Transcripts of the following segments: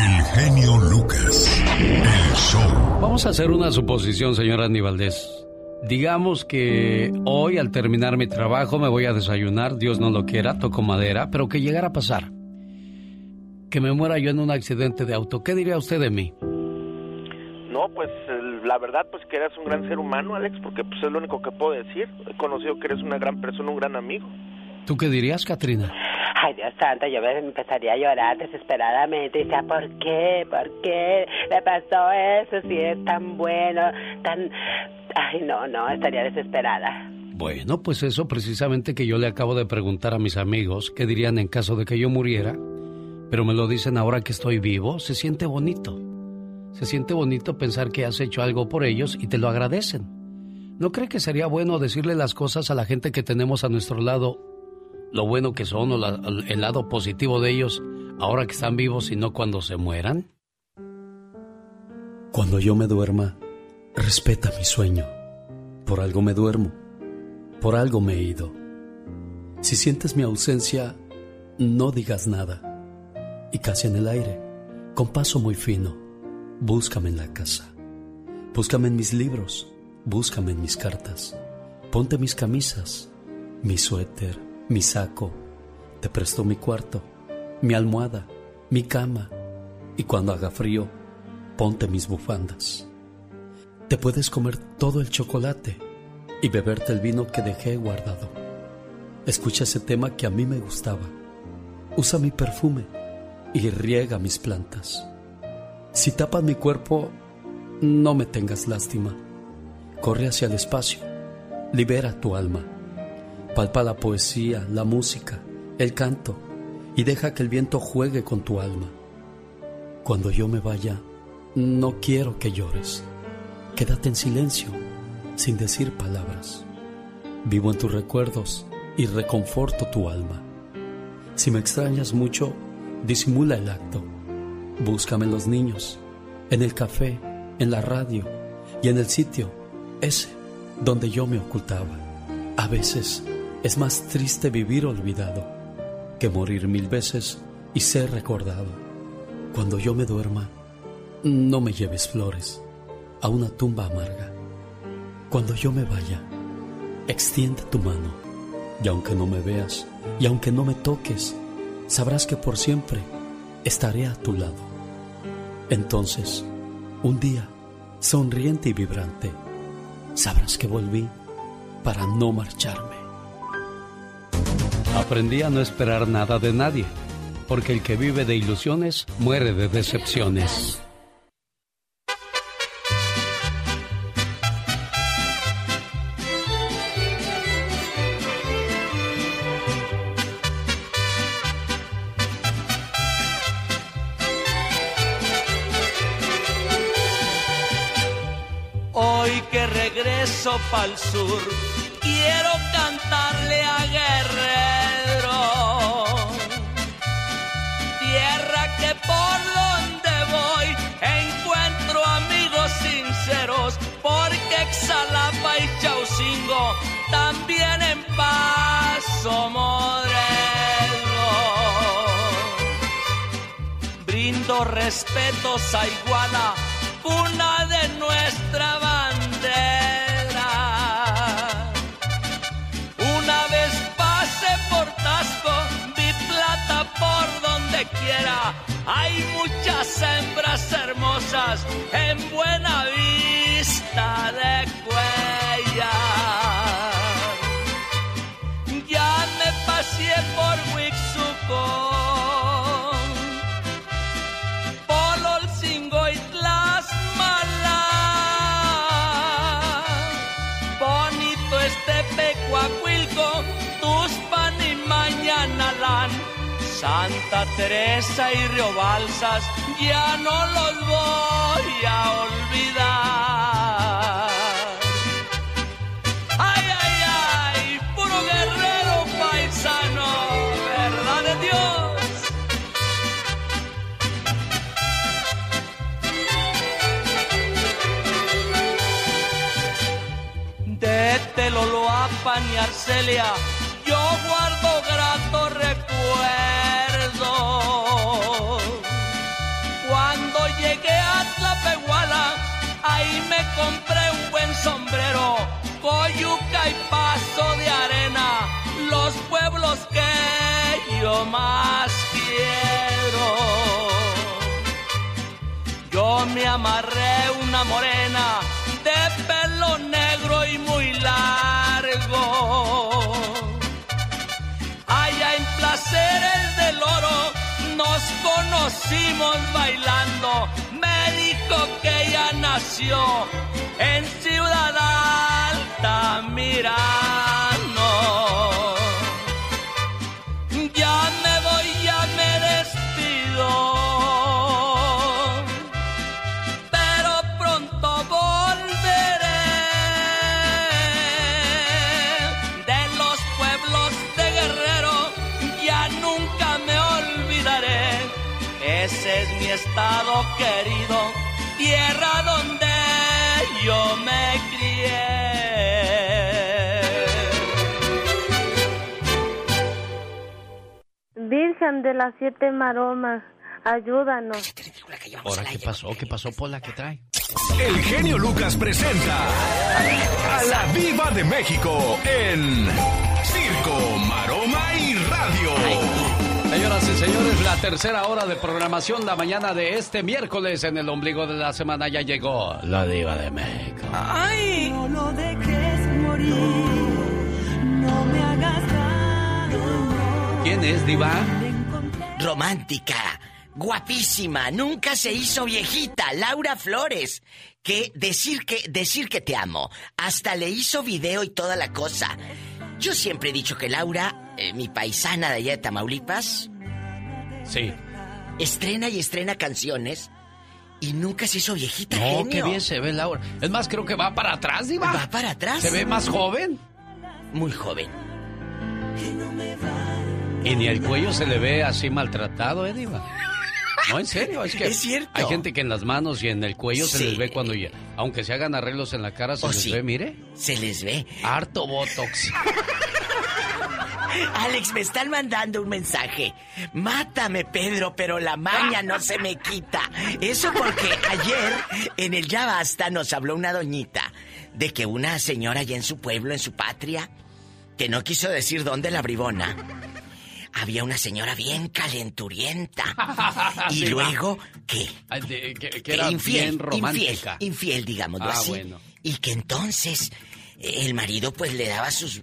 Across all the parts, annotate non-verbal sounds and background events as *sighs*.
El genio Lucas. El show. Vamos a hacer una suposición, señora Andy Digamos que hoy al terminar mi trabajo me voy a desayunar, Dios no lo quiera, toco madera, pero que llegara a pasar. Que me muera yo en un accidente de auto. ¿Qué diría usted de mí? No, pues la verdad pues que eres un gran ser humano, Alex, porque pues es lo único que puedo decir. He conocido que eres una gran persona, un gran amigo. ¿Tú qué dirías, Katrina? Ay, Dios santo, yo me empezaría a llorar desesperadamente. Y decía, ¿por qué? ¿Por qué le pasó eso? Si es tan bueno, tan... Ay, no, no, estaría desesperada. Bueno, pues eso precisamente que yo le acabo de preguntar a mis amigos, ¿qué dirían en caso de que yo muriera? Pero me lo dicen ahora que estoy vivo, se siente bonito. Se siente bonito pensar que has hecho algo por ellos y te lo agradecen. ¿No cree que sería bueno decirle las cosas a la gente que tenemos a nuestro lado lo bueno que son o el lado positivo de ellos ahora que están vivos y no cuando se mueran? Cuando yo me duerma, respeta mi sueño. Por algo me duermo, por algo me he ido. Si sientes mi ausencia, no digas nada. Y casi en el aire, con paso muy fino, búscame en la casa. Búscame en mis libros, búscame en mis cartas. Ponte mis camisas, mi suéter, mi saco, te presto mi cuarto, mi almohada, mi cama, y cuando haga frío, ponte mis bufandas. Te puedes comer todo el chocolate y beberte el vino que dejé guardado. Escucha ese tema que a mí me gustaba. Usa mi perfume y riega mis plantas. Si tapas mi cuerpo, no me tengas lástima. Corre hacia el espacio, libera tu alma Palpa la poesía, la música, el canto y deja que el viento juegue con tu alma. Cuando yo me vaya, no quiero que llores. Quédate en silencio, sin decir palabras. Vivo en tus recuerdos y reconforto tu alma. Si me extrañas mucho, disimula el acto. Búscame en los niños, en el café, en la radio y en el sitio ese donde yo me ocultaba. A veces es más triste vivir olvidado que morir mil veces y ser recordado. Cuando yo me duerma, no me lleves flores a una tumba amarga. Cuando yo me vaya, extiende tu mano y aunque no me veas y aunque no me toques, sabrás que por siempre estaré a tu lado. Entonces, un día, sonriente y vibrante, sabrás que volví para no marcharme. Aprendí a no esperar nada de nadie, porque el que vive de ilusiones muere de decepciones. Hoy que regreso pa'l sur, quiero cantarle a Guerrero Xalapa y Chaucingo, también en Paso Moreno. Brindo respetos a Iguala, una de nuestra bandera. Una vez pase por Tasco, vi plata por donde quiera. Hay muchas hembras hermosas en buena vista de cuellar. Ya me pasé por Huixuco, Pololcingo y Tlaxmala. Bonito este Pecuacuilco, Tuspan y Mañanalán. Santa Teresa y Río Balsas, ya no los voy a olvidar. solo apañar Celia, yo guardo grato recuerdo. Cuando llegué a Tlapehuala, ahí me compré un buen sombrero, coyuca y paso de arena, los pueblos que yo más quiero. Yo me amarré una morena de pelo negro y muy largo. Allá en Placeres del Oro nos conocimos bailando. Me dijo que ella nació en Ciudad Alta, Mirano. Querido, tierra donde yo me crié. Virgen de las siete maromas, ayúdanos. Ahora, ¿qué pasó? ¿Qué pasó, Pola? ¿Qué trae? El genio Lucas presenta a la Viva de México en Circo, Maroma y Radio. Señoras y señores, la tercera hora de programación, la mañana de este miércoles en el ombligo de la semana ya llegó la diva de México. ¡Ay! No lo dejes morir, no me hagas daño. ¿Quién es, diva? Romántica, guapísima, nunca se hizo viejita, Laura Flores. Que decir que decir que te amo, hasta le hizo video y toda la cosa. Yo siempre he dicho que Laura, eh, mi paisana de allá de Tamaulipas, Sí. estrena y estrena canciones y nunca se hizo viejita, No, genio. qué bien se ve Laura. Es más, creo que va para atrás, diva. Va para atrás. ¿Se ve más joven? Muy joven. Y ni el cuello se le ve así maltratado, ¿eh, diva? No, en serio, es que Es cierto. hay gente que en las manos y en el cuello se les ve cuando ya, aunque se hagan arreglos en la cara, se Oh, les sí. ve, mire, Se les ve. harto botox. *laughs* Alex, me están mandando un mensaje. Mátame, Pedro, pero la maña no se me quita. Eso porque ayer en el Ya Basta nos habló una doñita de que una señora allá en su pueblo, en su patria, que no quiso decir dónde la bribona, había una señora bien calenturienta. Y luego, ¿qué? Que, que era infiel, bien romántica. infiel, infiel, digámoslo Ah, así. bueno. Y que entonces el marido pues le daba sus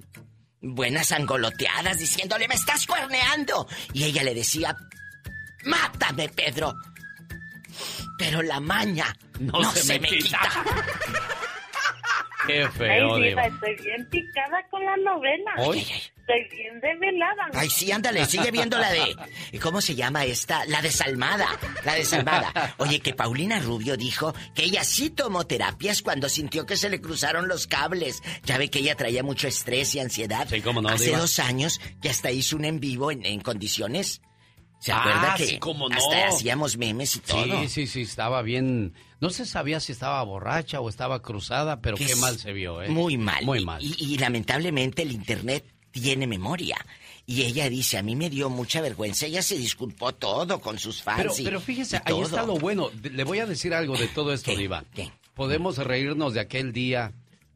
buenas angoloteadas diciéndole, me estás cuerneando. Y ella le decía, mátame, Pedro. Pero la maña no, se, me quita. *laughs* Qué Ay, feo, diva, diva. estoy bien picada con la novela. Hoy, Estoy bien. Ay, sí, ándale, sigue viendo la de... ¿Cómo se llama esta? La desalmada. La desalmada. Oye, que Paulina Rubio dijo que ella sí tomó terapias cuando sintió que se le cruzaron los cables. Ya ve que ella traía mucho estrés y ansiedad. Sí, cómo no, Hace diva. dos años que hasta hizo un en vivo en, en condiciones. ¿Se Ah, acuerda que sí, cómo no. hasta hacíamos memes y todo? Sí, sí, sí, estaba bien. No se sabía si estaba borracha o estaba cruzada, pero Que qué mal se vio, ¿eh? Muy mal. Muy Y- mal. Y, y lamentablemente el internet tiene memoria. Y ella dice, a mí me dio mucha vergüenza. Ella se disculpó todo con sus fans. Pero, y- pero fíjese, ahí está lo bueno. Le voy a decir algo de todo esto, ¿Qué? Diva. ¿Qué? Podemos reírnos de aquel día,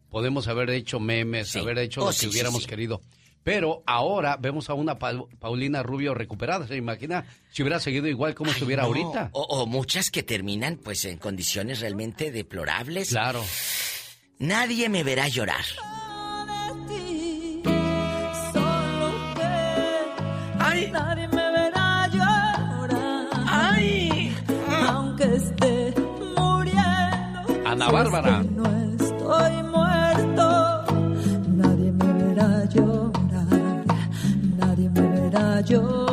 podemos haber hecho memes, Sí. haber hecho Oh, lo sí, que hubiéramos sí. querido. Pero ahora vemos a una Pau- Paulina Rubio recuperada. ¿Se imagina si hubiera seguido igual como Ay, estuviera no. ahorita? O, o muchas que terminan pues en condiciones realmente deplorables. Claro. Nadie me verá llorar. Nadie me verá llorar. ¡Ay! Aunque esté muriendo. Ana si es Bárbara. que no estoy muerto. Nadie me verá llorar. Nadie me verá llorar.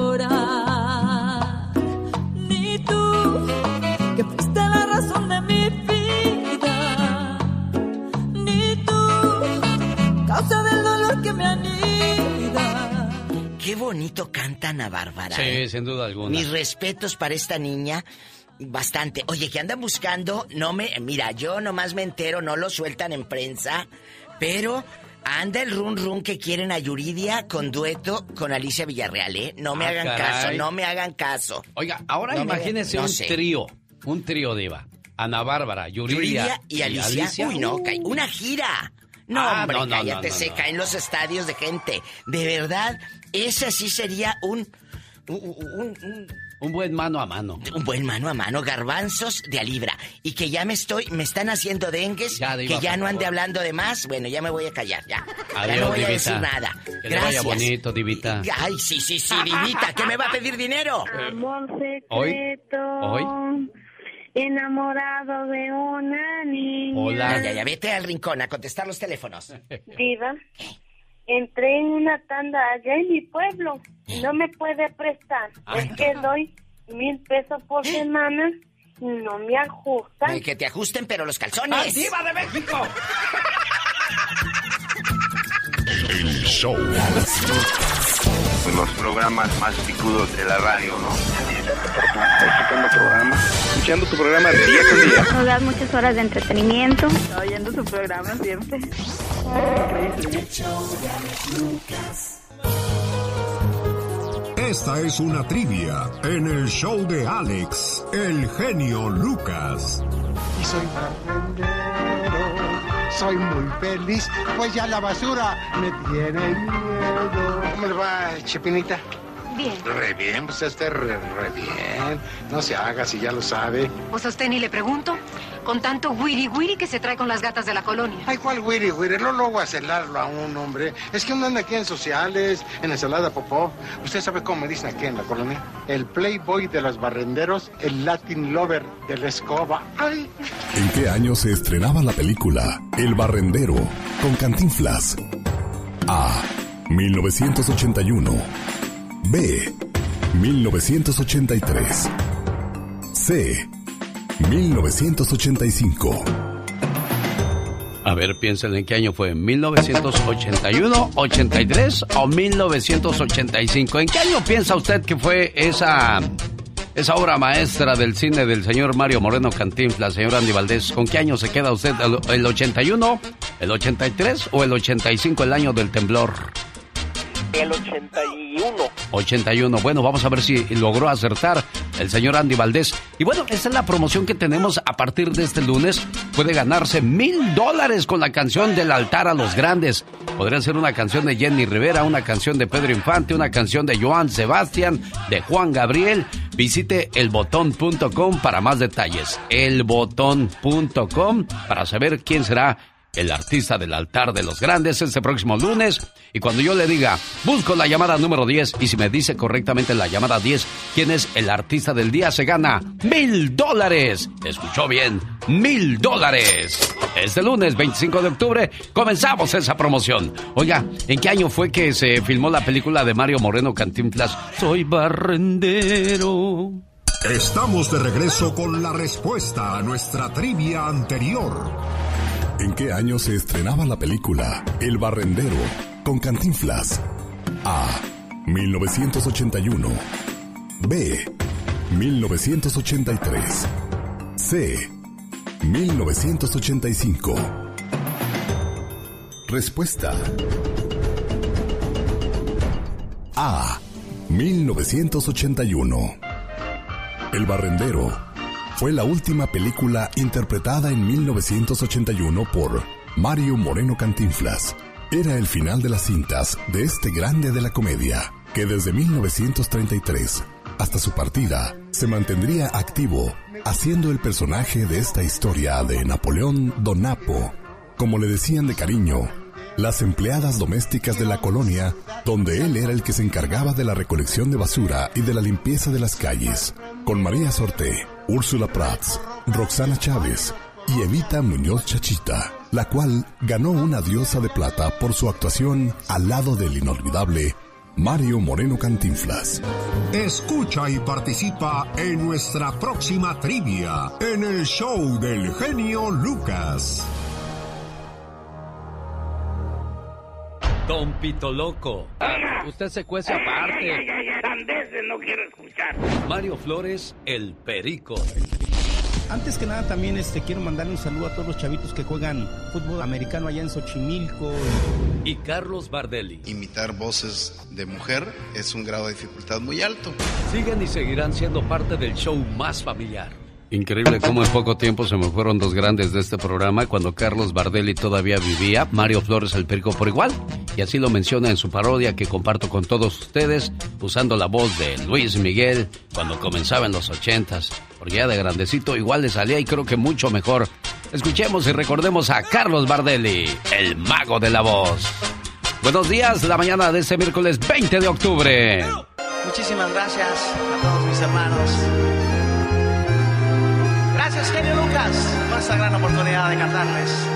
Bonito canta Ana Bárbara. ¿eh? Sí, sin duda alguna. Mis respetos para esta niña. Bastante. Oye, que andan buscando, no me. Mira, yo nomás me entero, no lo sueltan en prensa, pero anda el run run que quieren a Yuridia con dueto con Alicia Villarreal, ¿eh? No me Ah, hagan caray. caso, no me hagan caso. Oiga, ahora No me- imagínese no un sé. trío, un trío diva. Ana Bárbara, Yuridia, Yuridia y Alicia. Uy, no, cae- una gira. No, Ah, hombre, no, no, cállate, no, se caen los estadios de gente. De verdad, ese sí sería un, un, un- un- buen mano a mano. un buen mano a mano, garbanzos de a libra. Y que ya me estoy, me están haciendo dengues, Ya, Diva, que ya no ande hablando de más. Bueno, ya me voy a callar, ya. ya Adiós, no voy a Divita. decir nada. Que le vaya Gracias. bonito, Divita. Ay, sí, sí, sí, Divita, ¿qué me va a pedir dinero? Amor ¿Hoy? secreto. ¿Hoy? Enamorado de una niña. Hola. Ya, ya, ya, vete al rincón a contestar los teléfonos. Diva, entré en una tanda allá en mi pueblo. No me puede prestar. Ah. Es que doy mil pesos por semana y no me ajustan. Ay, que te ajusten, pero los calzones. ¡Diva de México! El show. Los programas más picudos de la radio, ¿no? Escuchando programa, escuchando tu programa día con día. Nos das muchas horas de entretenimiento. Oyendo su programa siempre. Esta es una trivia en el show de Alex, el genio Lucas. y soy. Soy muy feliz, pues ya la basura me tiene miedo. ¿Cómo le va, Chepinita? Bien. Re bien, pues este re, re bien. No se haga si ya lo sabe. Pues a usted ni le pregunto. Con tanto wiri wiri que se trae con las gatas de la colonia. Ay, ¿cuál güiri, güiri? No lo voy a celarlo a un hombre. Es que uno anda aquí en sociales, en ensalada popó. ¿Usted sabe cómo me dicen aquí en la colonia? El playboy de los barrenderos, el latin lover de la escoba. Ay, ¿En qué año se estrenaba la película El Barrendero con Cantinflas? A. 1981. B. 1983. C. 1985. A ver, piensen en qué año fue. ¿1981, 83 o 1985? ¿En qué año piensa usted que fue esa, esa obra maestra del cine del señor Mario Moreno Cantinflas, señor Andy Valdés? ¿Con qué año se queda usted? ¿El, el 81, el 83 o el 85, el año del temblor? El 81. 81. Bueno, vamos a ver si logró acertar el señor Andy Valdés. Y bueno, esta es la promoción que tenemos a partir de este lunes. Puede ganarse mil dólares con la canción del altar a los grandes. Podría ser una canción de Jenny Rivera, una canción de Pedro Infante, una canción de Joan Sebastián, de Juan Gabriel. Visite elbotón.com para más detalles. Elbotón.com para saber quién será el artista del altar de los grandes este próximo lunes. Y cuando yo le diga, busco la llamada número 10 y si me dice correctamente la llamada 10, quién es el artista del día, se gana mil dólares. ¿Escuchó bien? Mil dólares. Este lunes 25 de octubre comenzamos esa promoción. Oiga, ¿en qué año fue que se filmó la película de Mario Moreno Cantinflas? Soy barrendero. Estamos de regreso con la respuesta a nuestra trivia anterior. ¿En qué año se estrenaba la película El Barrendero con Cantinflas? A. 1981. B. 1983. C. 1985. Respuesta. A. 1981. El Barrendero fue la última película interpretada en 1981 por Mario Moreno Cantinflas. Era el final de las cintas de este grande de la comedia, que desde 1933 hasta su partida se mantendría activo haciendo el personaje de esta historia de Napoleón Donapo, como le decían de cariño, las empleadas domésticas de la colonia, donde él era el que se encargaba de la recolección de basura y de la limpieza de las calles, con María Sorté, Úrsula Prats, Roxana Chávez y Evita Muñoz Chachita, la cual ganó una diosa de plata por su actuación al lado del inolvidable Mario Moreno Cantinflas. Escucha y participa en nuestra próxima trivia en el show del genio Lucas. Don Pito Loco. Usted se cuece aparte. no quiero escuchar. Mario Flores, el perico. Antes que nada también este quiero mandarle un saludo a todos los chavitos que juegan fútbol americano allá en Xochimilco. Y Carlos Bardelli. Imitar voces de mujer es un grado de dificultad muy alto. Siguen y seguirán siendo parte del show más familiar, Increíble cómo en poco tiempo se me fueron dos grandes de este programa cuando Carlos Bardelli todavía vivía, Mario Flores el Perico por igual, y así lo menciona en su parodia que comparto con todos ustedes, usando la voz de Luis Miguel cuando comenzaba en los ochentas, porque ya de grandecito igual le salía y creo que mucho mejor. Escuchemos y recordemos a Carlos Bardelli, el mago de la voz. Buenos días, la mañana de este miércoles 20 de octubre. Muchísimas gracias a todos mis hermanos Gracias, genio Lucas, por esta gran oportunidad de cantarles.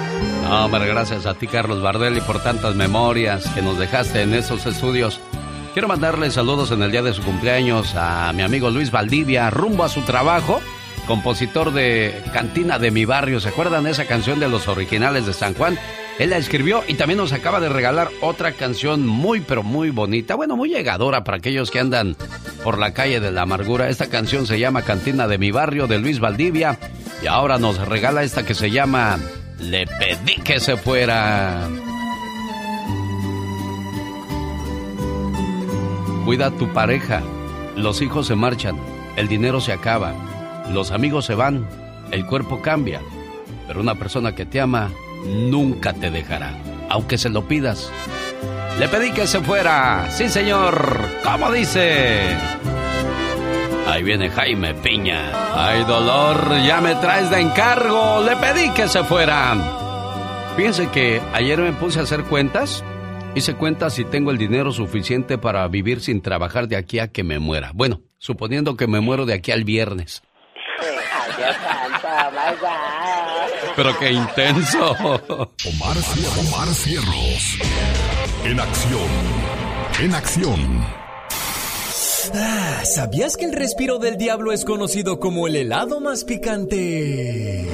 No, hombre, gracias a ti, Carlos Bardelli, por tantas memorias que nos dejaste en esos estudios. Quiero mandarle saludos en el día de su cumpleaños a mi amigo Luis Valdivia, rumbo a su trabajo, compositor de Cantina de mi barrio. ¿Se acuerdan esa canción de los originales de San Juan? Él la escribió y también nos acaba de regalar otra canción muy pero muy bonita, bueno, muy llegadora para aquellos que andan por la calle de la amargura. Esta canción se llama Cantina de mi barrio de Luis Valdivia y ahora nos regala esta que se llama Le pedí que se fuera. Cuida a tu pareja, los hijos se marchan, el dinero se acaba, los amigos se van, el cuerpo cambia, pero una persona que te ama nunca te dejará, aunque se lo pidas. Le pedí que se fuera. Sí, señor. ¿Cómo dice? Ahí viene Jaime Piña. Ay, dolor, ya me traes de encargo. Le pedí que se fuera. Fíjense que ayer me puse a hacer cuentas. Hice cuentas si tengo el dinero suficiente para vivir sin trabajar de aquí a que me muera. Bueno, suponiendo que me muero de aquí al viernes. *laughs* Pero qué intenso. Omar, Omar Cierros. En acción. En acción. Ah, ¿Sabías que el respiro del diablo es conocido como el helado más picante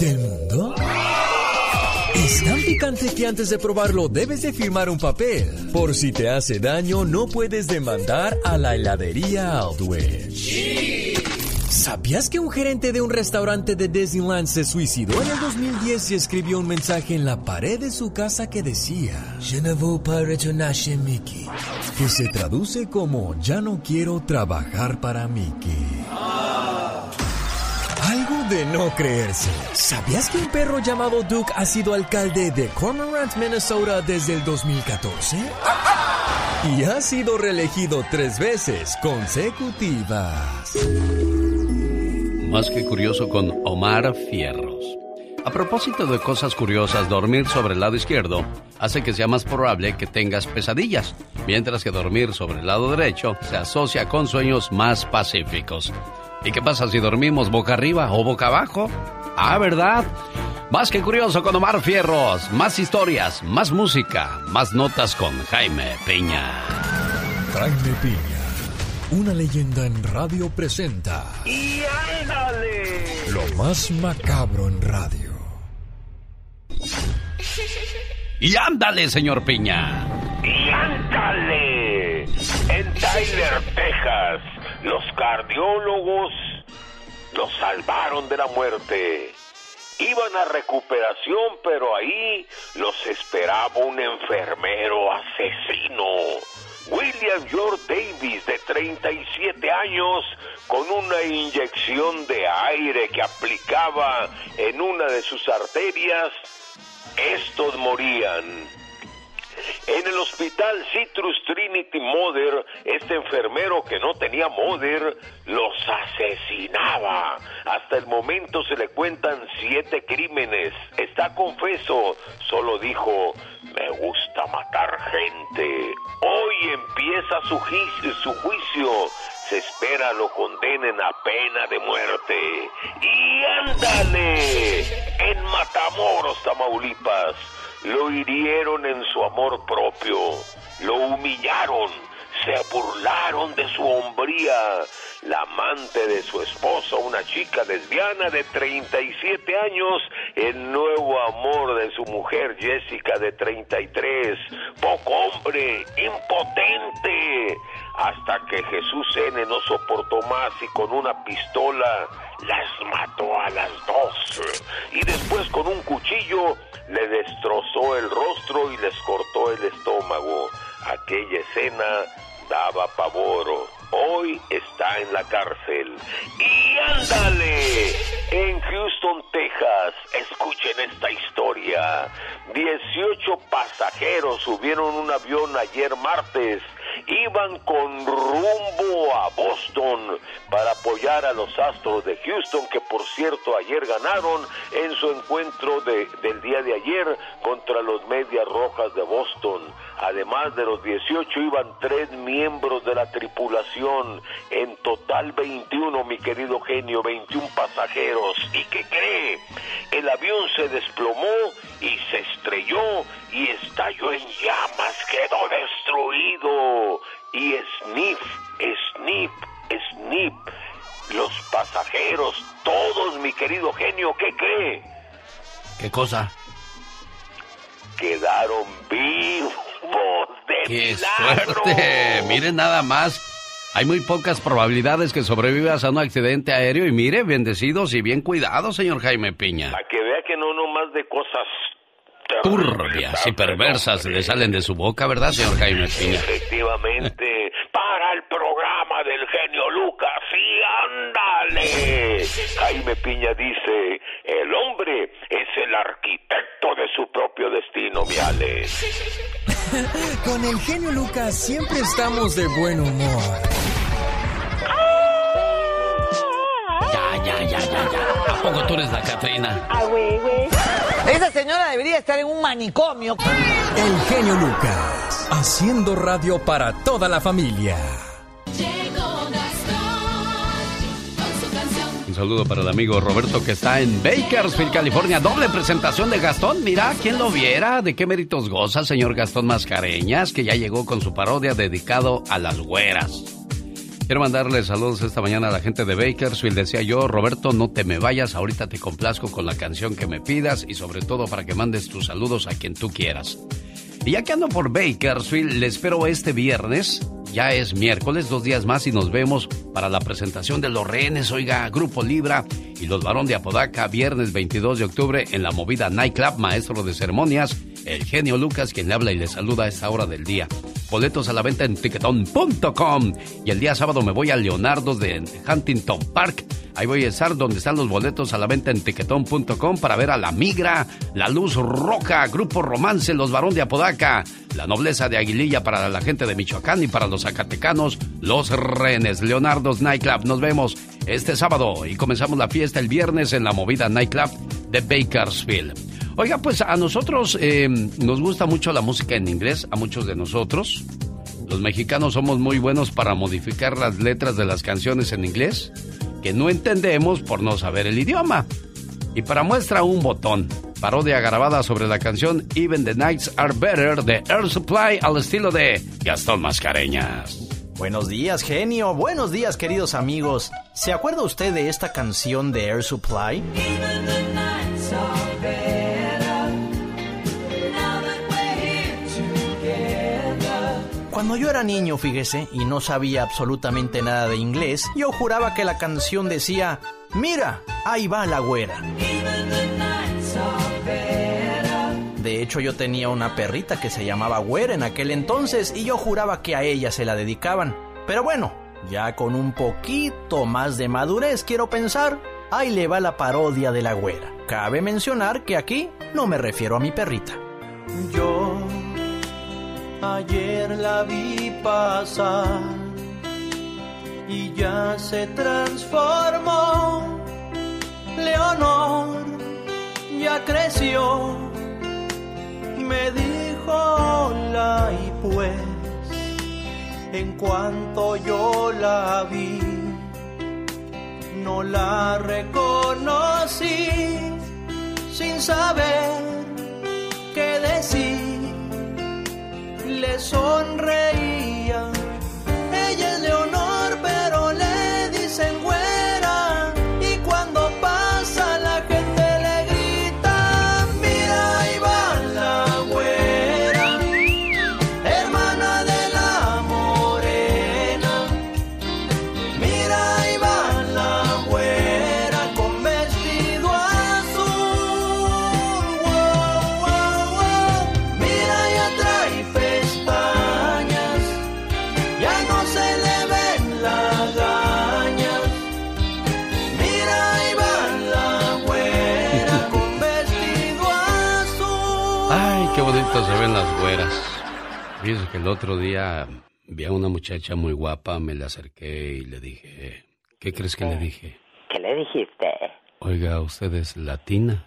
del mundo? Es tan picante que antes de probarlo debes de firmar un papel. Por si te hace daño, no puedes demandar a la heladería Aldwich. ¿Sabías que un gerente de un restaurante de Disneyland se suicidó en el 2010 y escribió un mensaje en la pared de su casa que decía Je ne veux pas Mickey, que se traduce como Ya no quiero trabajar para Mickey. Algo de no creerse. ¿Sabías que un perro llamado Duke ha sido alcalde de Cormorant, Minnesota desde el 2014? Y ha sido reelegido tres veces consecutivas. Más que curioso con Omar Fierros. A propósito de cosas curiosas, dormir sobre el lado izquierdo hace que sea más probable que tengas pesadillas, mientras que dormir sobre el lado derecho se asocia con sueños más pacíficos. ¿Y qué pasa si dormimos boca arriba o boca abajo? Ah, ¿verdad? Más que curioso con Omar Fierros, más historias, más música, más notas con Jaime Piña. Jaime Piña una leyenda en radio presenta. ¡Y ándale! Lo más macabro en radio. ¡Y ándale, señor Piña! ¡Y ándale! En Tyler, Texas, los cardiólogos los salvaron de la muerte. Iban a recuperación, pero ahí los esperaba un enfermero asesino William George Davis, de 37 años, con una inyección de aire que aplicaba en una de sus arterias, estos morían. En el hospital Citrus Trinity Mother, este enfermero que no tenía Mother los asesinaba. Hasta el momento se le cuentan siete crímenes. Está confeso, solo dijo, me gusta matar gente. Hoy empieza su, su juicio. Se espera lo condenen a pena de muerte. Y ándale, en Matamoros, Tamaulipas lo hirieron en su amor propio, lo humillaron, se burlaron de su hombría. La amante de su esposo, una chica lesbiana de 37 años, el nuevo amor de su mujer Jessica de 33, poco hombre, impotente, hasta que Jesús N no soportó más y con una pistola las mató a las dos. Y después con un cuchillo le destrozó el rostro y les cortó el estómago. Aquella escena daba pavor. Hoy está en la cárcel. Y ándale, Houston, Texas. Escuchen esta historia. 18 pasajeros subieron un avión ayer martes iban con rumbo a Boston para apoyar a los Astros de Houston, que por cierto ayer ganaron en su encuentro de, del día de ayer contra los Medias Rojas de Boston. Además de los 18 iban tres miembros de la tripulación, en total 21, mi querido genio, 21 pasajeros. ¿Y qué cree? El avión se desplomó y se estrelló y estalló en llamas, quedó destruido. Y snip, snip, snip. Los pasajeros, todos, mi querido genio, ¿qué cree? ¿Qué cosa? Quedaron vivos de ¡Qué milagro. suerte! Miren nada más. Hay muy pocas probabilidades que sobrevivas a un accidente aéreo y mire, bendecidos y bien cuidados, señor Jaime Piña. Para que vea que no nomás de Turbias y perversas le salen de su boca, ¿verdad, señor Jaime Piña? Efectivamente, para el programa del genio Lucas, sí, ándale. Jaime Piña dice, el hombre es el arquitecto de su propio destino, mi Alex. *laughs* Con el genio Lucas siempre estamos de buen humor. Ya, ya, ya, ya, ya. ¿A poco tú eres la Catrina? Ah, güey, güey. Esa señora debería estar en un manicomio. El genio Lucas, haciendo radio para toda la familia. Un saludo para el amigo Roberto que está en Bakersfield, California. Doble presentación de Gastón. Mira, ¿quién lo viera? ¿De qué méritos goza, señor Gastón Mascareñas? Que ya llegó con su parodia dedicado a las güeras. Quiero mandarle saludos esta mañana a la gente de Bakersfield. Decía yo, Roberto, no te me vayas. Ahorita te complazco con la canción que me pidas y sobre todo para que mandes tus saludos a quien tú quieras. Y ya que ando por Bakersfield, le espero este viernes. Ya es miércoles, dos días más y nos vemos para la presentación de los rehenes, oiga, Grupo Libra y los Barón de Apodaca, viernes 22 de octubre en la movida Nightclub, maestro de ceremonias, el genio Lucas, quien le habla y le saluda a esta hora del día. Boletos a la venta en tiquetón.com. Y el día sábado me voy a Leonardo de Huntington Park. Ahí voy a estar donde están los boletos a la venta en tiquetón.com para ver a La Migra, La Luz Roja, Grupo Romance, Los Barón de Apodaca, La Nobleza de Aguililla para la gente de Michoacán y para los zacatecanos, Los Renes, Leonardo's Nightclub. Nos vemos este sábado y comenzamos la fiesta el viernes en la movida Nightclub de Bakersfield. Oiga, pues a nosotros eh, nos gusta mucho la música en inglés, a muchos de nosotros. Los mexicanos somos muy buenos para modificar las letras de las canciones en inglés que no entendemos por no saber el idioma. Y para muestra un botón, parodia grabada sobre la canción Even the Nights Are Better de Air Supply al estilo de Gastón Mascareñas. Buenos días, genio. Buenos días, queridos amigos. ¿Se acuerda usted de esta canción de Air Supply? Cuando yo era niño, fíjese, y no sabía absolutamente nada de inglés, yo juraba que la canción decía, mira, ahí va la güera. De hecho, yo tenía una perrita que se llamaba Güera en aquel entonces y yo juraba que a ella se la dedicaban. Pero bueno, ya con un poquito más de madurez, quiero pensar, ahí le va la parodia de la Güera. Cabe mencionar que aquí no me refiero a mi perrita. Yo ayer la vi pasar y ya se transformó. Leonor ya creció, me dijo hola y pues en cuanto yo la vi, no la reconocí sin saber qué decir le sonreía. Que el otro día vi a una muchacha muy guapa, me la acerqué y le dije, ¿qué crees que le dije? ¿Qué le dijiste? Oiga, ¿usted es latina?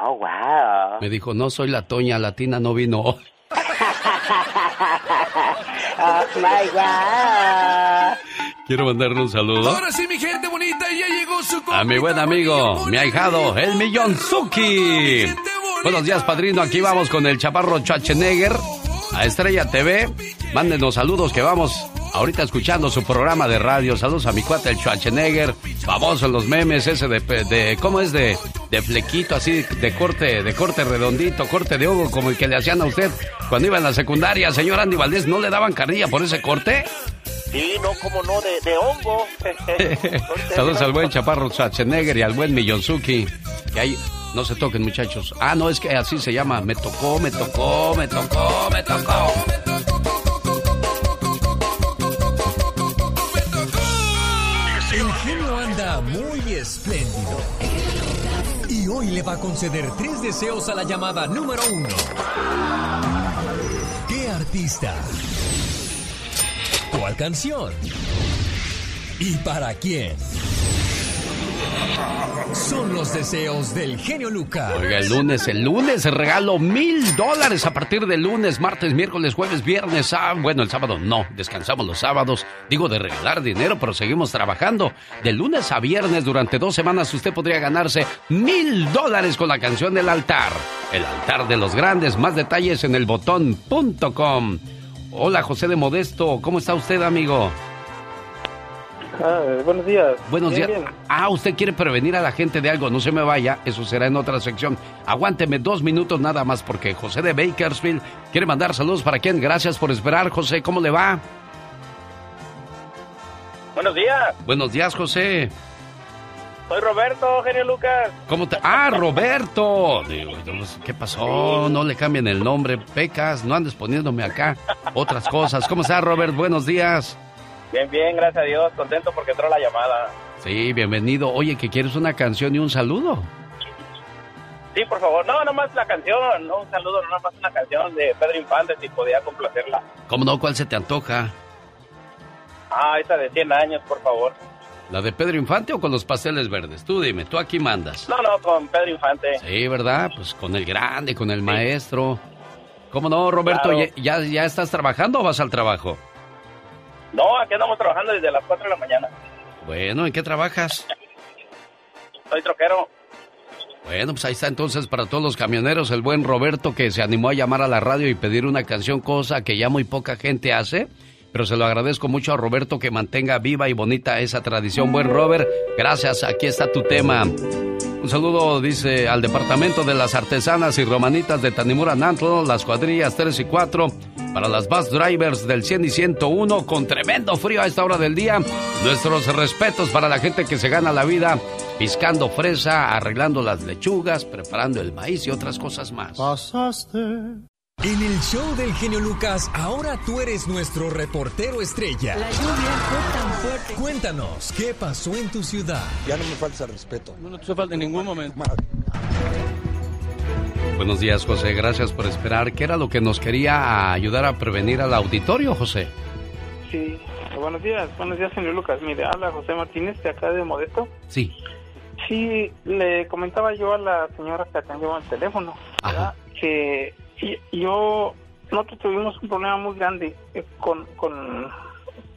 Oh, wow. Me dijo, no soy la Toña, latina no vino hoy. *laughs* oh, my God. Quiero mandarle un saludo Ahora sí, mi gente bonita, ya llegó su a mi buen amigo, mi ahijado, el Millonzuki. Buenos días, padrino. Aquí vamos con el chaparro Schwarzenegger a Estrella TV. Mándenos saludos que vamos ahorita escuchando su programa de radio. Saludos a mi cuate, el Schwarzenegger. Famoso en los memes, ese de, de ¿cómo es? De, de flequito, así, de corte, de corte redondito, corte de ojo, como el que le hacían a usted cuando iba en la secundaria. Señor Andy Valdés, ¿no le daban carrilla por ese corte? Sí, no, como no, de, de hongo. *laughs* Saludos al buen chaparro Schwarzenegger y al buen Millonzuki. Que ahí no se toquen, muchachos. Ah, no, es que así se llama. Me tocó, me tocó, me tocó, me tocó. El genio anda muy espléndido. Y hoy le va a conceder tres deseos a la llamada número uno. ¿Qué artista? ¿Cuál canción? ¿Y para quién? Son los deseos del genio Lucas. Oiga, el lunes, el lunes regalo mil dólares a partir del lunes, martes, miércoles, jueves, viernes, ah, bueno, el sábado no, descansamos los sábados. Digo de regalar dinero, pero seguimos trabajando. De lunes a viernes, durante dos semanas, usted podría ganarse mil dólares con la canción del altar. El altar de los grandes, más detalles en el botón.com. Hola, José de Modesto, ¿cómo está usted, amigo? Ah, buenos días. Buenos Bien, días. bien. Ah, usted quiere prevenir a la gente de algo, no se me vaya, eso será en otra sección. Aguánteme dos minutos nada más porque José de Bakersfield quiere mandar saludos para quien. Gracias por esperar, José, ¿cómo le va? Buenos días. Buenos días, José. Soy Roberto, genio Lucas. ¿Cómo te... Ah, Roberto. Digo, ¿Qué pasó? No le cambien el nombre, pecas, no andes poniéndome acá otras cosas. ¿Cómo está, Robert? Buenos días. Bien, bien, gracias a Dios. Contento porque entró la llamada. Sí, bienvenido. Oye, ¿que quieres una canción y un saludo? Sí, por favor. No, nomás la canción. No, un saludo, no, nomás una canción de Pedro Infante, si podía complacerla. ¿Cómo no? ¿Cuál se te antoja? Ah, esa de 100 años, por favor. ¿La de Pedro Infante o con los pasteles verdes? Tú dime, tú aquí mandas. No, no, con Pedro Infante. Sí, ¿verdad? Pues con el grande, con el maestro. ¿Cómo no, Roberto? Claro. ¿Ya, ya, ya estás trabajando o vas al trabajo? No, aquí andamos trabajando desde las 4 de la mañana. Bueno, ¿en qué trabajas? Soy troquero. Bueno, pues ahí está entonces para todos los camioneros el buen Roberto que se animó a llamar a la radio y pedir una canción, cosa que ya muy poca gente hace. Pero se lo agradezco mucho a Roberto que mantenga viva y bonita esa tradición. Buen Robert, gracias, aquí está tu tema. Un saludo, dice, al Departamento de las Artesanas y Romanitas de Tanimura Nantlo, las cuadrillas 3 y 4, para las bus drivers del 100 y 101, con tremendo frío a esta hora del día. Nuestros respetos para la gente que se gana la vida piscando fresa, arreglando las lechugas, preparando el maíz y otras cosas más. En el show del genio Lucas, ahora tú eres nuestro reportero estrella. La lluvia fue tan fuerte. Cuéntanos, ¿qué pasó en tu ciudad? Ya no me falta respeto. No, no te falta en ningún momento. Buenos días, José. Gracias por esperar. ¿Qué era lo que nos quería ayudar a prevenir al auditorio, José? Sí, buenos días. Buenos días, señor Lucas. Mire, habla José Martínez de acá de Modesto. Sí. Sí, le comentaba yo a la señora que atendió al teléfono ¿verdad? que yo, nosotros tuvimos un problema muy grande eh, con, con,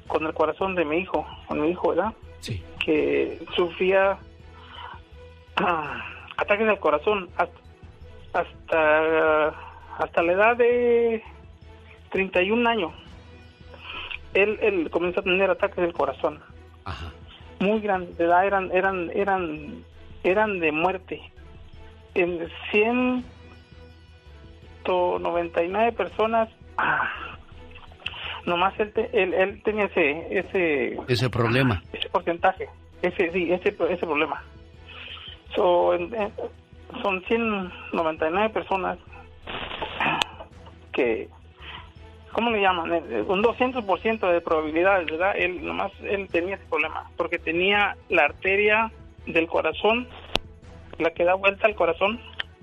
con el corazón de mi hijo, con mi hijo, ¿verdad? Sí. Que sufría ah, *clears throat* ataques al corazón hasta, hasta, hasta la edad de 31 años. Él, él comenzó a tener ataques del corazón muy grandes de edad eran eran eran eran de muerte en 199 personas ah, nomás él, te- él, él tenía ese ese Ese problema. ese porcentaje ese sí ese ese problema So, en- en- son 199 personas que ¿cómo le llaman? Eh, Un 200% de probabilidades, ¿verdad? Él nomás él tenía ese problema porque tenía la arteria del corazón, la que da vuelta al corazón,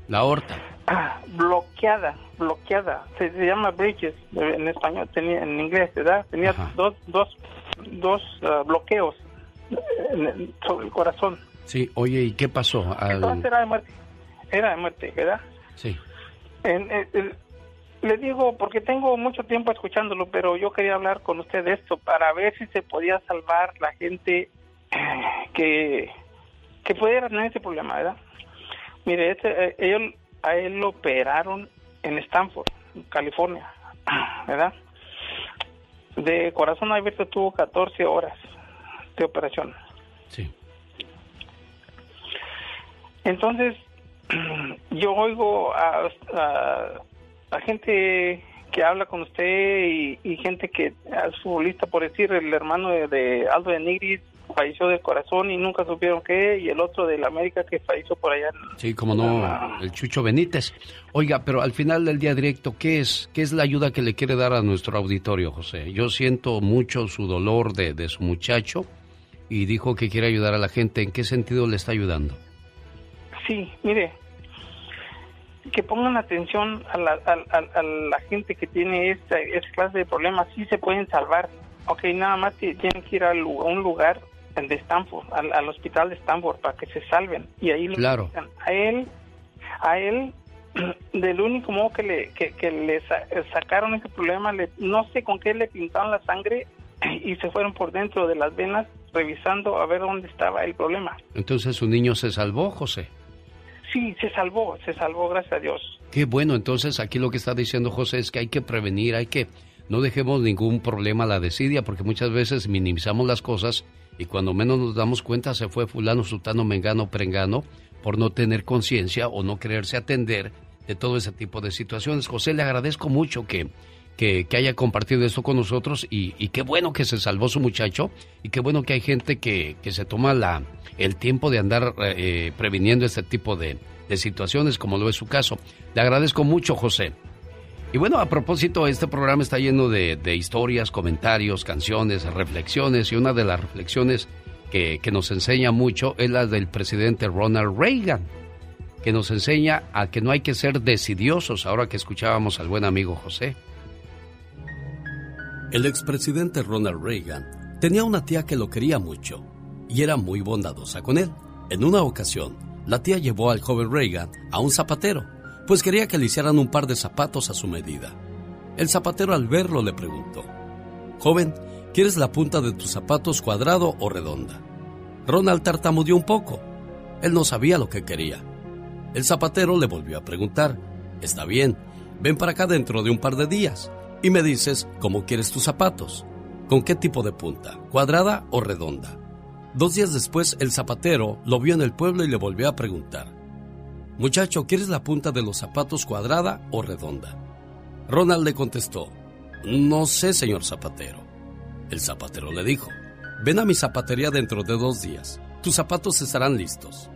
La horta. ah, bloqueada, bloqueada. Se, llama bridges en español, tenía en inglés, ¿verdad? Tenía dos, dos, dos ah, bloqueos sobre el corazón. Sí, oye, ¿y qué pasó? Entonces era de muerte, era de muerte, ¿verdad? Sí. le digo, porque tengo mucho tiempo escuchándolo, pero yo quería hablar con usted de esto para ver si se podía salvar la gente *clears throat* que, que pudiera tener ese problema, ¿verdad? Mire, este, eh, ellos, a él lo operaron en Stanford, California, *clears throat* ¿verdad? De corazón abierto tuvo 14 horas de operación. Sí. Entonces, *clears throat* yo oigo a, a, gente que habla con usted y, gente que es futbolista, por decir, el hermano de, Aldo de Nigris falleció de corazón y nunca supieron qué, y el otro de la América que falleció por allá. Sí, como no, el Chucho Benítez. Oiga, pero al final del día directo, ¿qué es, qué es la ayuda que le quiere dar a nuestro auditorio, José? Yo siento mucho su dolor de, de su muchacho y dijo que quiere ayudar a la gente. ¿En qué sentido le está ayudando? Sí, mire, que pongan atención a la, a, la gente que tiene esta, clase de problemas, sí se pueden salvar. Ok, nada más tienen que ir a un lugar de Stanford, al, hospital de Stanford, para que se salven. Y ahí claro. a él, a él, *clears throat* del único modo que le, que, le sacaron ese problema, le, no sé con qué le pintaron la sangre *clears throat* y se fueron por dentro de las venas revisando a ver dónde estaba el problema. Entonces su niño se salvó, José. Sí, se salvó, se salvó, gracias a Dios. Qué bueno, entonces aquí lo que está diciendo José es que hay que prevenir, hay que no dejemos ningún problema a la desidia, porque muchas veces minimizamos las cosas y cuando menos nos damos cuenta se fue fulano, sultano, mengano, prengano, por no tener conciencia o no quererse atender de todo ese tipo de situaciones. José, le agradezco mucho que, que, haya compartido esto con nosotros y, qué bueno que se salvó su muchacho y qué bueno que hay gente que, que se toma la, el tiempo de andar eh, previniendo este tipo de, situaciones como lo es su caso. Le agradezco mucho, José. Y bueno, a propósito, este programa está lleno de, historias, comentarios, canciones, reflexiones y una de las reflexiones que, que nos enseña mucho es la del presidente Ronald Reagan, que nos enseña a que no hay que ser decidiosos ahora que escuchábamos al buen amigo José. El expresidente Ronald Reagan tenía una tía que lo quería mucho y era muy bondadosa con él. En una ocasión, la tía llevó al joven Reagan a un zapatero, pues quería que le hicieran un par de zapatos a su medida. El zapatero al verlo le preguntó, Joven, ¿quieres la punta de tus zapatos cuadrado o redonda? Ronald tartamudeó un poco. Él no sabía lo que quería. El zapatero le volvió a preguntar, Está bien, ven para acá dentro de un par de días y me dices cómo quieres tus zapatos. ¿Con qué tipo de punta? ¿Cuadrada o redonda? Dos días después, el zapatero lo vio en el pueblo y le volvió a preguntar. Muchacho, ¿quieres la punta de los zapatos cuadrada o redonda? Ronald le contestó, No sé, señor zapatero. El zapatero le dijo, Ven a mi zapatería dentro de dos días. Tus zapatos estarán listos.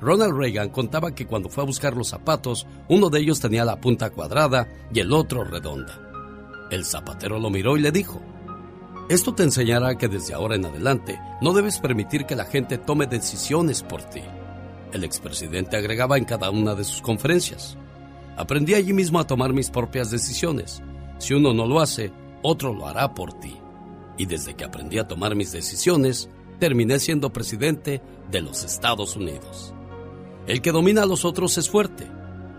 Ronald Reagan contaba que cuando fue a buscar los zapatos, uno de ellos tenía la punta cuadrada y el otro redonda. El zapatero lo miró y le dijo, esto te enseñará que desde ahora en adelante no debes permitir que la gente tome decisiones por ti. El expresidente agregaba en cada una de sus conferencias. Aprendí allí mismo a tomar mis propias decisiones. Si uno no lo hace, otro lo hará por ti. Y desde que aprendí a tomar mis decisiones, terminé siendo presidente de los Estados Unidos. El que domina a los otros es fuerte.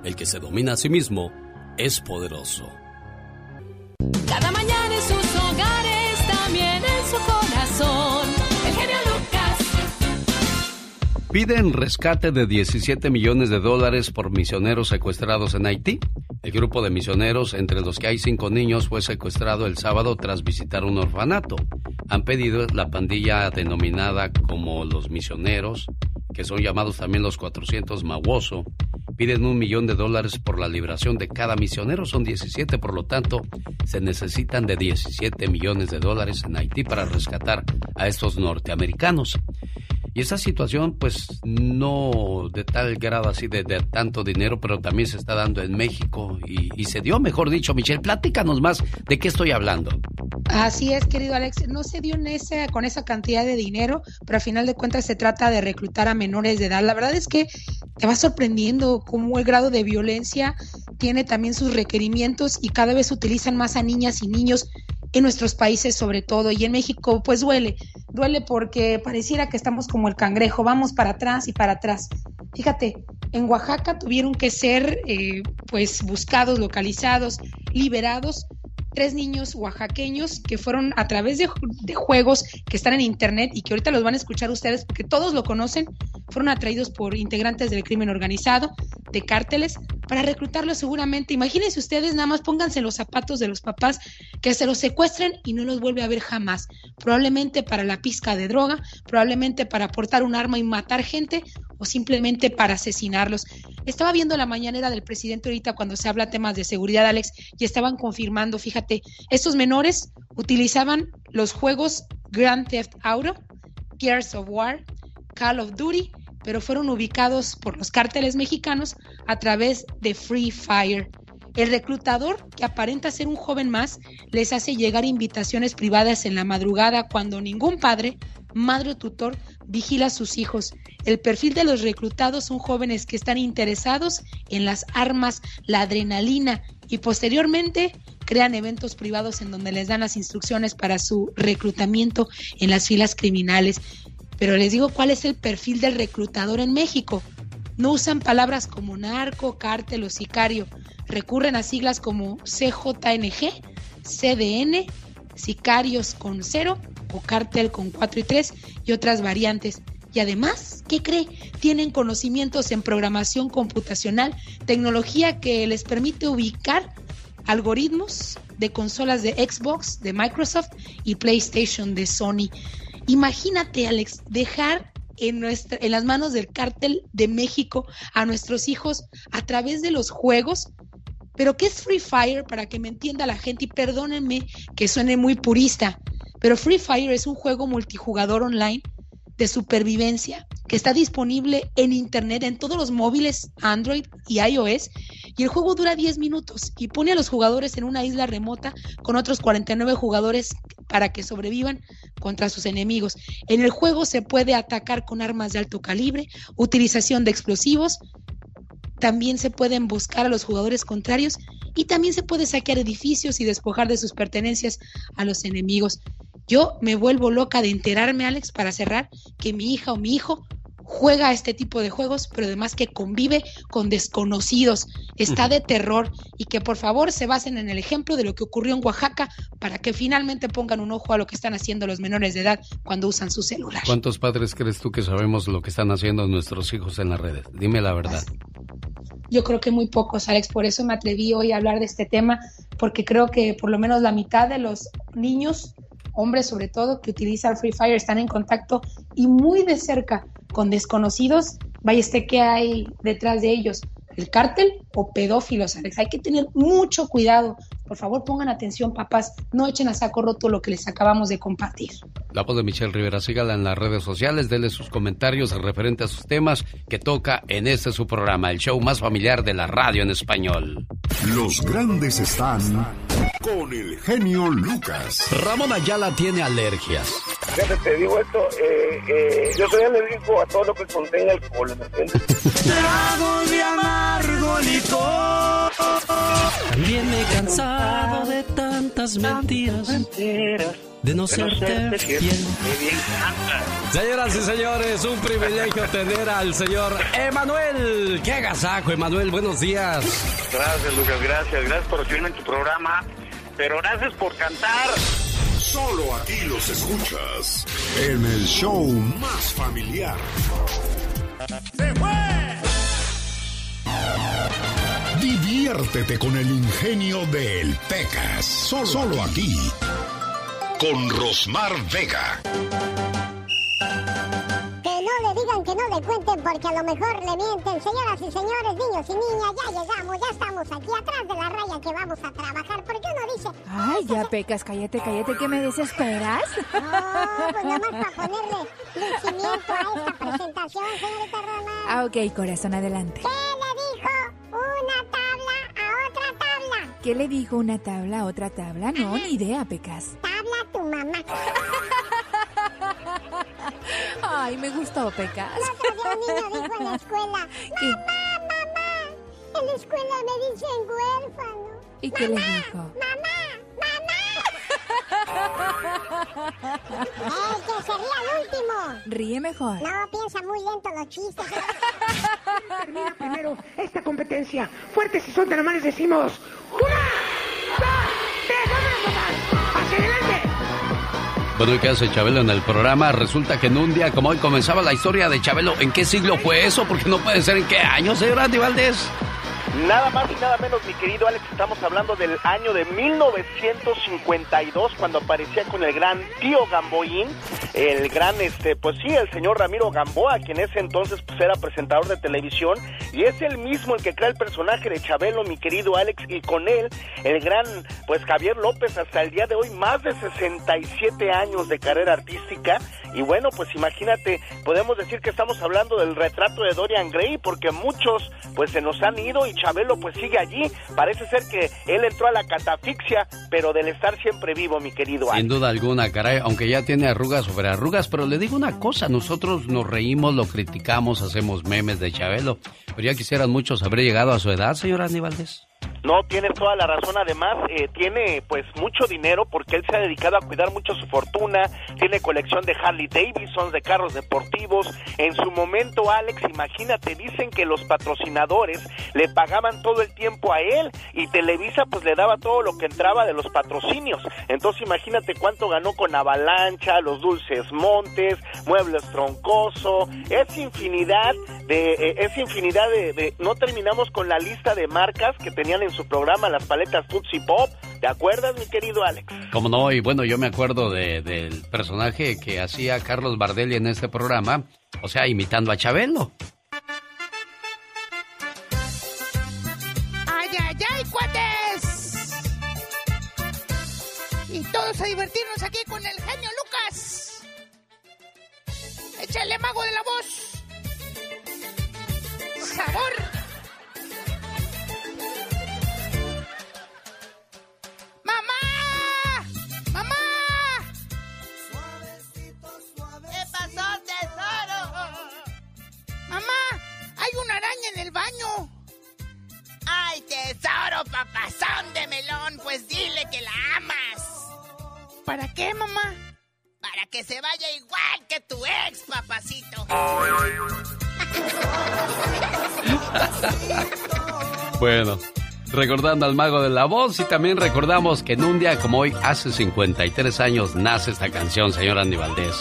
El que se domina a sí mismo es poderoso. Cada mañana en sus hogares, también en su corazón. El genio Lucas. Piden rescate de 17 millones de dólares por misioneros secuestrados en Haití. El grupo de misioneros, entre los que hay cinco niños, fue secuestrado el sábado tras visitar un orfanato. Han pedido la pandilla denominada como los misioneros, que son llamados también los 400 Mawoso, Piden un millón de dólares por la liberación de cada misionero, son 17, por lo tanto, se necesitan de 17 millones de dólares en Haití para rescatar a estos norteamericanos. Y esa situación, pues, no de tal grado así de, tanto dinero, pero también se está dando en México y, y, se dio, mejor dicho, Michelle, platícanos más de qué estoy hablando. Así es, querido Alex, no se dio en con esa cantidad de dinero, pero al final de cuentas se trata de reclutar a menores de edad. La verdad es que te va sorprendiendo cómo el grado de violencia tiene también sus requerimientos y cada vez utilizan más a niñas y niños en nuestros países sobre todo y en México pues duele, duele porque pareciera que estamos como el cangrejo, vamos para atrás y para atrás. Fíjate, en Oaxaca tuvieron que ser eh, pues buscados, localizados, liberados tres niños oaxaqueños que fueron a través de, juegos que están en internet y que ahorita los van a escuchar ustedes porque todos lo conocen, fueron atraídos por integrantes del crimen organizado, de cárteles, para reclutarlos seguramente. Imagínense ustedes, nada más pónganse los zapatos de los papás que se los secuestren y no los vuelve a ver jamás. Probablemente para la pizca de droga, probablemente para portar un arma y matar gente simplemente para asesinarlos. Estaba viendo la mañanera del presidente ahorita cuando se habla temas de seguridad, Alex, y estaban confirmando, fíjate, estos menores utilizaban los juegos Grand Theft Auto, Gears of War, Call of Duty, pero fueron ubicados por los cárteles mexicanos a través de Free Fire. El reclutador, que aparenta ser un joven más, les hace llegar invitaciones privadas en la madrugada cuando ningún padre, madre o tutor vigila a sus hijos. El perfil de los reclutados son jóvenes que están interesados en las armas, la adrenalina y posteriormente crean eventos privados en donde les dan las instrucciones para su reclutamiento en las filas criminales. Pero les digo cuál es el perfil del reclutador en México. No usan palabras como narco, cártel o sicario. Recurren a siglas como CJNG, CDN, sicarios con cero o cártel con 4 y 3 y otras variantes. Y además, ¿qué cree? Tienen conocimientos en programación computacional, tecnología que les permite ubicar algoritmos de consolas de Xbox, de Microsoft y PlayStation de Sony. Imagínate, Alex, dejar en, en las manos del cártel de México a nuestros hijos a través de los juegos. Pero ¿qué es Free Fire? Para que me entienda la gente y perdónenme que suene muy purista, pero Free Fire es un juego multijugador online de supervivencia que está disponible en internet en todos los móviles Android y iOS y el juego dura 10 minutos y pone a los jugadores en una isla remota con otros 49 jugadores para que sobrevivan contra sus enemigos. En el juego se puede atacar con armas de alto calibre, utilización de explosivos, también se pueden buscar a los jugadores contrarios y también se puede saquear edificios y despojar de sus pertenencias a los enemigos. Yo me vuelvo loca de enterarme, Alex, para cerrar, que mi hija o mi hijo juega este tipo de juegos, pero además que convive con desconocidos, está de terror y que por favor se basen en el ejemplo de lo que ocurrió en Oaxaca para que finalmente pongan un ojo a lo que están haciendo los menores de edad cuando usan su celular. ¿Cuántos padres crees tú que sabemos lo que están haciendo nuestros hijos en las redes? Dime la verdad. Yo creo que muy pocos, Alex, por eso me atreví hoy a hablar de este tema, porque creo que por lo menos la mitad de los niños hombres sobre todo que utilizan Free Fire están en contacto y muy de cerca con desconocidos, vaya este que hay detrás de ellos, el cártel o pedófilos. Hay que tener mucho cuidado. Por favor, pongan atención, papás. No echen a saco roto lo que les acabamos de compartir. La voz de Michelle Rivera, sígala en las redes sociales, denle sus comentarios referentes a sus temas que toca en este su programa, el show más familiar de la radio en español. Los grandes están con el genio Lucas. Ramón Ayala tiene alergias. Fíjate, te digo esto, eh, eh, yo soy alérgico a todo lo que contenga alcohol, ¿me entiendes? *laughs* Trago de amargo licor. También me he cansado de tantas mentiras. De no serte fiel. Señoras y señores, un privilegio *laughs* tener al señor Emanuel. ¡Qué agasajo, Emanuel! Buenos días. Gracias, Lucas, gracias. Gracias por recibirme en tu programa. Pero gracias por cantar. Solo aquí los escuchas en el show más familiar. ¡Se fue! Diviértete con el ingenio del Pecas. Solo, solo aquí. Con Rosmar Vega. Que no le digan que no le cuenten porque a lo mejor le mienten. Señoras y señores, niños y niñas, ya llegamos, ya estamos aquí atrás de la raya que vamos a trabajar. ¿Por qué uno dice? Ay, ya pecas, cállate, cállate, que me desesperas. No, *laughs* pues nada más para ponerle lucimiento a esta presentación, señorita Roma. Ah, ok, corazón, adelante. ¿Qué le dijo una tabla a otra tabla? ¿Qué le dijo una tabla a otra tabla? No, ni idea, pecas. Tabla tu mamá. *laughs* Ay, me gustó, pecas. Otro día un niño dijo en la escuela, *laughs* ¿Qué? En la escuela me dicen huérfano. ¿Y qué les dijo? ¡Mamá! ¡Ey, que se ría el último! Ríe mejor. No, piensa muy lento los chistes. Termina primero esta competencia. Fuertes y son animales decimos. ¡Una! ¡Dos! ¡Tres! ¡Vámonos! ¡Hacia adelante! Bueno, ¿y qué hace Chabelo en el programa? Resulta que en un día como hoy comenzaba la historia de Chabelo. ¿En qué siglo fue eso? Porque no puede ser en qué año, señor Andy Valdés. Nada más y nada menos, mi querido Alex, estamos hablando del año de 1952, cuando aparecía con el gran tío Gamboín, el gran, este, pues sí, el señor Ramiro Gamboa, quien ese entonces pues era presentador de televisión, y es el mismo el que crea el personaje de Chabelo, mi querido Alex, y con él, el gran, pues Javier López, hasta el día de hoy, más de 67 años de carrera artística, y bueno, pues imagínate, podemos decir que estamos hablando del retrato de Dorian Gray, porque muchos, pues se nos han ido y Chabelo pues sigue allí. Parece ser que él entró a la catafixia, pero del estar siempre vivo, mi querido Sin duda alguna, caray, aunque ya tiene arrugas sobre arrugas, pero le digo una cosa, nosotros nos reímos, lo criticamos, hacemos memes de Chabelo, pero ya quisieran muchos haber llegado a su edad, señor Aníbaldez. No, tiene toda la razón. Además, eh, tiene pues mucho dinero porque él se ha dedicado a cuidar mucho su fortuna. Tiene colección de Harley Davidson, de carros deportivos. En su momento, Alex, imagínate, dicen que los patrocinadores le pagaban todo el tiempo a él y Televisa pues le daba todo lo que entraba de los patrocinios. Entonces, imagínate cuánto ganó con Avalancha, los Dulces Montes, Muebles Troncoso. Es infinidad de, eh, es infinidad de, de, no terminamos con la lista de marcas que en su programa las paletas Tootsie Pop. ¿Te acuerdas, mi querido Alex? Como no, y bueno, yo me acuerdo de, del personaje que hacía Carlos Bardelli en este programa, o sea, imitando a Chabelo. ¡Ay, ay, ay, cuates! Y todos a divertirnos aquí con el genio Lucas. Échale mago de la voz. Sabor. ¡Mamá! ¡Hay una araña en el baño! ¡Ay, tesoro, papazón de melón! Pues dile que la amas. ¿Para qué, mamá? Para que se vaya igual que tu ex, papacito. *laughs* Bueno, recordando al mago de la voz y también recordamos que en un día como hoy, hace 53 años, nace esta canción, señor Andy Valdés.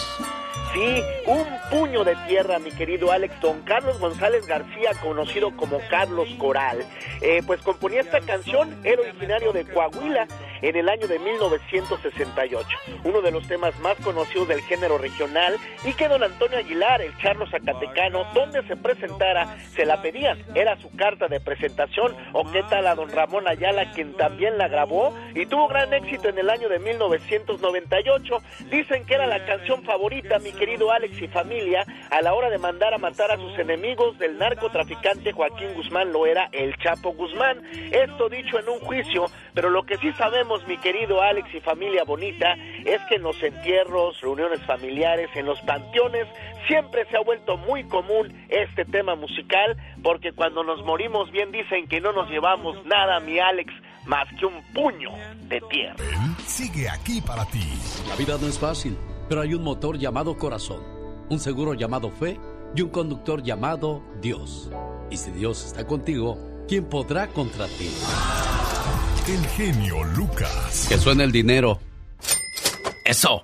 Sí, un puño de tierra, mi querido Alex. Don Carlos González García, conocido como Carlos Coral, eh, pues componía esta canción, era originario de Coahuila en el año de 1968. Uno de los temas más conocidos del género regional y que don Antonio Aguilar, el charlo zacatecano, donde se presentara, se la pedían. Era su carta de presentación. O qué tal a don Ramón Ayala, quien también la grabó y tuvo gran éxito en el año de 1998. Dicen que era la canción favorita, mi querido Alex y familia, a la hora de mandar a matar a sus enemigos del narcotraficante Joaquín Guzmán lo era el Chapo Guzmán. Esto dicho en un juicio, pero lo que sí sabemos, mi querido Alex y familia bonita, es que en los entierros, reuniones familiares, en los panteones, siempre se ha vuelto muy común este tema musical, porque cuando nos morimos bien dicen que no nos llevamos nada, mi Alex, más que un puño de tierra. Sigue aquí para ti. La vida no es fácil, pero hay un motor llamado corazón, un seguro llamado fe y un conductor llamado Dios. Y si Dios está contigo, ¿quién podrá contra ti? El genio Lucas. Que suene el dinero. Eso.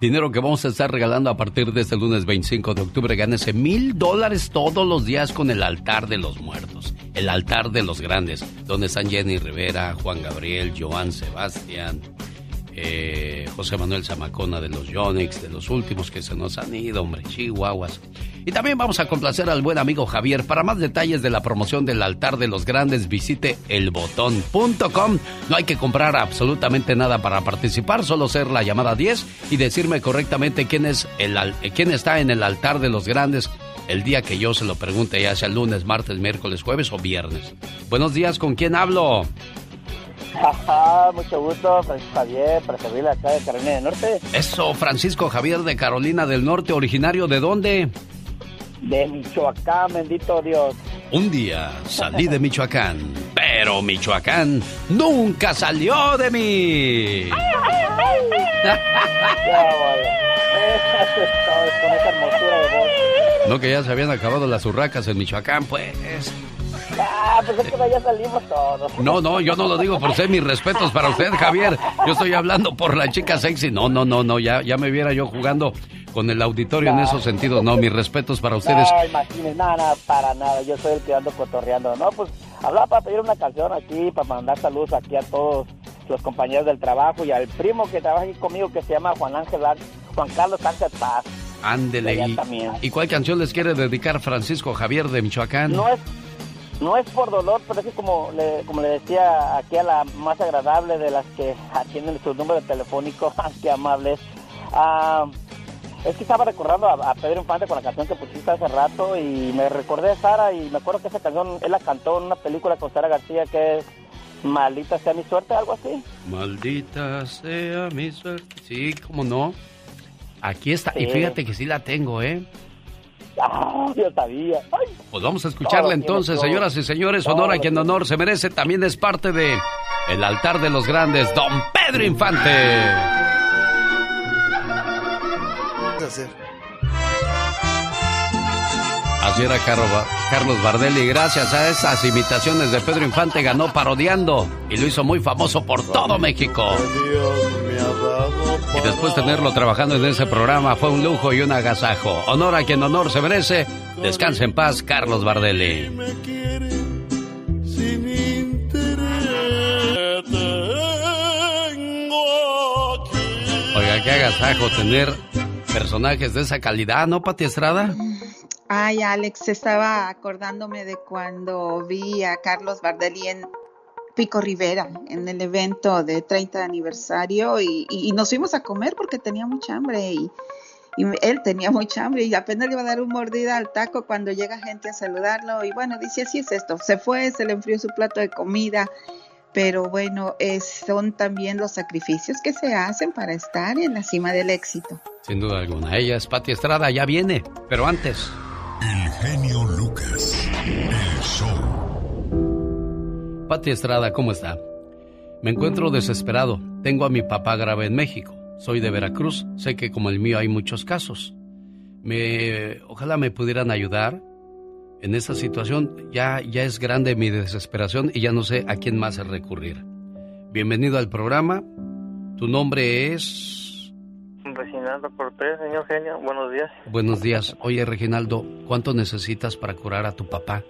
Dinero que vamos a estar regalando a partir de este lunes 25 de octubre. Gánese mil dólares todos los días con el altar de los muertos. El altar de los grandes. Donde están Jenny Rivera, Juan Gabriel, Joan Sebastián, eh, José Manuel Zamacona de los Yonix, de los últimos que se nos han ido, hombre, chihuahuas. Y también vamos a complacer al buen amigo Javier. Para más detalles de la promoción del altar de los grandes, visite elbotón.com. No hay que comprar absolutamente nada para participar, solo ser la llamada 10 y decirme correctamente quién, es el, eh, quién está en el altar de los grandes el día que yo se lo pregunte, ya sea lunes, martes, miércoles, jueves o viernes. Buenos días, ¿con quién hablo? Mucho gusto, Francisco Javier, para servirle acá de Carolina del Norte, Eso, Francisco Javier de Carolina del Norte, originario de dónde? De Michoacán, bendito Dios. Un día salí de Michoacán, pero Michoacán nunca salió de mí. *laughs* No que ya se habían acabado las urracas en Michoacán, pues. Ah, pues es que ya salimos todos. No, no, yo no lo digo por ser mis respetos para usted, Javier. Yo estoy hablando por la chica sexy. No, no, no, no, ya, ya me viera yo jugando con el auditorio en esos sentidos. No, mis respetos para ustedes. No, imagínese, nada, nada, para nada. Yo soy el que ando cotorreando. No, pues hablaba para pedir una canción aquí, para mandar saludos aquí a todos los compañeros del trabajo y al primo que trabaja aquí conmigo que se llama Juan Ángel, Juan Carlos Sánchez Paz. Ándele. Y. ¿Y cuál canción les quiere dedicar Francisco Javier de Michoacán? No es, no es por dolor, pero es que como le, como le decía aquí a la más agradable de las que atienden su número telefónico, *laughs* qué amables. Ah, es que estaba recordando a, a Pedro Infante con la canción que pusiste hace rato y me recordé a Sara y me acuerdo que esa canción él la cantó en una película con Sara García que es Maldita sea mi suerte, algo así. Maldita sea mi suerte. Sí, cómo no. Aquí está. Y fíjate que sí la tengo, ¿eh? Ah, yo sabía. Ay, Pues vamos a escucharla entonces, señoras y señores. Todo Honor a quien honor se merece. También es parte de el altar de los grandes, Don Pedro Infante. Así Carlos Bardelli. Gracias a esas imitaciones de Pedro Infante ganó parodiando y lo hizo muy famoso por todo México. Y después tenerlo trabajando en ese programa fue un lujo y un agasajo. Honor a quien honor se merece. Descanse en paz, Carlos Bardelli. Oiga, qué agasajo tener personajes de esa calidad, ¿no, Pati Estrada? Ay, Alex, estaba acordándome de cuando vi a Carlos Bardelli en Pico Rivera, en el evento de 30 aniversario, y, nos fuimos a comer porque tenía mucha hambre y, y él tenía mucha hambre y apenas le iba a dar un mordida al taco cuando llega gente a saludarlo y bueno, dice así es esto, se fue, se le enfrió su plato de comida, pero bueno, es- son también los sacrificios que se hacen para estar en la cima del éxito. Sin duda alguna. Ella es Pati Estrada, ya viene. Pero antes. El genio Lucas. El show. Pati Estrada, ¿cómo está? Me encuentro desesperado. Tengo a mi papá grave en México. Soy de Veracruz. Sé que como el mío hay muchos casos. Me, ojalá me pudieran ayudar en esa situación. Ya, ya es grande mi desesperación y ya no sé a quién más recurrir. Bienvenido al programa. Tu nombre es... Reginaldo Cortés, señor genio, buenos días. Buenos días. Oye, Reginaldo, ¿cuánto necesitas para curar a tu papá?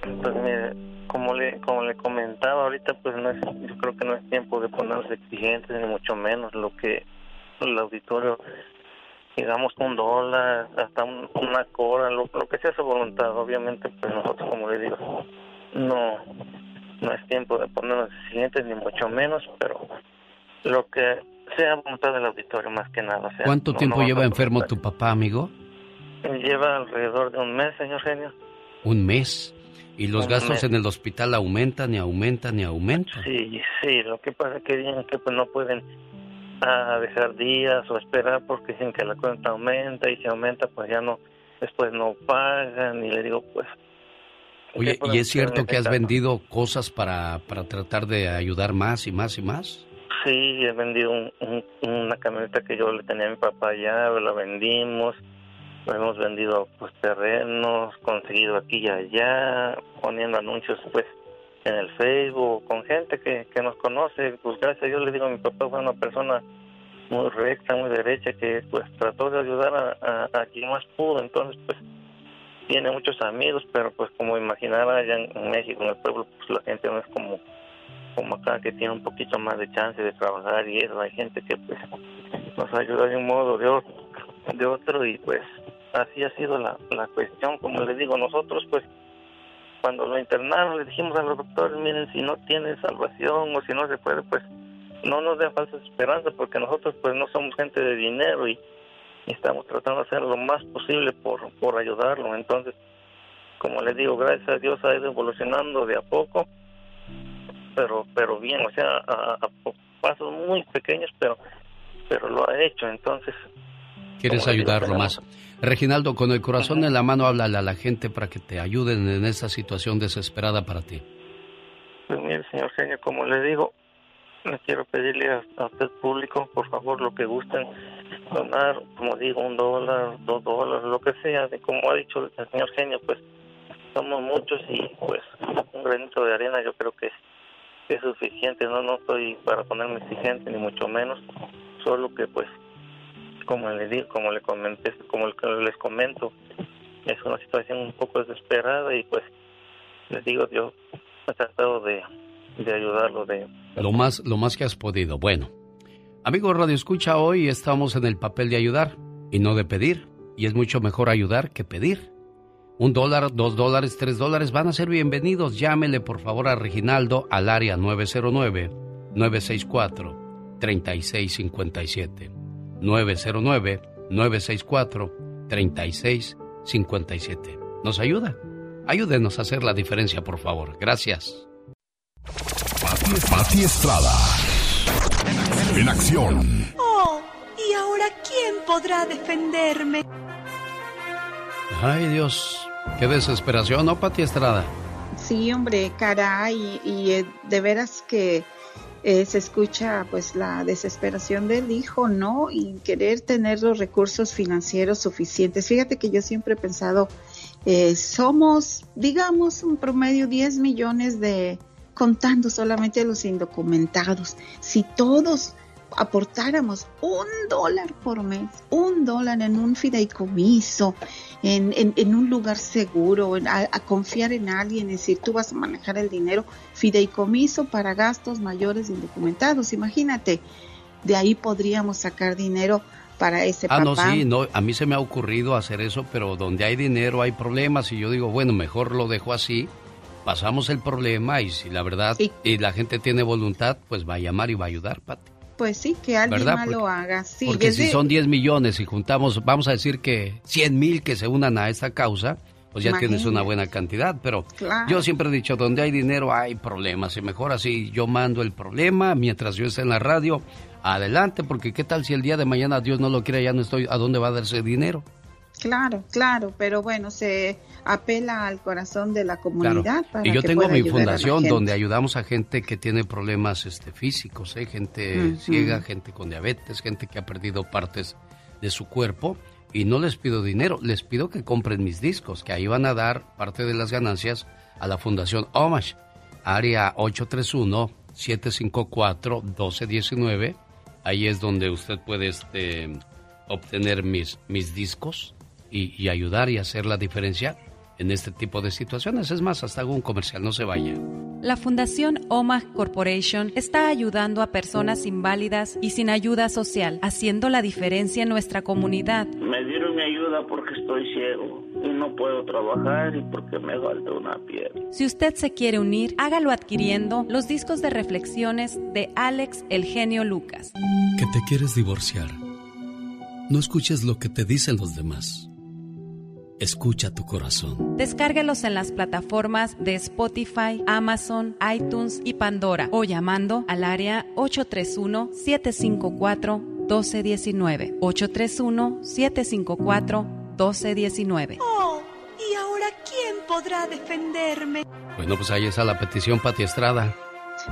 Pues mire, como le, como le comentaba ahorita, pues no es, yo creo que no es tiempo de ponernos exigentes, ni mucho menos lo que el auditorio, digamos un dólar, hasta un- una cora, lo, lo que sea su voluntad. Obviamente, pues nosotros, como le digo, no, no es tiempo de ponernos exigentes, ni mucho menos, pero lo que sea voluntad del auditorio, más que nada. o sea, ¿Cuánto no- tiempo no lleva enfermo tu papá, amigo? Lleva alrededor de un mes, señor genio. Un mes. ¿Y los Un gastos mes. en el hospital aumentan y aumentan y aumentan? Sí, sí, lo que pasa es que dicen que pues no pueden ah, dejar días o esperar porque dicen que la cuenta aumenta y si aumenta pues ya no, después no pagan y le digo pues... Oye, ¿qué ¿y es cierto que has este caso? vendido cosas para, para tratar de ayudar más y más y más? Sí, he vendido un- un- una camioneta que yo le tenía a mi papá allá, la vendimos, hemos vendido pues terrenos, conseguido aquí y allá, poniendo anuncios pues en el Facebook, con gente que, que nos conoce, pues gracias a Dios le digo, mi papá fue una persona muy recta, muy derecha, que pues trató de ayudar a, a, a quien más pudo, entonces pues tiene muchos amigos, pero pues como imaginará allá en México, en el pueblo, pues la gente no es como como acá que tiene un poquito más de chance de trabajar y eso, hay gente que pues nos ayuda de un modo de otro, de otro y pues así ha sido la, la cuestión, como les digo, nosotros pues cuando lo internaron le dijimos a los doctores, miren, si no tiene salvación o si no se puede, pues no nos den falsas esperanzas porque nosotros pues no somos gente de dinero y estamos tratando de hacer lo más posible por, por ayudarlo, entonces como les digo, gracias a Dios ha ido evolucionando de a poco pero pero bien, o sea, a, pasos muy pequeños, pero pero lo ha hecho. Entonces, Quieres ayudarlo más. Reginaldo, con el corazón en la mano, háblale a la gente para que te ayuden en esta situación desesperada para ti. Pues mire, señor genio, como le digo, le quiero pedirle a, a usted público, por favor, lo que gusten donar, como digo, un dólar, dos dólares, lo que sea, de como ha dicho el señor genio, pues somos muchos y pues un granito de arena yo creo que es, suficiente, no no estoy para ponerme exigente ni mucho menos, solo que pues como le digo, como le comenté, como le- les comento, es una situación un poco desesperada y pues les digo, yo he tratado de, de ayudarlo, de Lo más, lo más que has podido. Bueno, amigos Radio Escucha, hoy estamos en el papel de ayudar y no de pedir. Y es mucho mejor ayudar que pedir. Un dólar, dos dólares, tres dólares van a ser bienvenidos. Llámele por favor a Reginaldo al área 909-964-3657. 909-964-3657. ¿Nos ayuda? Ayúdenos a hacer la diferencia, por favor. Gracias. Pati, Pati Estrada. En acción. Oh, ¿y ahora quién podrá defenderme? Ay, Dios. Qué desesperación, ¿no, Pati Estrada? Sí, hombre, caray, y, eh, de veras que eh, se escucha pues la desesperación del hijo, ¿no? Y querer tener los recursos financieros suficientes. Fíjate que yo siempre he pensado, eh, somos, digamos, un promedio 10 millones de, contando solamente los indocumentados. Si todos aportáramos un dólar por mes, un dólar en un fideicomiso, en, en, en un lugar seguro, en- a, a confiar en alguien, es decir, tú vas a manejar el dinero, fideicomiso para gastos mayores indocumentados, imagínate, de ahí podríamos sacar dinero para ese Ah, papá. no, sí, no, a mí se me ha ocurrido hacer eso, pero donde hay dinero hay problemas y yo digo, bueno, mejor lo dejo así, pasamos el problema y si la verdad y la gente tiene voluntad, pues va a llamar y va a ayudar, Pati. Pues sí, que alguien ¿Verdad? más lo haga. Sí, Porque si son 10 millones y juntamos, vamos a decir que 100 mil que se unan a esta causa, pues ya tienes una buena cantidad. Pero Claro. yo siempre he dicho, donde hay dinero hay problemas. Y mejor así, yo mando el problema mientras yo esté en la radio. Adelante, porque qué tal si el día de mañana Dios no lo quiere, ya no estoy, ¿a dónde va a darse dinero? Claro, claro, pero bueno, se apela al corazón de la Claro. comunidad para Y yo que tengo mi fundación donde ayudamos a gente que tiene problemas este, físicos, ¿eh? gente ciega, gente con diabetes, gente que ha perdido partes de su cuerpo. Y no les pido dinero, les pido que compren mis discos, que ahí van a dar parte de las ganancias a la Fundación Homage. Área 831-754-1219. Ahí es donde usted puede este, obtener mis, mis discos y, y ayudar y hacer la diferencia en este tipo de situaciones. Es más, hasta hago un comercial, no se vaya. La Fundación OMAG Corporation está ayudando a personas inválidas y sin ayuda social, haciendo la diferencia en nuestra comunidad. Me dieron mi ayuda porque estoy ciego y no puedo trabajar y porque me falta una pierna. Si usted se quiere unir, hágalo adquiriendo los discos de reflexiones de Alex El Genio Lucas. Que te quieres divorciar. No escuches lo que te dicen los demás. Escucha tu corazón. Descárgalos en las plataformas de Spotify, Amazon, iTunes y Pandora o llamando al área 831-754-1219. 831-754-1219. Oh, ¿y ahora quién podrá defenderme? Bueno, pues ahí está la petición, Pati Estrada.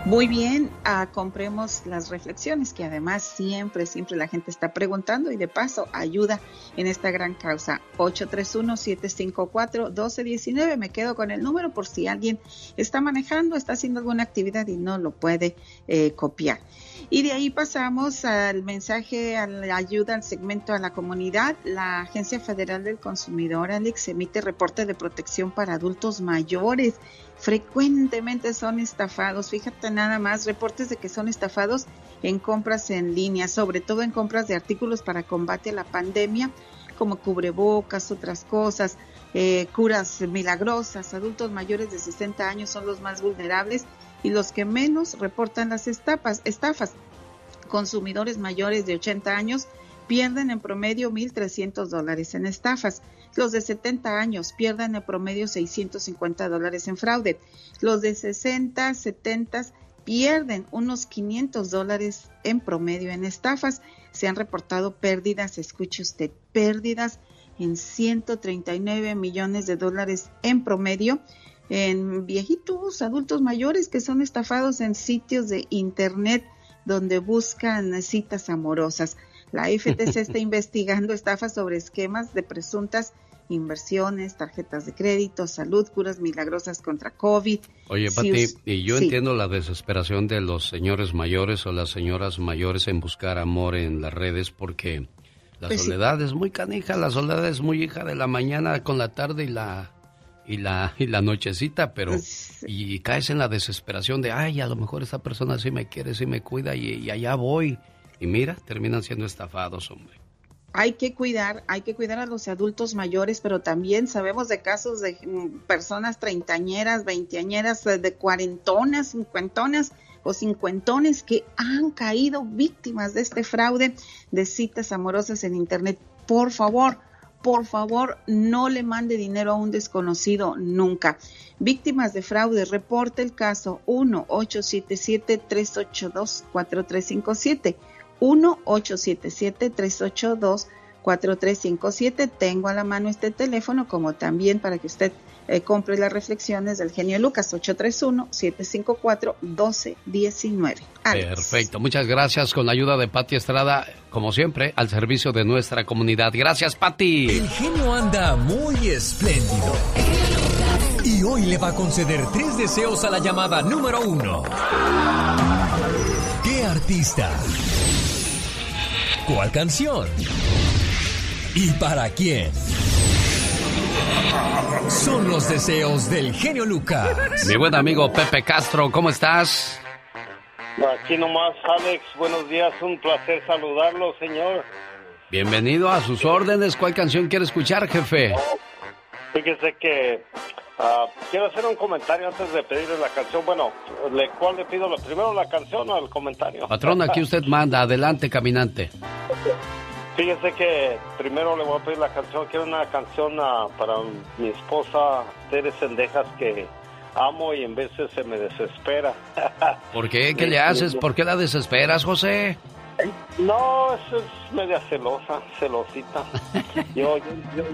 Muy bien, ah, compremos las reflexiones que además siempre, siempre la gente está preguntando y de paso ayuda en esta gran causa. 831-754-1219. Me quedo con el número por si alguien está manejando, está haciendo alguna actividad y no lo puede eh, copiar. Y de ahí pasamos al mensaje, a la ayuda al segmento a la comunidad. La Agencia Federal del Consumidor, Alex, emite reporte de protección para adultos mayores. Frecuentemente son estafados. Fíjate nada más, reportes de que son estafados en compras en línea, sobre todo en compras de artículos para combate a la pandemia, como cubrebocas, otras cosas, eh, curas milagrosas. Adultos mayores de 60 años son los más vulnerables y los que menos reportan las estafas. estafas. Consumidores mayores de 80 años pierden en promedio 1.300 dólares en estafas. Los de 70 años pierden en promedio 650 dólares en fraude. Los de 60, 70 pierden unos 500 dólares en promedio en estafas. Se han reportado pérdidas, escuche usted, pérdidas en 139 millones de dólares en promedio en viejitos, adultos mayores que son estafados en sitios de internet donde buscan citas amorosas. La FTC está *laughs* investigando estafas sobre esquemas de presuntas inversiones, tarjetas de crédito, salud, curas milagrosas contra COVID. Oye, Pati, y yo entiendo la desesperación de los señores mayores o las señoras mayores en buscar amor en las redes porque la pues soledad es muy canija, la soledad es muy hija de la mañana con la tarde y la y la y la nochecita, pero *laughs* y caes en la desesperación de, ay, a lo mejor esa persona sí me quiere, sí me cuida y, y allá voy. Y mira, terminan siendo estafados, hombre hay que cuidar, hay que cuidar a los adultos mayores, pero también sabemos de casos de mm, personas treintañeras, veinteañeras, eh, de cuarentonas, cincuentonas o cincuentones que han caído víctimas de este fraude de citas amorosas en Internet. Por favor, por favor, no le mande dinero a un desconocido nunca. Víctimas de fraude, reporte el caso 1-877-382-4357. 1-877-382-4357. Tengo a la mano este teléfono, como también para que usted eh, compre las reflexiones del genio Lucas, 831-754-1219. Perfecto, muchas gracias con la ayuda de Patti Estrada, como siempre, al servicio de nuestra comunidad. Gracias, Patti. El genio anda muy espléndido. Y hoy le va a conceder tres deseos a la llamada número uno. ¿Qué artista? ¿Cuál canción? ¿Y para quién? Son los deseos del genio Lucas. Mi buen amigo Pepe Castro, ¿cómo estás? Aquí nomás, Alex. Buenos días, un placer saludarlo, señor. Bienvenido a sus órdenes. ¿Cuál canción quiere escuchar, jefe? Fíjese que ah, quiero hacer un comentario antes de pedirle la canción. Bueno, ¿le, ¿cuál le pido? ¿Primero la canción o el comentario? Patrón, aquí usted manda. Adelante, caminante. Fíjese que primero le voy a pedir la canción. Quiero una canción ah, para mi esposa, Tere Sendejas, que amo y en veces se me desespera. *laughs* ¿Por qué? ¿Qué le haces? ¿Por qué la desesperas, José? No, eso es media celosa, celosita. *laughs* Yo, yo,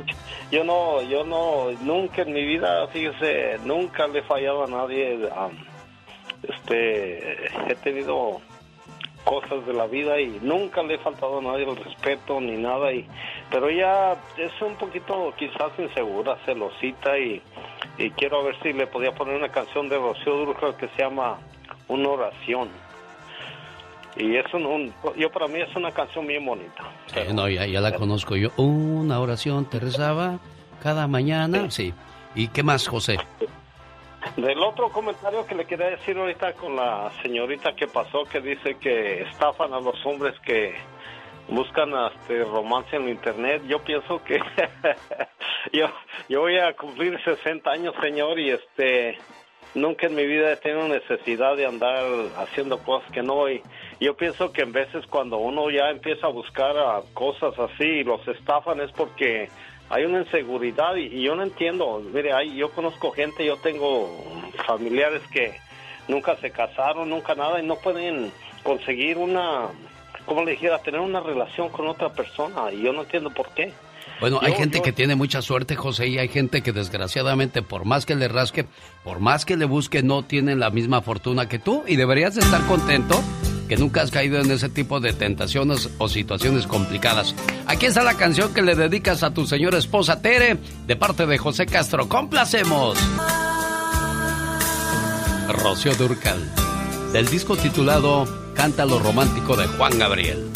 yo, no, yo no, nunca en mi vida, fíjese, nunca le he fallado a nadie. este, he tenido cosas de la vida y nunca le he faltado a nadie el respeto ni nada y pero ella es un poquito quizás insegura celosita y, quiero ver si le podía poner una canción de Rocío Durcal que se llama una oración y es un, yo para mí es una canción bien bonita. no, ya, ya, la conozco yo. Una oración te rezaba cada mañana, sí. ¿Y qué más, José? Del otro comentario que le quería decir ahorita con la señorita que pasó, que dice que estafan a los hombres que buscan este romance en internet. Yo pienso que *laughs* yo, voy a cumplir 60 años, señor, y este nunca en mi vida he tenido necesidad de andar haciendo cosas que no. Y yo pienso que en veces cuando uno ya empieza a buscar cosas así y los estafan es porque hay una inseguridad y, yo no entiendo. Mire, hay, yo conozco gente, yo tengo familiares que nunca se casaron, nunca nada y no pueden conseguir una, como le dijera, tener una relación con otra persona y yo no entiendo por qué. Bueno, hay gente que tiene mucha suerte, José, y hay gente que desgraciadamente, por más que le rasque, por más que le busque, no tienen la misma fortuna que tú. Y deberías de estar contento que nunca has caído en ese tipo de tentaciones o situaciones complicadas. Aquí está la canción que le dedicas a tu señora esposa Tere, de parte de José Castro. ¡Complacemos! Rocío Durcal, del disco titulado Canta lo romántico de Juan Gabriel.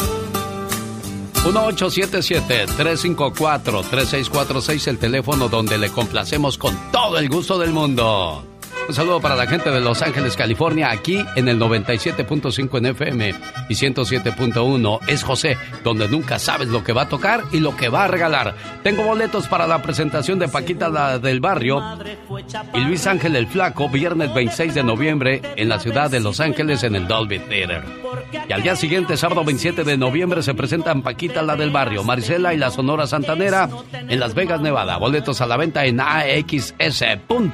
1877-354-3646, el teléfono donde le complacemos con todo el gusto del mundo. Un saludo para la gente de Los Ángeles, California, aquí en el 97.5 en FM y 107.1 es José, donde nunca sabes lo que va a tocar y lo que va a regalar. Tengo boletos para la presentación de Paquita la del Barrio y Luis Ángel el Flaco, viernes 26 de noviembre en la ciudad de Los Ángeles en el Dolby Theater. Y al día siguiente, sábado 27 de noviembre, se presentan Paquita la del Barrio, Marisela y la Sonora Santanera en Las Vegas, Nevada. Boletos a la venta en axs.com.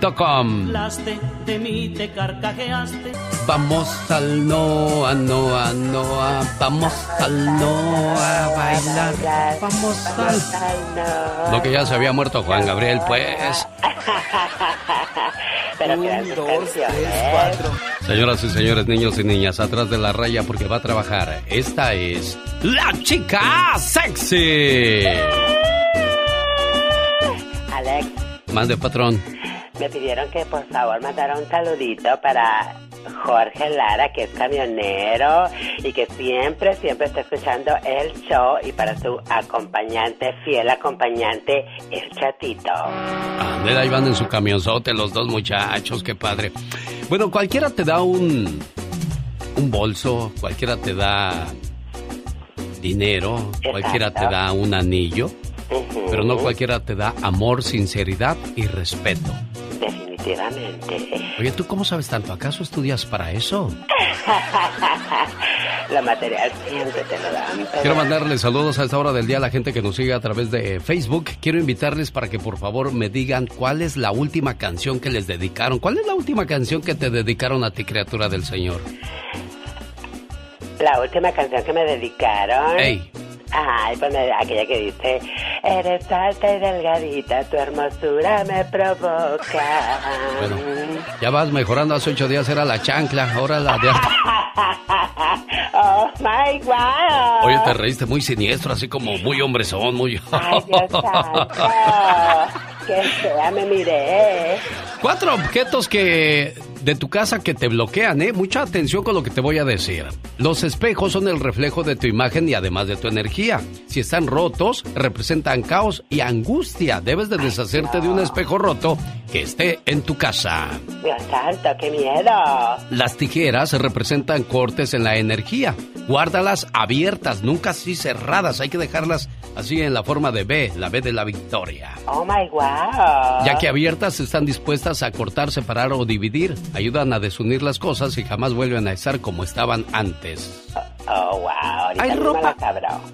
de mí te carcajeaste. Vamos al Noa, Noa, Noa, vamos al Noa a bailar. Vamos al. Lo que ya se había muerto Juan Gabriel, pues. *laughs* Pero Un, dos, tres, cuatro. Señoras y señores, niños y niñas, atrás de la raya porque va a trabajar. Esta es la chica sexy. Alex. Mande, patrón. Me pidieron que por favor mandara un saludito para Jorge Lara, que es camionero y que siempre, siempre está escuchando el show y para su acompañante, fiel acompañante, el chatito. Andela, ahí van en su camionzote los dos muchachos, qué padre. Bueno, cualquiera te da un, un bolso, cualquiera te da dinero, cualquiera te da un anillo, pero no cualquiera te da amor, sinceridad y respeto. Definitivamente. Oye, ¿tú cómo sabes tanto? ¿Acaso estudias para eso? *laughs* la material siempre te lo dan. Quiero mandarles saludos a esta hora del día a la gente que nos sigue a través de Facebook. Quiero invitarles para que por favor me digan cuál es la última canción que les dedicaron. ¿Cuál es la última canción que te dedicaron a ti, criatura del Señor? La última canción que me dedicaron. ¡Ey! Ay, pues aquella que dice, eres alta y delgadita, tu hermosura me provoca. Bueno, ya vas mejorando, hace ocho días era la chancla, ahora la de... *laughs* oh, my God. Oye, te reíste muy siniestro, así como muy hombrezón, muy... Ay, Dios santo. *laughs* Que sea, me miré. Cuatro objetos que de tu casa que te bloquean, ¿eh? Mucha atención con lo que te voy a decir. Los espejos son el reflejo de tu imagen y además de tu energía. Si están rotos, representan caos y angustia. Debes de deshacerte de un espejo roto que esté en tu casa. Dios santo, qué miedo. Las tijeras representan cortes en la energía. Guárdalas abiertas, nunca así cerradas. Hay que dejarlas así en la forma de B, la B de la victoria. Oh my wow. Ya que abiertas están dispuestas a cortar, separar o dividir ayudan a desunir las cosas y jamás vuelven a estar como estaban antes. Oh, wow. Hay ropa,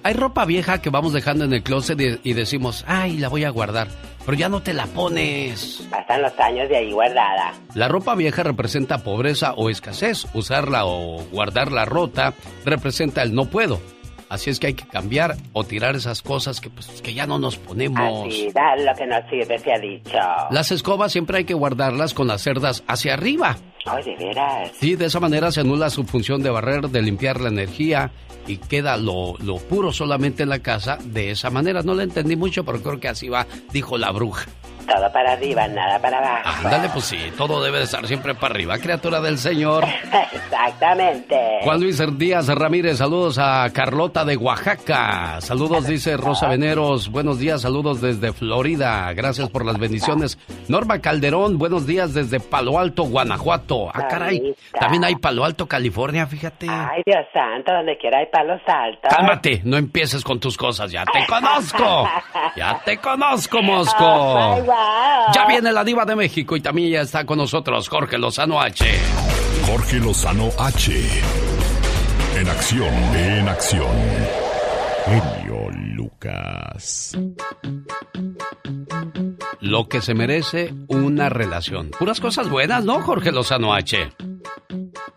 hay ropa vieja que vamos dejando en el closet y, decimos, ay, la voy a guardar. Pero ya no te la pones. Pasan los años de ahí guardada. La ropa vieja representa pobreza o escasez. Usarla o guardarla rota representa el no puedo. Así es que hay que cambiar o tirar esas cosas que, pues, que ya no nos ponemos. Así, da lo que nos sirve, se ha dicho. Las escobas siempre hay que guardarlas con las cerdas hacia arriba. Ay, de veras. Sí, de esa manera se anula su función de barrer, de limpiar la energía y queda lo, lo puro solamente en la casa de esa manera. No le entendí mucho, pero creo que así va, dijo la bruja. Todo para arriba, nada para abajo. Ándale, pues sí, todo debe de estar siempre para arriba, criatura del Señor. *laughs* Exactamente. Juan Luis Díaz Ramírez, saludos a Carlota de Oaxaca. Saludos, dice Rosa Veneros. Buenos días, saludos desde Florida. Gracias por las bendiciones. Norma Calderón, buenos días desde Palo Alto, Guanajuato. Ah, caray. También hay Palo Alto, California, fíjate. Ay, Dios santo, donde quiera hay palos altos. Cálmate, no empieces con tus cosas, ya te *laughs* conozco. Ya te conozco, Mosco. Ya viene la diva de México y también ya está con nosotros Jorge Lozano H. Jorge Lozano H. En acción, en acción. Lucas. Lo que se merece una relación. Puras cosas buenas, ¿no, Jorge Lozano H?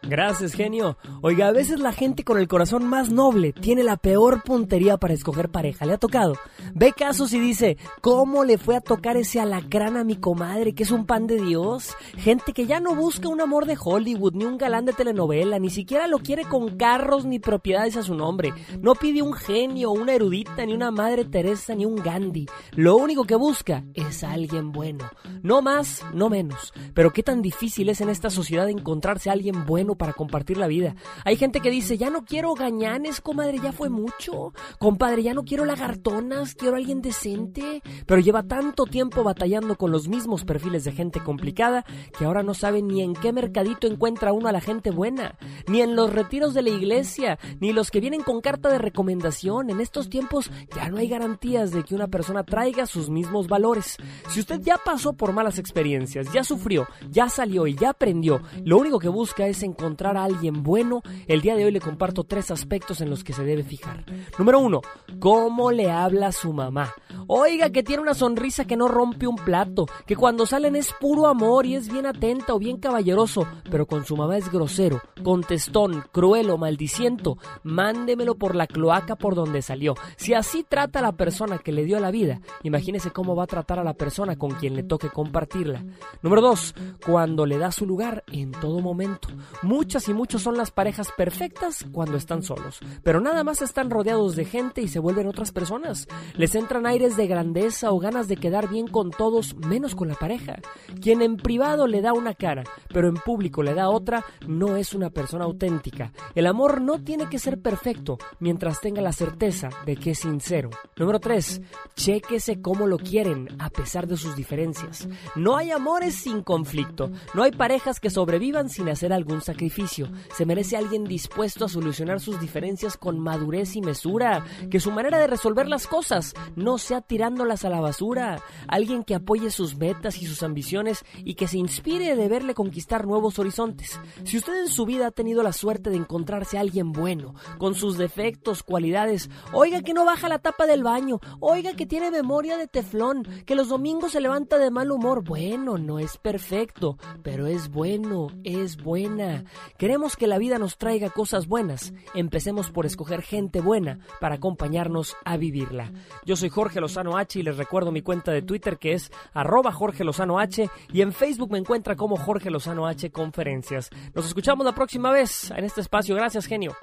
Gracias, genio. Oiga, a veces la gente con el corazón más noble tiene la peor puntería para escoger pareja. ¿Le ha tocado? Ve casos y dice, ¿cómo le fue a tocar ese alacrán a mi comadre que es un pan de Dios? Gente que ya no busca un amor de Hollywood, ni un galán de telenovela, ni siquiera lo quiere con carros ni propiedades a su nombre. No pide un genio, una erudita, ni una madre Teresa, ni un Gandhi. Lo único que busca es alguien bueno. No más, no menos. Pero qué tan difícil es en esta sociedad encontrarse a alguien bueno para compartir la vida. Hay gente que dice, ya no quiero gañanes, comadre, ya fue mucho. Compadre, ya no quiero lagartonas, quiero alguien decente. Pero lleva tanto tiempo batallando con los mismos perfiles de gente complicada que ahora no sabe ni en qué mercadito encuentra uno a la gente buena, ni en los retiros de la iglesia, ni los que vienen con carta de recomendación. En estos tiempos ya no hay garantías de que una persona traiga sus mismos valores. Si usted ya pasó por malas experiencias, ya sufrió, ya salió y ya aprendió, lo único que busca es encontrar a alguien bueno, el día de hoy le comparto tres aspectos en los que se debe fijar. Número uno, ¿cómo le habla su mamá? Oiga, que tiene una sonrisa que no rompe un plato, que cuando salen es puro amor y es bien atenta o bien caballeroso, pero con su mamá es grosero, contestón, cruel o maldiciento. Mándemelo por la cloaca por donde salió. Si así trata a la persona que le dio la vida, imagínese cómo va a tratar a la persona con quien le toque compartirla. Número dos, cuando le da su lugar en todo momento. Muchas y muchos son las parejas perfectas cuando están solos, pero nada más están rodeados de gente y se vuelven otras personas. Les entran aires de grandeza o ganas de quedar bien con todos menos con la pareja. Quien en privado le da una cara, pero en público le da otra, no es una persona auténtica. El amor no tiene que ser perfecto mientras tenga la certeza de que es sincero. Número 3. Chéquese cómo lo quieren a pesar de sus diferencias. No hay amores sin conflicto. No hay parejas que sobrevivan sin hacer algún sacrificio. Se merece alguien dispuesto a solucionar sus diferencias con madurez y mesura. Que su manera de resolver las cosas no sea tirándolas a la basura. Alguien que apoye sus metas y sus ambiciones y que se inspire de verle conquistar nuevos horizontes. Si usted en su vida ha tenido la suerte de encontrarse a alguien bueno, con sus defectos, cualidades, oiga que no baja la tapa del baño, oiga que tiene memoria de teflón, que los domingos se levanta de mal humor, bueno, no es perfecto, pero es bueno, es buena. Queremos que la vida nos traiga cosas buenas. Empecemos por escoger gente buena para acompañarnos a vivirla. Yo soy Jorge Lozano H y les recuerdo mi cuenta de Twitter que es arroba Jorge Lozano H y en Facebook me encuentra como Jorge Lozano H Conferencias. Nos escuchamos la próxima vez en este espacio. Gracias, genio.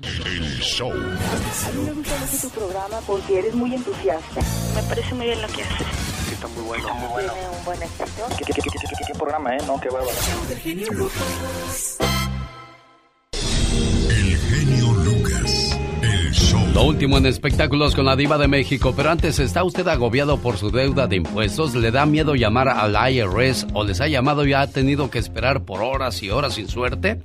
El show. A mí me gusta mucho tu programa porque eres muy entusiasta. Me parece muy bien lo que haces. Está muy bueno. Muy bueno. Tiene un buen éxito. ¿Qué, qué, qué, qué, qué, qué programa, eh? No, qué bárbaro. El genio Lucas. El show. Lo último en espectáculos con la diva de México, pero antes, ¿está usted agobiado por su deuda de impuestos? ¿Le da miedo llamar al IRS o les ha llamado y ha tenido que esperar por horas y horas sin suerte?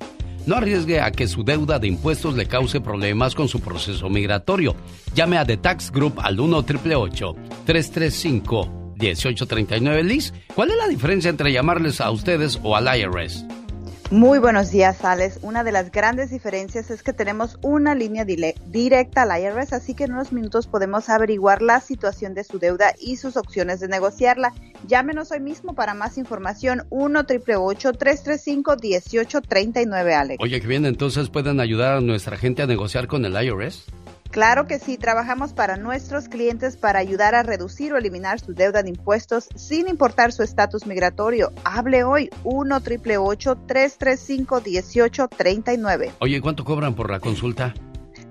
No arriesgue a que su deuda de impuestos le cause problemas con su proceso migratorio. Llame a The Tax Group al 1 888 335 1839 Liz, ¿cuál es la diferencia entre llamarles a ustedes o al IRS? Muy buenos días, Alex. Una de las grandes diferencias es que tenemos una línea directa al IRS, así que en unos minutos podemos averiguar la situación de su deuda y sus opciones de negociarla. Llámenos hoy mismo para más información 1 888 335 1839 Alex. Oye, que bien, entonces pueden ayudar a nuestra gente a negociar con el IRS. Claro que sí, trabajamos para nuestros clientes para ayudar a reducir o eliminar su deuda de impuestos sin importar su estatus migratorio. Hable hoy 1 888 335 1839 Oye, ¿cuánto cobran por la consulta?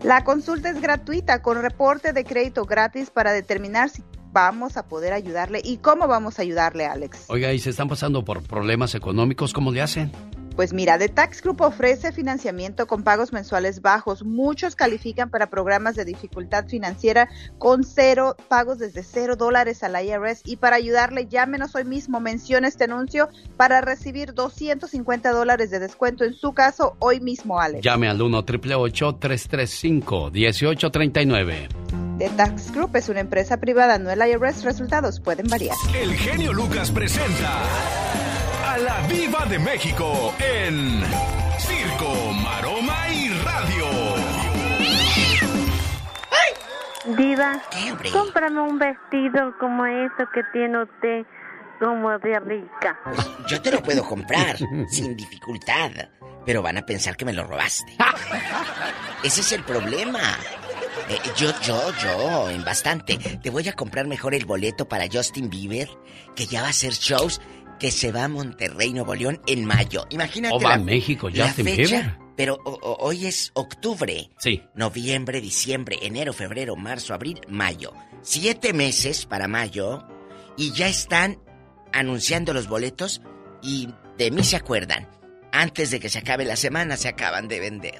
La consulta es gratuita con reporte de crédito gratis para determinar si vamos a poder ayudarle y cómo vamos a ayudarle, Alex. Oiga, ¿y se están pasando por problemas económicos? ¿Cómo le hacen? Pues mira, The Tax Group ofrece financiamiento con pagos mensuales bajos. Muchos califican para programas de dificultad financiera con cero pagos desde cero dólares al IRS. Y para ayudarle, llámenos hoy mismo, mencione este anuncio para recibir 250 dólares de descuento en su caso hoy mismo, Alex. Llame al 1 888 335 1839 The Tax Group es una empresa privada, no el IRS. Resultados pueden variar. El genio Lucas presenta a la Viva de México en Circo, Maroma y Radio. Diva, cómprame un vestido como eso que tiene usted, como de rica. Yo te lo puedo comprar sin dificultad, pero van a pensar que me lo robaste. Ese es el problema. Eh, yo, yo, yo, en bastante. Te voy a comprar mejor el boleto para Justin Bieber, que ya va a hacer shows, que se va a Monterrey, Nuevo León en mayo. Imagínate. O va la- a México, la fecha, Bieber. Pero o- o- hoy es octubre. Sí. Noviembre, diciembre, enero, febrero, marzo, abril, mayo. Siete meses para mayo y ya están anunciando los boletos y de mí se acuerdan. Antes de que se acabe la semana se acaban de vender.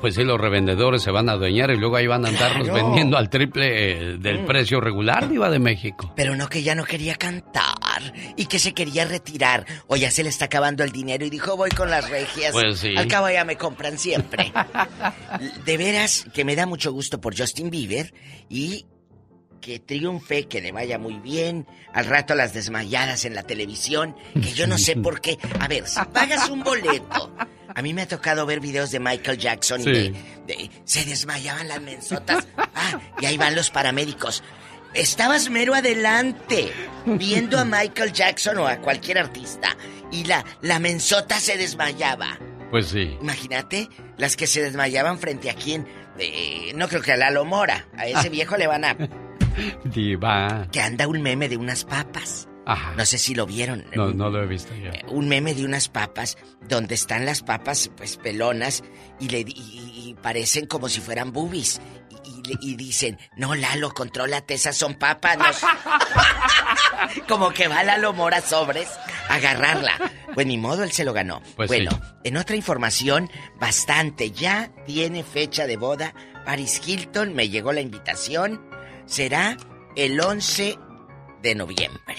Pues sí, los revendedores se van a adueñar y luego ahí van a andarnos Claro. vendiendo al triple eh, del Mm. precio regular, Diva de México. Pero no que ya no quería cantar y que se quería retirar o ya se le está acabando el dinero y dijo voy con las regias. Pues sí. Al cabo ya me compran siempre. *laughs* De veras que me da mucho gusto por Justin Bieber y que triunfe, que le vaya muy bien. Al rato las desmayadas en la televisión, que yo no sé por qué. A ver, si pagas un boleto. A mí me ha tocado ver videos de Michael Jackson y Sí. de, de- se desmayaban las mensotas. Ah, y ahí van los paramédicos. Estabas mero adelante, viendo a Michael Jackson o a cualquier artista, y la, la mensota se desmayaba. Pues sí. Imagínate, las que se desmayaban frente a quién. Eh, no creo que a Lalo Mora. A ese viejo le van a. *laughs* Diva. Que anda un meme de unas papas. Ajá. No sé si lo vieron. No, no lo he visto yo. Un meme de unas papas donde están las papas, pues pelonas, y, le, y- y parecen como si fueran boobies. Y, dicen, no, Lalo, contrólate, esas son papas. no s-". como que va Lalo Mora sobres a agarrarla. Pues ni modo, él se lo ganó. Pues bueno, sí. en otra información, bastante. Ya tiene fecha de boda. Paris Hilton, me llegó la invitación. Será el 11 de noviembre.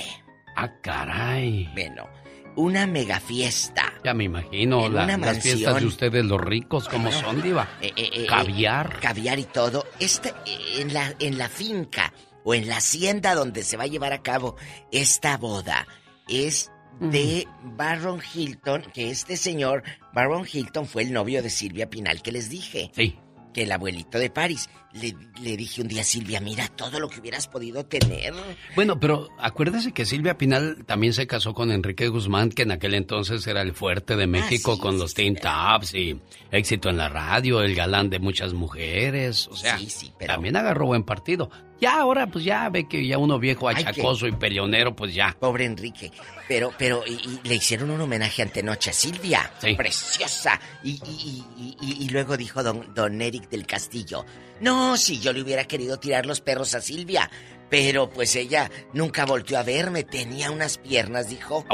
Ah, caray. Bueno, una mega fiesta. Ya me imagino la- las fiestas de ustedes, los ricos, como son, Diva. Eh, eh, eh, Caviar. eh, caviar y todo. Esta, eh, en, la, en la finca o en la hacienda donde se va a llevar a cabo esta boda es de Baron Hilton, que este señor, Baron Hilton, fue el novio de Silvia Pinal que les dije. Sí. Que el abuelito de París. Le, le dije un día, Silvia, mira todo lo que hubieras podido tener. Bueno, pero acuérdese que Silvia Pinal también se casó con Enrique Guzmán, que en aquel entonces era el fuerte de México Ah, sí, con los Teen Tops y éxito en la radio, el galán de muchas mujeres. O sea, también agarró buen partido. Ya ahora, pues ya ve que ya uno viejo Ay, que- achacoso y peleonero, pues ya. Pobre Enrique. Pero, pero, y, y le hicieron un homenaje antenoche a Silvia. Preciosa. Y, y- y- y- y luego dijo don, don Eric del Castillo. No, si yo le hubiera querido tirar los perros a Silvia. Pero pues ella nunca volteó a verme. Tenía unas piernas, dijo.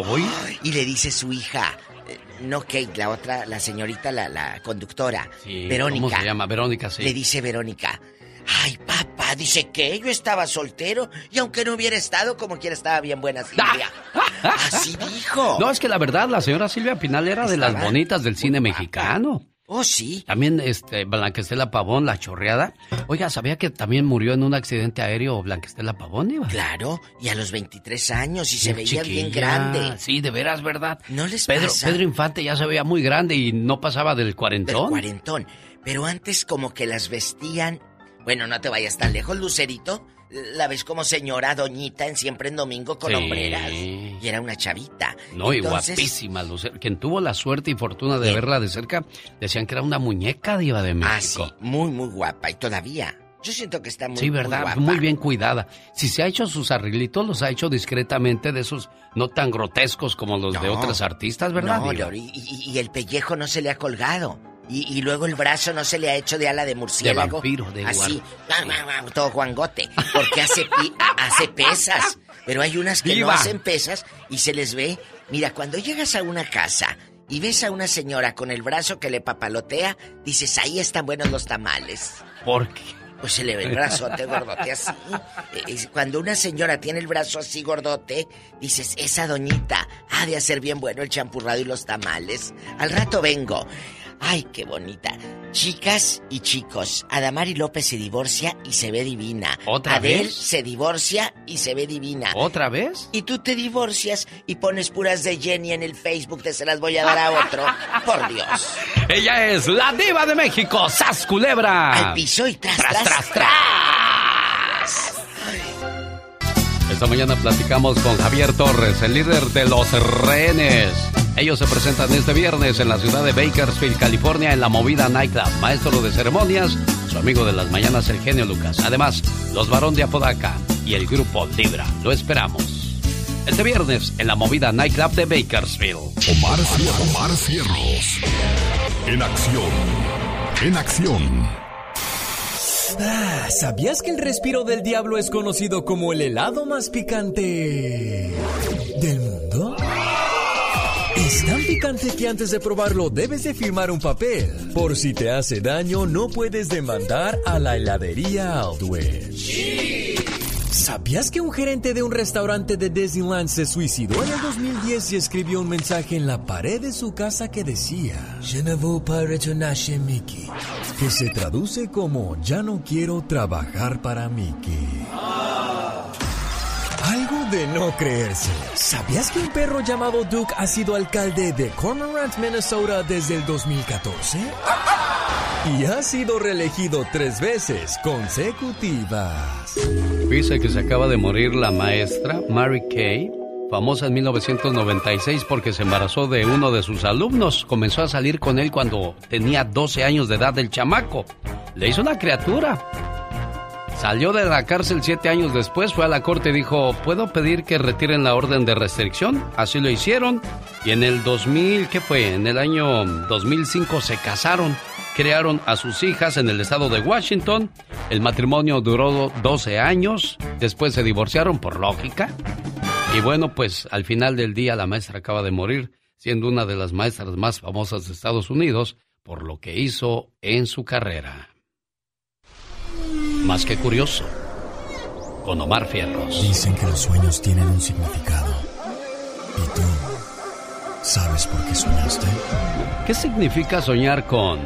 Y le dice su hija. eh, No Kate, la otra, la señorita, la, la conductora. Sí, Verónica. ¿Cómo se llama? Verónica, sí. Le dice Verónica. Ay, papá, dice que yo estaba soltero y aunque no hubiera estado, como quiera estaba bien buena Silvia. *laughs* Así dijo. No, es que la verdad, la señora Silvia Pinal era de las bonitas del cine mexicano. Oh, sí. También, este, Blanquestela Pavón, la chorreada. Oiga, ¿sabía que también murió en un accidente aéreo Blanquestela Pavón, Iba? Claro, y a los 23 años y se veía bien grande. Sí, de veras, ¿verdad? No les Pedro, pasa. Pedro Infante ya se veía muy grande y no pasaba del Del cuarentón. cuarentón. Pero antes como que las vestían... Bueno, no te vayas tan lejos, Lucerito. La ves como señora doñita en siempre en domingo con Sí. hombreras. Y era una chavita. No, y guapísima, Lucero. Quien tuvo la suerte y fortuna de verla de cerca, decían que era una muñeca diva de Ah, México. sí, muy, muy guapa. Y todavía. Yo siento que está muy, Sí, muy verdad, guapa. muy, bien cuidada. Si se ha hecho sus arreglitos, los ha hecho discretamente de esos no tan grotescos como los de otras artistas, ¿verdad? No? Lori, y el pellejo no se le ha colgado. Y, y luego el brazo no se le ha hecho de ala de murciélago. vampiro, de Así, guau, guau, guau, todo guangote. Porque hace, *laughs* hace pesas. Pero hay unas que no hacen pesas y se les ve. Mira, cuando llegas a una casa y ves a una señora con el brazo que le papalotea, dices, ahí están buenos los tamales. ¿Por qué? Pues se le ve el brazote gordote así. Es- Cuando una señora tiene el brazo así gordote, dices, esa doñita ha de hacer bien bueno el champurrado y los tamales. Al rato vengo. Ay, qué bonita. Chicas y chicos, Adamari López se divorcia y se ve divina. ¿Otra Adel vez? se divorcia y se ve divina. ¿Otra vez? Y tú te divorcias y pones puras de Jenny en el Facebook, te se las voy a dar a otro. *laughs* Por Dios. Ella es la diva de México, Sas Culebra. Al piso y tras, tras, tras. tras. Esta mañana platicamos con Javier Torres, el líder de los rehenes. Ellos se presentan este viernes en la ciudad de Bakersfield, California, en la movida Nightclub. Maestro de ceremonias, su amigo de las mañanas, el genio Lucas. Además, los varón de Apodaca y el grupo Libra. Lo esperamos. Este viernes en la movida Nightclub de Bakersfield. Omar, Omar Cierros. En acción. En acción. Ah, ¿Sabías que el respiro del diablo es conocido como el helado más picante del mundo? Tan picante que antes de probarlo debes de firmar un papel. Por si te hace daño, no puedes demandar a la heladería Aldwich. ¿Sabías que un gerente de un restaurante de Disneyland se suicidó en el 2010 y escribió un mensaje en la pared de su casa que decía Je ne veux pas chez Mickey? Que se traduce como Ya no quiero trabajar para Mickey. De no creerse. ¿Sabías que un perro llamado Duke ha sido alcalde de Cormorant, Minnesota desde el 2014? Y ha sido reelegido tres veces consecutivas. Dice que se acaba de morir la maestra Mary Kay, famosa en 1996 porque se embarazó de uno de sus alumnos. Comenzó a salir con él cuando tenía 12 años de edad del chamaco. Le hizo una criatura. Salió de la cárcel siete años después, fue a la corte y dijo, ¿puedo pedir que retiren la orden de restricción? Así lo hicieron. Y en el 2000, ¿qué fue? En el año 2005 se casaron, crearon a sus hijas en el estado de Washington. El matrimonio duró 12 años, después se divorciaron por lógica. Y bueno, pues al final del día la maestra acaba de morir, siendo una de las maestras más famosas de Estados Unidos por lo que hizo en su carrera. Más que curioso, con Omar Fierros. Dicen que los sueños tienen un significado. ¿Y tú sabes por qué soñaste? ¿Qué significa soñar con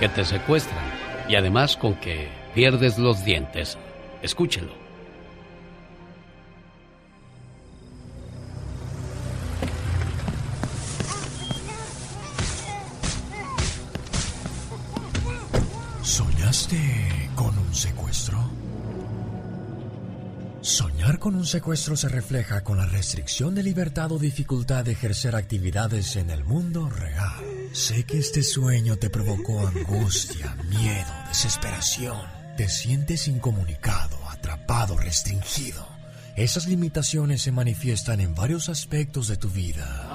que te secuestran y además con que pierdes los dientes? Escúchelo. ¿Soñaste con un secuestro? Soñar con un secuestro se refleja con la restricción de libertad o dificultad de ejercer actividades en el mundo real. Sé que este sueño te provocó angustia, miedo, desesperación. Te sientes incomunicado, atrapado, restringido. Esas limitaciones se manifiestan en varios aspectos de tu vida.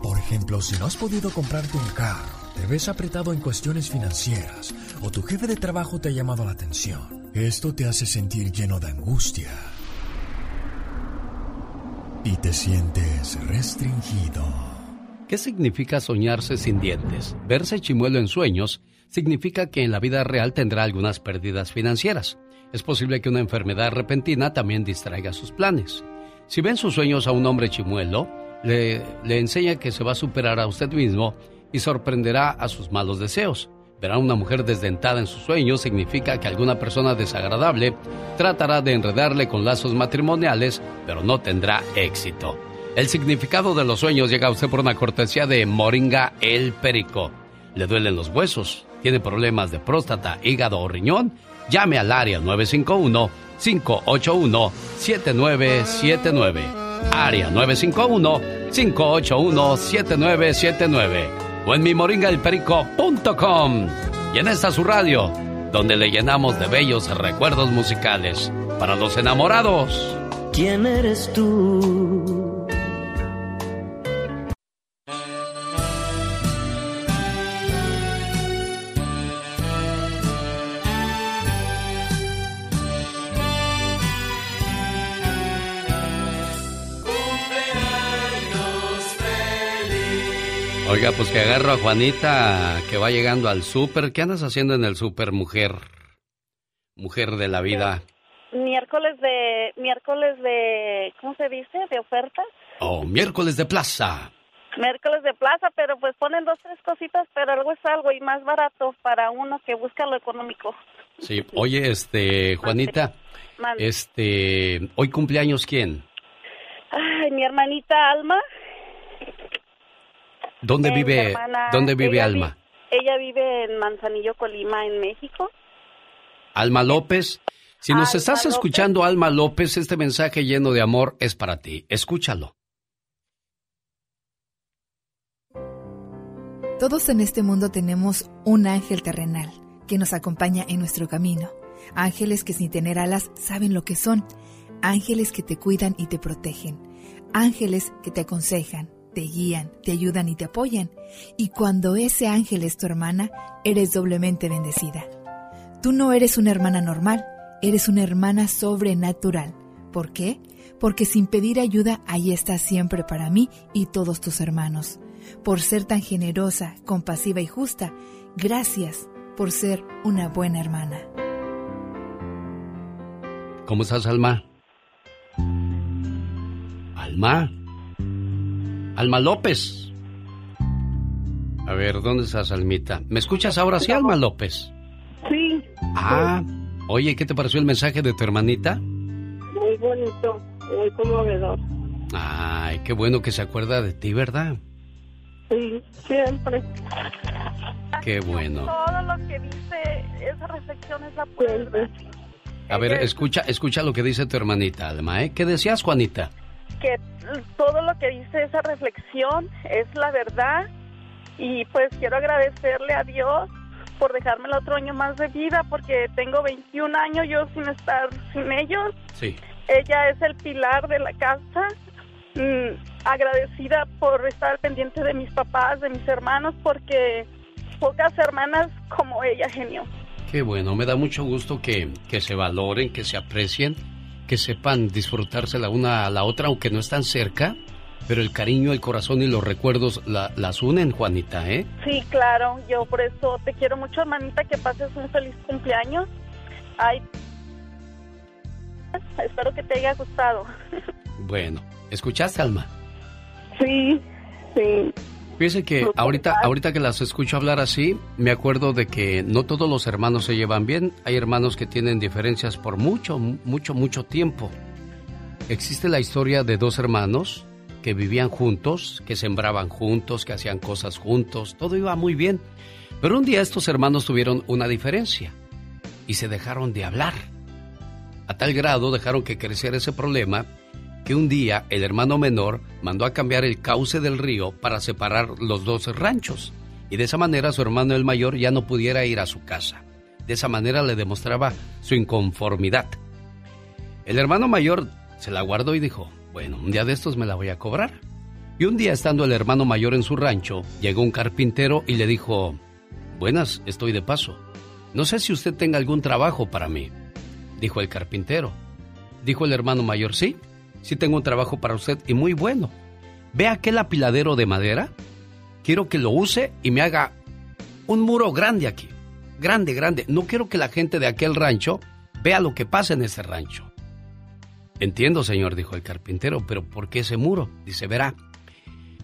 Por ejemplo, si no has podido comprarte un carro, te ves apretado en cuestiones financieras o tu jefe de trabajo te ha llamado la atención. Esto te hace sentir lleno de angustia y te sientes restringido. ¿Qué significa soñarse sin dientes? Verse chimuelo en sueños significa que en la vida real tendrá algunas pérdidas financieras. Es posible que una enfermedad repentina también distraiga sus planes. Si ven sus sueños a un hombre chimuelo, le, le enseña que se va a superar a usted mismo y sorprenderá a sus malos deseos. Ver a una mujer desdentada en sus sueños significa que alguna persona desagradable tratará de enredarle con lazos matrimoniales, pero no tendrá éxito. El significado de los sueños llega a usted por una cortesía de Moringa el Perico. ¿Le duelen los huesos? ¿Tiene problemas de próstata, hígado o riñón? Llame al área 951-581-7979. Área 951-581-7979 o en mimoringaelperico.com. Y en esta su radio, donde le llenamos de bellos recuerdos musicales para los enamorados. ¿Quién eres tú? Oiga, pues que agarro a Juanita que va llegando al súper. ¿Qué andas haciendo en el súper, mujer? Mujer de la vida. Miércoles de, miércoles de, ¿cómo se dice? De ofertas. Oh, miércoles de plaza. Miércoles de plaza, pero pues ponen dos, tres cositas, pero algo es algo y más barato para uno que busca lo económico. Sí, oye, este, Juanita, Mande. este, hoy cumpleaños quién? Ay, mi hermanita Alma. ¿Dónde Eh, vive, hermana, dónde vive ella Alma? vi- ella vive en Manzanillo, Colima, en México. Alma López. Si nos Alma estás López. escuchando, Alma López, este mensaje lleno de amor es para ti. Escúchalo. Todos en este mundo tenemos un ángel terrenal que nos acompaña en nuestro camino. Ángeles que sin tener alas saben lo que son. Ángeles que te cuidan y te protegen. Ángeles que te aconsejan, te guían, te ayudan y te apoyan. Y cuando ese ángel es tu hermana, eres doblemente bendecida. Tú no eres una hermana normal, eres una hermana sobrenatural. ¿Por qué? Porque sin pedir ayuda, ahí estás siempre para mí y todos tus hermanos. Por ser tan generosa, compasiva y justa, gracias por ser una buena hermana. ¿Cómo estás, Alma? Alma. Alma López. A ver, ¿dónde estás, Almita? ¿Me escuchas ahora sí, Alma López? Sí. Ah, oye, ¿qué te pareció el mensaje de tu hermanita? Muy bonito, muy conmovedor. Ay, qué bueno que se acuerda de ti, ¿verdad? Sí, siempre. Qué bueno. Todo lo que dice esa reflexión es la prueba. A ver, escucha, escucha lo que dice tu hermanita, Alma, ¿eh? ¿Qué decías, Juanita? Que todo lo que dice esa reflexión es la verdad y pues quiero agradecerle a Dios por dejarme el otro año más de vida porque tengo 21 años yo sin estar sin ellos. Sí. Ella es el pilar de la casa. Mm, agradecida por estar pendiente de mis papás, de mis hermanos, porque pocas hermanas como ella, genio. Qué bueno, me da mucho gusto que, que se valoren, que se aprecien, que sepan disfrutarse la una a la otra, aunque no están cerca, pero el cariño, el corazón y los recuerdos las unen, Juanita, ¿eh? Sí, claro, yo por eso te quiero mucho, hermanita, que pases un feliz cumpleaños. Ay, espero que te haya gustado. Bueno, ¿escuchaste, Alma? Sí, sí. Fíjese que ahorita, ahorita que las escucho hablar así, me acuerdo de que no todos los hermanos se llevan bien. Hay hermanos que tienen diferencias por mucho, mucho, mucho tiempo. Existe la historia de dos hermanos que vivían juntos, que sembraban juntos, que hacían cosas juntos, todo iba muy bien. Pero un día estos hermanos tuvieron una diferencia y se dejaron de hablar. A tal grado dejaron que creciera ese problema que un día el hermano menor mandó a cambiar el cauce del río para separar los dos ranchos y de esa manera su hermano el mayor ya no pudiera ir a su casa. De esa manera le demostraba su inconformidad. El hermano mayor se la guardó y dijo, bueno, un día de estos me la voy a cobrar. Y un día estando el hermano mayor en su rancho, llegó un carpintero y le dijo, buenas, estoy de paso. No sé si usted tenga algún trabajo para mí. Dijo el carpintero. Dijo el hermano mayor, sí, sí tengo un trabajo para usted y muy bueno. ¿Ve aquel apiladero de madera? Quiero que lo use y me haga un muro grande aquí. Grande, grande. No quiero que la gente de aquel rancho vea lo que pasa en ese rancho. Entiendo, señor, dijo el carpintero, pero ¿por qué ese muro? Dice, verá,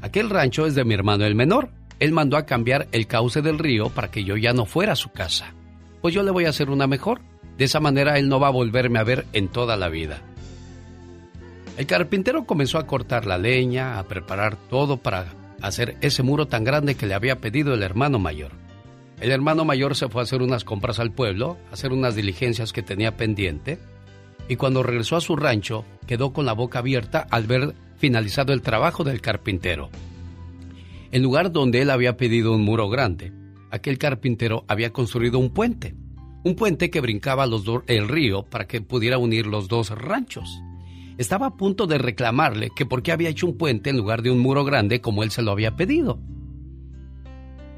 aquel rancho es de mi hermano el menor. Él mandó a cambiar el cauce del río para que yo ya no fuera a su casa. Pues yo le voy a hacer una mejor. De esa manera él no va a volverme a ver en toda la vida. El carpintero comenzó a cortar la leña, a preparar todo para hacer ese muro tan grande que le había pedido el hermano mayor. El hermano mayor se fue a hacer unas compras al pueblo, a hacer unas diligencias que tenía pendiente, y cuando regresó a su rancho quedó con la boca abierta al ver finalizado el trabajo del carpintero. En lugar donde él había pedido un muro grande, aquel carpintero había construido un puente, un puente que brincaba los el río para que pudiera unir los dos ranchos estaba a punto de reclamarle que por qué había hecho un puente en lugar de un muro grande como él se lo había pedido.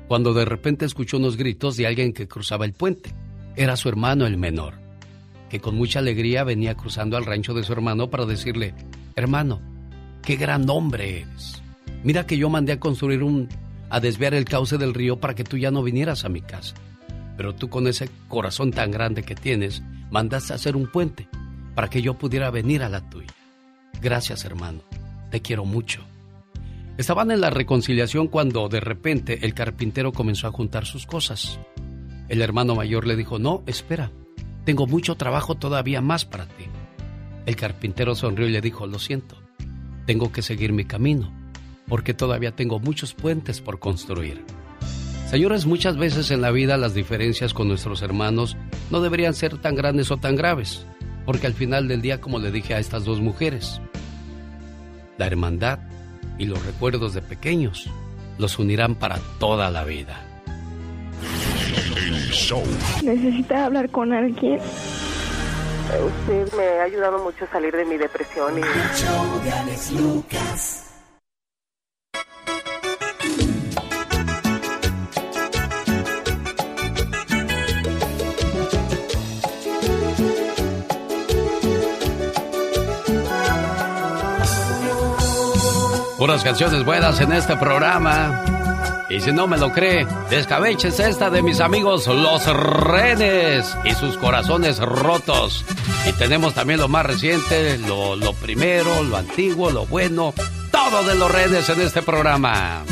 Cuando de repente escuchó unos gritos de alguien que cruzaba el puente. Era su hermano el menor, que con mucha alegría venía cruzando al rancho de su hermano para decirle, hermano, qué gran hombre eres. Mira que yo mandé a construir un... a desviar el cauce del río para que tú ya no vinieras a mi casa. Pero tú con ese corazón tan grande que tienes, mandaste a hacer un puente para que yo pudiera venir a la tuya. Gracias, hermano. Te quiero mucho. Estaban en la reconciliación cuando de repente el carpintero comenzó a juntar sus cosas. El hermano mayor le dijo, no, espera, tengo mucho trabajo todavía más para ti. El carpintero sonrió y le dijo, lo siento, tengo que seguir mi camino, porque todavía tengo muchos puentes por construir. Señores, muchas veces en la vida las diferencias con nuestros hermanos no deberían ser tan grandes o tan graves. Porque al final del día, como le dije a estas dos mujeres, la hermandad y los recuerdos de pequeños los unirán para toda la vida. ¿Necesita hablar con alguien? Usted me ha ayudado mucho a salir de mi depresión y... Puras canciones buenas en este programa. Y si no me lo cree, descabeches esta de mis amigos Los Renes y sus corazones rotos. Y tenemos también lo más reciente, lo, lo primero, lo antiguo, lo bueno, todo de los Renes en este programa.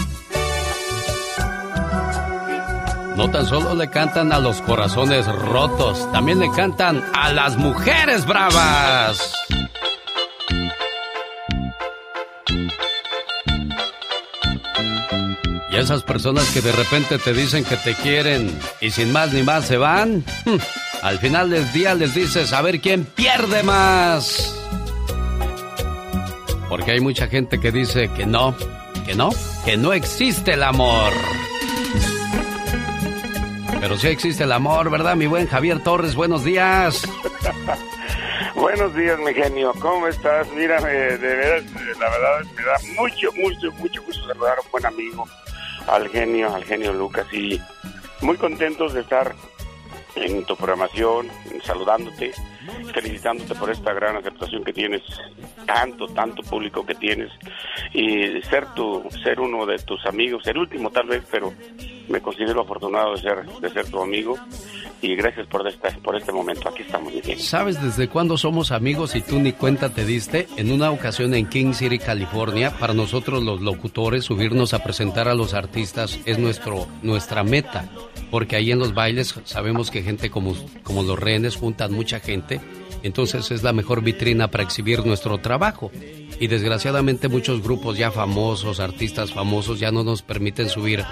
No tan solo le cantan a los corazones rotos, también le cantan a las mujeres bravas. Y esas personas que de repente te dicen que te quieren y sin más ni más se van, hm, al final del día les dices a ver quién pierde más. Porque hay mucha gente que dice que no, que no, que no existe el amor. Pero sí existe el amor, ¿verdad, mi buen Javier Torres? Buenos días. *laughs* Buenos días, mi genio. ¿Cómo estás? Mira, de veras, la verdad, me da mucho, mucho, mucho gusto saludar a un buen amigo, al genio, al genio Lucas, y muy contentos de estar en tu programación, saludándote, felicitándote por esta gran aceptación que tienes, tanto, tanto público que tienes, y ser tu, ser uno de tus amigos, el último tal vez, pero me considero afortunado de ser, de ser tu amigo y gracias por este, por este momento. Aquí estamos, mi ¿Sabes desde cuándo somos amigos y tú ni cuenta te diste? En una ocasión en King City, California, para nosotros los locutores, subirnos a presentar a los artistas es nuestro, nuestra meta. Porque ahí en los bailes sabemos que gente como, como los rehenes juntan mucha gente. Entonces es la mejor vitrina para exhibir nuestro trabajo. Y desgraciadamente muchos grupos ya famosos, artistas famosos, ya no nos permiten subir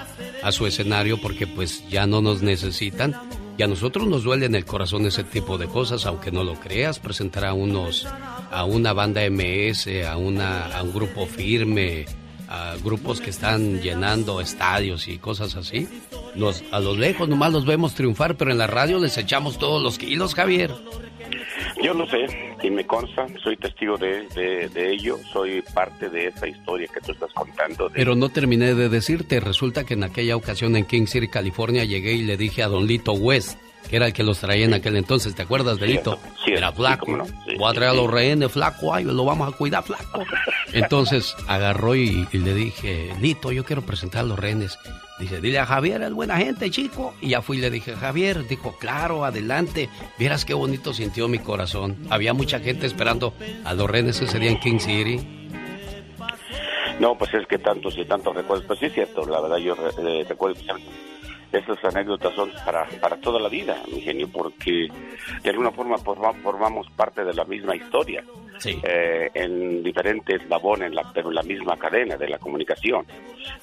a su escenario porque pues ya no nos necesitan y a nosotros nos duele en el corazón ese tipo de cosas, aunque no lo creas, presentar a unos, a una banda MS, a, una, a un grupo firme, a grupos que están llenando estadios y cosas así. Nos, a los lejos nomás los vemos triunfar, pero en la radio les echamos todos los kilos, Javier. Yo lo sé y me consta, soy testigo de, de, ello, soy parte de esa historia que tú estás contando. Pero no terminé de decirte, resulta que en aquella ocasión en King City, California, llegué y le dije a Don Lito West, que era el que los traía en aquel entonces, ¿te acuerdas de Lito? era flaco. Voy a traer a los rehenes, flaco, ay, lo vamos a cuidar, flaco. *laughs* Entonces agarró y, y, le dije, Lito, yo quiero presentar a los rehenes. Dice, dile a Javier, es buena gente, chico. Y ya fui y le dije, Javier, dijo, claro, adelante. Vieras qué bonito sintió mi corazón. Había mucha gente esperando a los renes ese día en King City. No, pues es que tantos y tantos recuerdos. Pues sí es cierto, la verdad yo eh, recuerdo esas anécdotas son para, para toda la vida, mi genio, porque de alguna forma formamos parte de la misma historia, eh, en diferentes labones, la, pero en la misma cadena de la comunicación.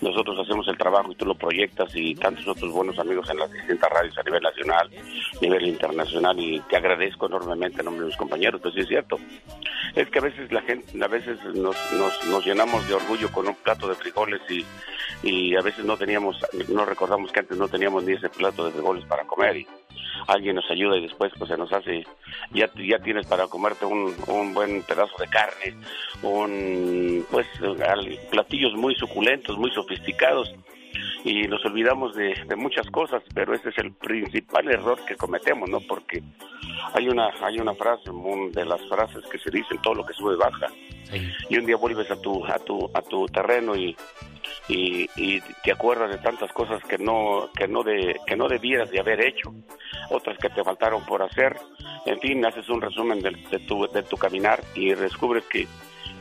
Nosotros hacemos el trabajo y tú lo proyectas y tantos otros buenos amigos en las distintas radios a nivel nacional, a nivel internacional y te agradezco enormemente en nombre de mis compañeros, pues sí es cierto. Es que a veces la gente, a veces nos, nos, nos llenamos de orgullo con un plato de frijoles y, y a veces no teníamos, no recordamos que antes no teníamos teníamos ni ese plato de frijoles para comer y alguien nos ayuda y después pues se nos hace, ya, ya tienes para comerte un, un buen pedazo de carne, un, pues platillos muy suculentos, muy sofisticados y nos olvidamos de, muchas cosas, pero ese es el principal error que cometemos, ¿no? Porque hay una hay una frase, de las frases que se dicen, todo lo que sube baja. Y un día vuelves a tu a tu a tu terreno y y, te acuerdas de tantas cosas que no que no de que no debieras de haber hecho otras que te faltaron por hacer. En fin haces un resumen de, tu de tu caminar y descubres que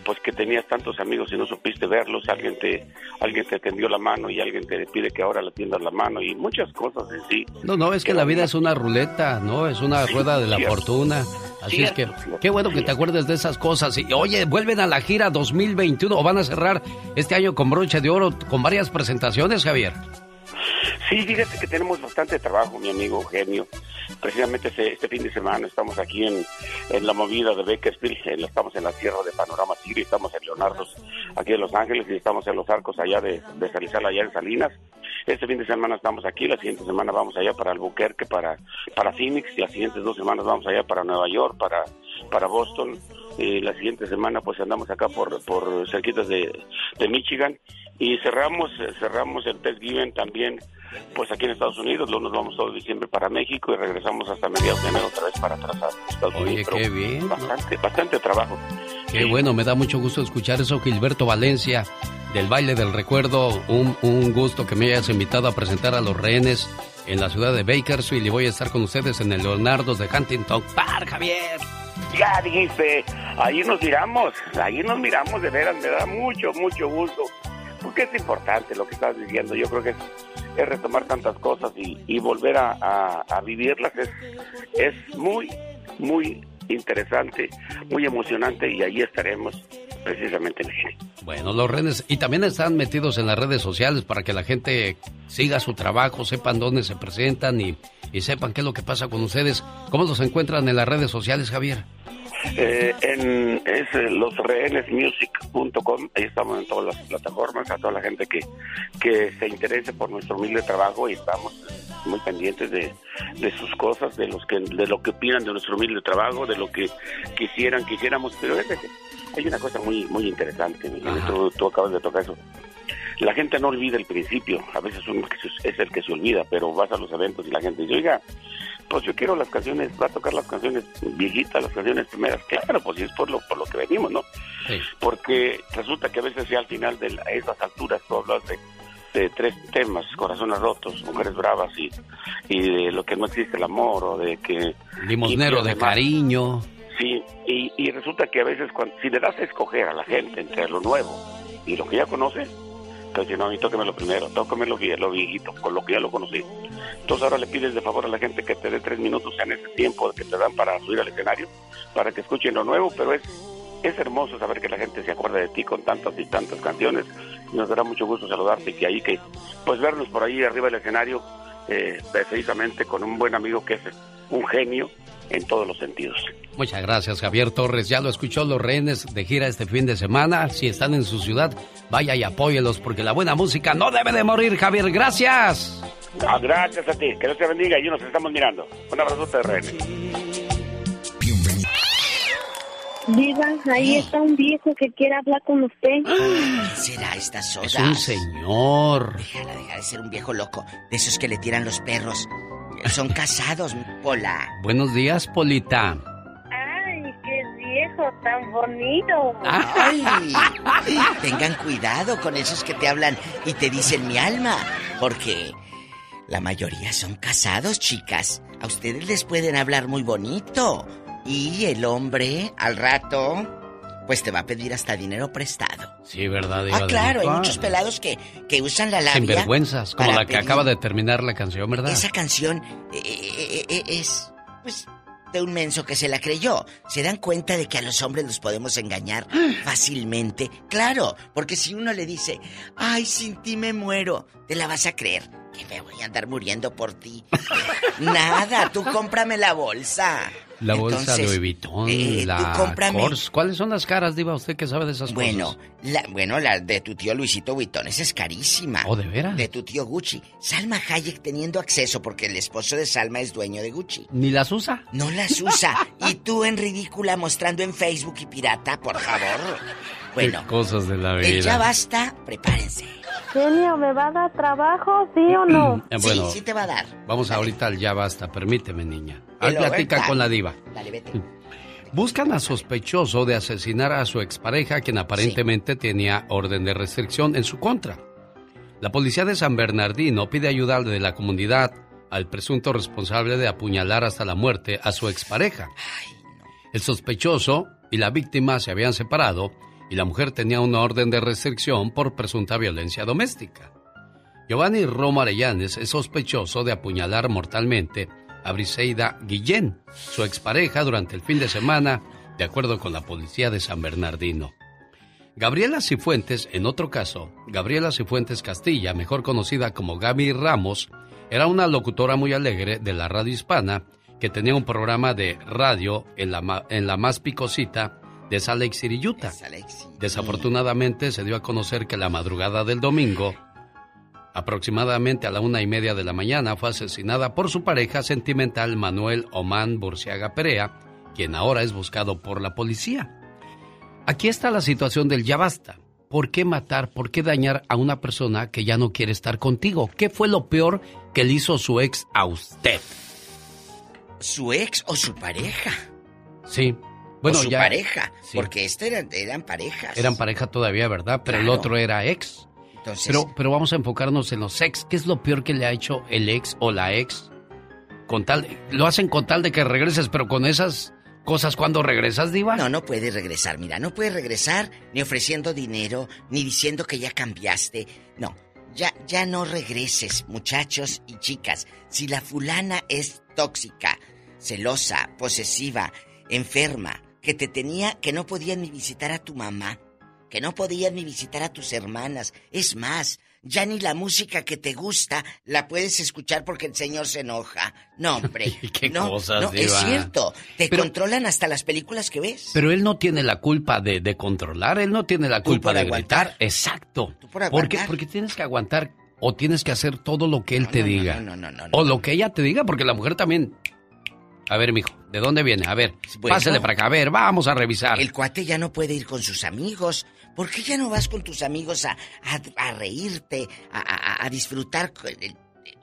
pues que tenías tantos amigos y no supiste verlos, alguien te, alguien te tendió la mano y alguien te pide que ahora le tiendas la mano y muchas cosas en sí. No, no, es que la vida es una ruleta, ¿no? Es una rueda de la fortuna. Así es que, qué bueno que te acuerdes de esas cosas. Y oye, vuelven a la gira 2021 o van a cerrar este año con broche de oro con varias presentaciones, Javier. Sí, fíjate que tenemos bastante trabajo, mi amigo genio. Precisamente este, este fin de semana estamos aquí en, la movida de Bakersfield, estamos en la Sierra de Panorama City, estamos en Leonardo, aquí en Los Ángeles, y estamos en los arcos allá de, de Salizal, allá en Salinas. Este fin de semana estamos aquí, la siguiente semana vamos allá para Albuquerque, para, para Phoenix, y las siguientes dos semanas vamos allá para Nueva York, para, para Boston, y la siguiente semana pues andamos acá por, por cerquitas de, de Michigan, y cerramos, cerramos el Thanksgiving también pues aquí en Estados Unidos, luego nos vamos todo diciembre para México y regresamos hasta mediados de enero otra vez para atrás a Estados Oye, qué bien. Bastante, bastante trabajo. Qué bueno, me da mucho gusto escuchar eso, Gilberto Valencia, del baile del recuerdo. Un, un gusto que me hayas invitado a presentar a los rehenes en la ciudad de Bakersfield y voy a estar con ustedes en el Leonardo de Huntington Park, Javier. Ya dijiste, ahí nos miramos, ahí nos miramos de veras, me da mucho, mucho gusto, porque es importante lo que estás diciendo. Yo creo que es es retomar tantas cosas y, volver a, vivirlas. Es, es muy, muy interesante, muy emocionante y ahí estaremos precisamente genio. Bueno, los renes, y también están metidos en las redes sociales para que la gente siga su trabajo, sepan dónde se presentan y, y sepan qué es lo que pasa con ustedes. ¿Cómo los encuentran en las redes sociales, Javier? Eh, en es eh, losrehenesmusic.com, ahí estamos en todas las plataformas, a toda la gente que, que se interese por nuestro humilde trabajo y estamos muy pendientes de, de sus cosas, de los que de lo que opinan de nuestro humilde trabajo, de lo que quisieran, quisiéramos, pero es, hay una cosa muy muy interesante, tú, tú acabas de tocar eso. La gente no olvida el principio, a veces uno es el que se olvida, pero vas a los eventos y la gente dice, oiga, pues yo quiero las canciones, va a tocar las canciones viejitas, las canciones primeras. Claro, pues es por lo, por lo que venimos, ¿no? Porque resulta que a veces ya al final de esas alturas tú hablas de, tres temas, corazones rotos, mujeres bravas y, y de lo que no existe el amor o de que... Limosnero de cariño. Sí, y, y resulta que a veces cuando, si le das a escoger a la gente entre lo nuevo y lo que ya conoce, entonces, no, a mí tóqueme lo primero, tóqueme lo, lo viejito, con lo que ya lo conocí. Entonces ahora le pides de favor a la gente que te dé tres minutos en ese tiempo que te dan para subir al escenario, para que escuchen lo nuevo, pero es, es hermoso saber que la gente se acuerda de ti con tantas y tantas canciones. Nos dará mucho gusto saludarte y que ahí que, pues vernos por ahí arriba del escenario, eh, precisamente con un buen amigo que es un genio en todos los sentidos. Muchas gracias, Javier Torres. Ya lo escuchó los rehenes de gira este fin de semana. Si están en su ciudad, vaya y apóyelos porque la buena música no debe de morir, Javier. Gracias. Ah, gracias a ti. Que Dios te bendiga y nos estamos mirando. Un abrazo de rehenes. Diva, ahí está un viejo que quiere hablar con usted. ¿Qué será estas horas? Es un señor. Déjala, deja de ser un viejo loco. De esos que le tiran los perros. Son casados, Pola. Buenos días, Polita. Ay, qué viejo tan bonito. Ay, tengan cuidado con esos que te hablan y te dicen mi alma, porque la mayoría son casados, chicas. A ustedes les pueden hablar muy bonito. Y el hombre, al rato, pues te va a pedir hasta dinero prestado. Sí, ¿verdad? ah, claro, hay muchos pelados que, que usan la labia. vergüenzas, como la que acaba de terminar la canción, ¿verdad? Esa canción eh, eh, eh, es, pues, de un menso que se la creyó. ¿Se dan cuenta de que a los hombres los podemos engañar *gasps* fácilmente? Claro, porque si uno le dice, ay, sin ti me muero, te la vas a creer. Que me voy a andar muriendo por ti. *laughs* Nada, tú cómprame la bolsa. La bolsa de Louis Vuitton, eh, la Kors. ¿Cuáles son las caras, Diva? ¿Usted que sabe de esas bueno, cosas? La, bueno, la de tu tío Luisito Vuitton, esa es carísima. ¿Oh, de veras? De tu tío Gucci. Salma Hayek teniendo acceso porque el esposo de Salma es dueño de Gucci. ¿Ni las usa? No las usa. y tú en ridícula mostrando en Facebook y pirata, por favor. Bueno, Qué cosas de la vida. El ya basta, prepárense. Genio, ¿me va a dar trabajo, sí o no? *clears throat* Eh, bueno, sí, sí te va a dar. Vamos ahorita al ya basta, permíteme, niña. Ahí Pero, platica con la diva. Dale, vete. *laughs* Buscan a sospechoso de asesinar a su expareja, quien aparentemente tenía orden de restricción en su contra. La policía de San Bernardino pide ayuda de la comunidad al presunto responsable de apuñalar hasta la muerte a su expareja. El sospechoso y la víctima se habían separado y la mujer tenía una orden de restricción por presunta violencia doméstica. Giovanni Romo Arellanes es sospechoso de apuñalar mortalmente a Briseida Guillén, su expareja, durante el fin de semana, de acuerdo con la policía de San Bernardino. Gabriela Cifuentes, en otro caso, Gabriela Cifuentes Castilla, mejor conocida como Gaby Ramos, era una locutora muy alegre de la radio hispana que tenía un programa de radio en la, en la más picosita de Salt Lake City, Utah. Desafortunadamente se dio a conocer que la madrugada del domingo, aproximadamente a la una y media de la mañana, fue asesinada por su pareja sentimental Manuel Oman Burciaga Perea, quien ahora es buscado por la policía. Aquí está la situación del ya basta. ¿Por qué matar, por qué dañar a una persona que ya no quiere estar contigo? ¿Qué fue lo peor que le hizo su ex a usted? ¿Su ex o su pareja? Sí. Bueno, o su ya. pareja. Sí. Porque este eran, eran parejas. Eran pareja todavía, ¿verdad? Pero el otro era ex. Entonces, Pero, pero vamos a enfocarnos en los ex. ¿Qué es lo peor que le ha hecho el ex o la ex? Con tal, lo hacen con tal de que regreses, pero con esas cosas cuando regresas, diva. No, no puedes regresar. Mira, no puedes regresar ni ofreciendo dinero, ni diciendo que ya cambiaste. No, ya, ya no regreses, muchachos y chicas. Si la fulana es tóxica, celosa, posesiva, enferma, que te tenía, que no podía ni visitar a tu mamá, que no podías ni visitar a tus hermanas. Es más, ya ni la música que te gusta la puedes escuchar porque el señor se enoja. No, hombre. *laughs* ¿Qué no, cosas, no, es cierto. Te Pero- controlan hasta las películas que ves. Pero él no tiene la culpa de, de controlar, él no tiene la Tú culpa de aguantar. gritar. Exacto. por ¿Por aguantar. Porque tienes que aguantar o tienes que hacer todo lo que él te diga. no, no, no, no, o lo que ella te diga, porque la mujer también. A ver, mijo, ¿de dónde viene? A ver, Bueno. pásale para acá, a ver, vamos a revisar. El cuate ya no puede ir con sus amigos. ¿Por qué ya no vas con tus amigos a, a- a reírte, a, disfrutar con el-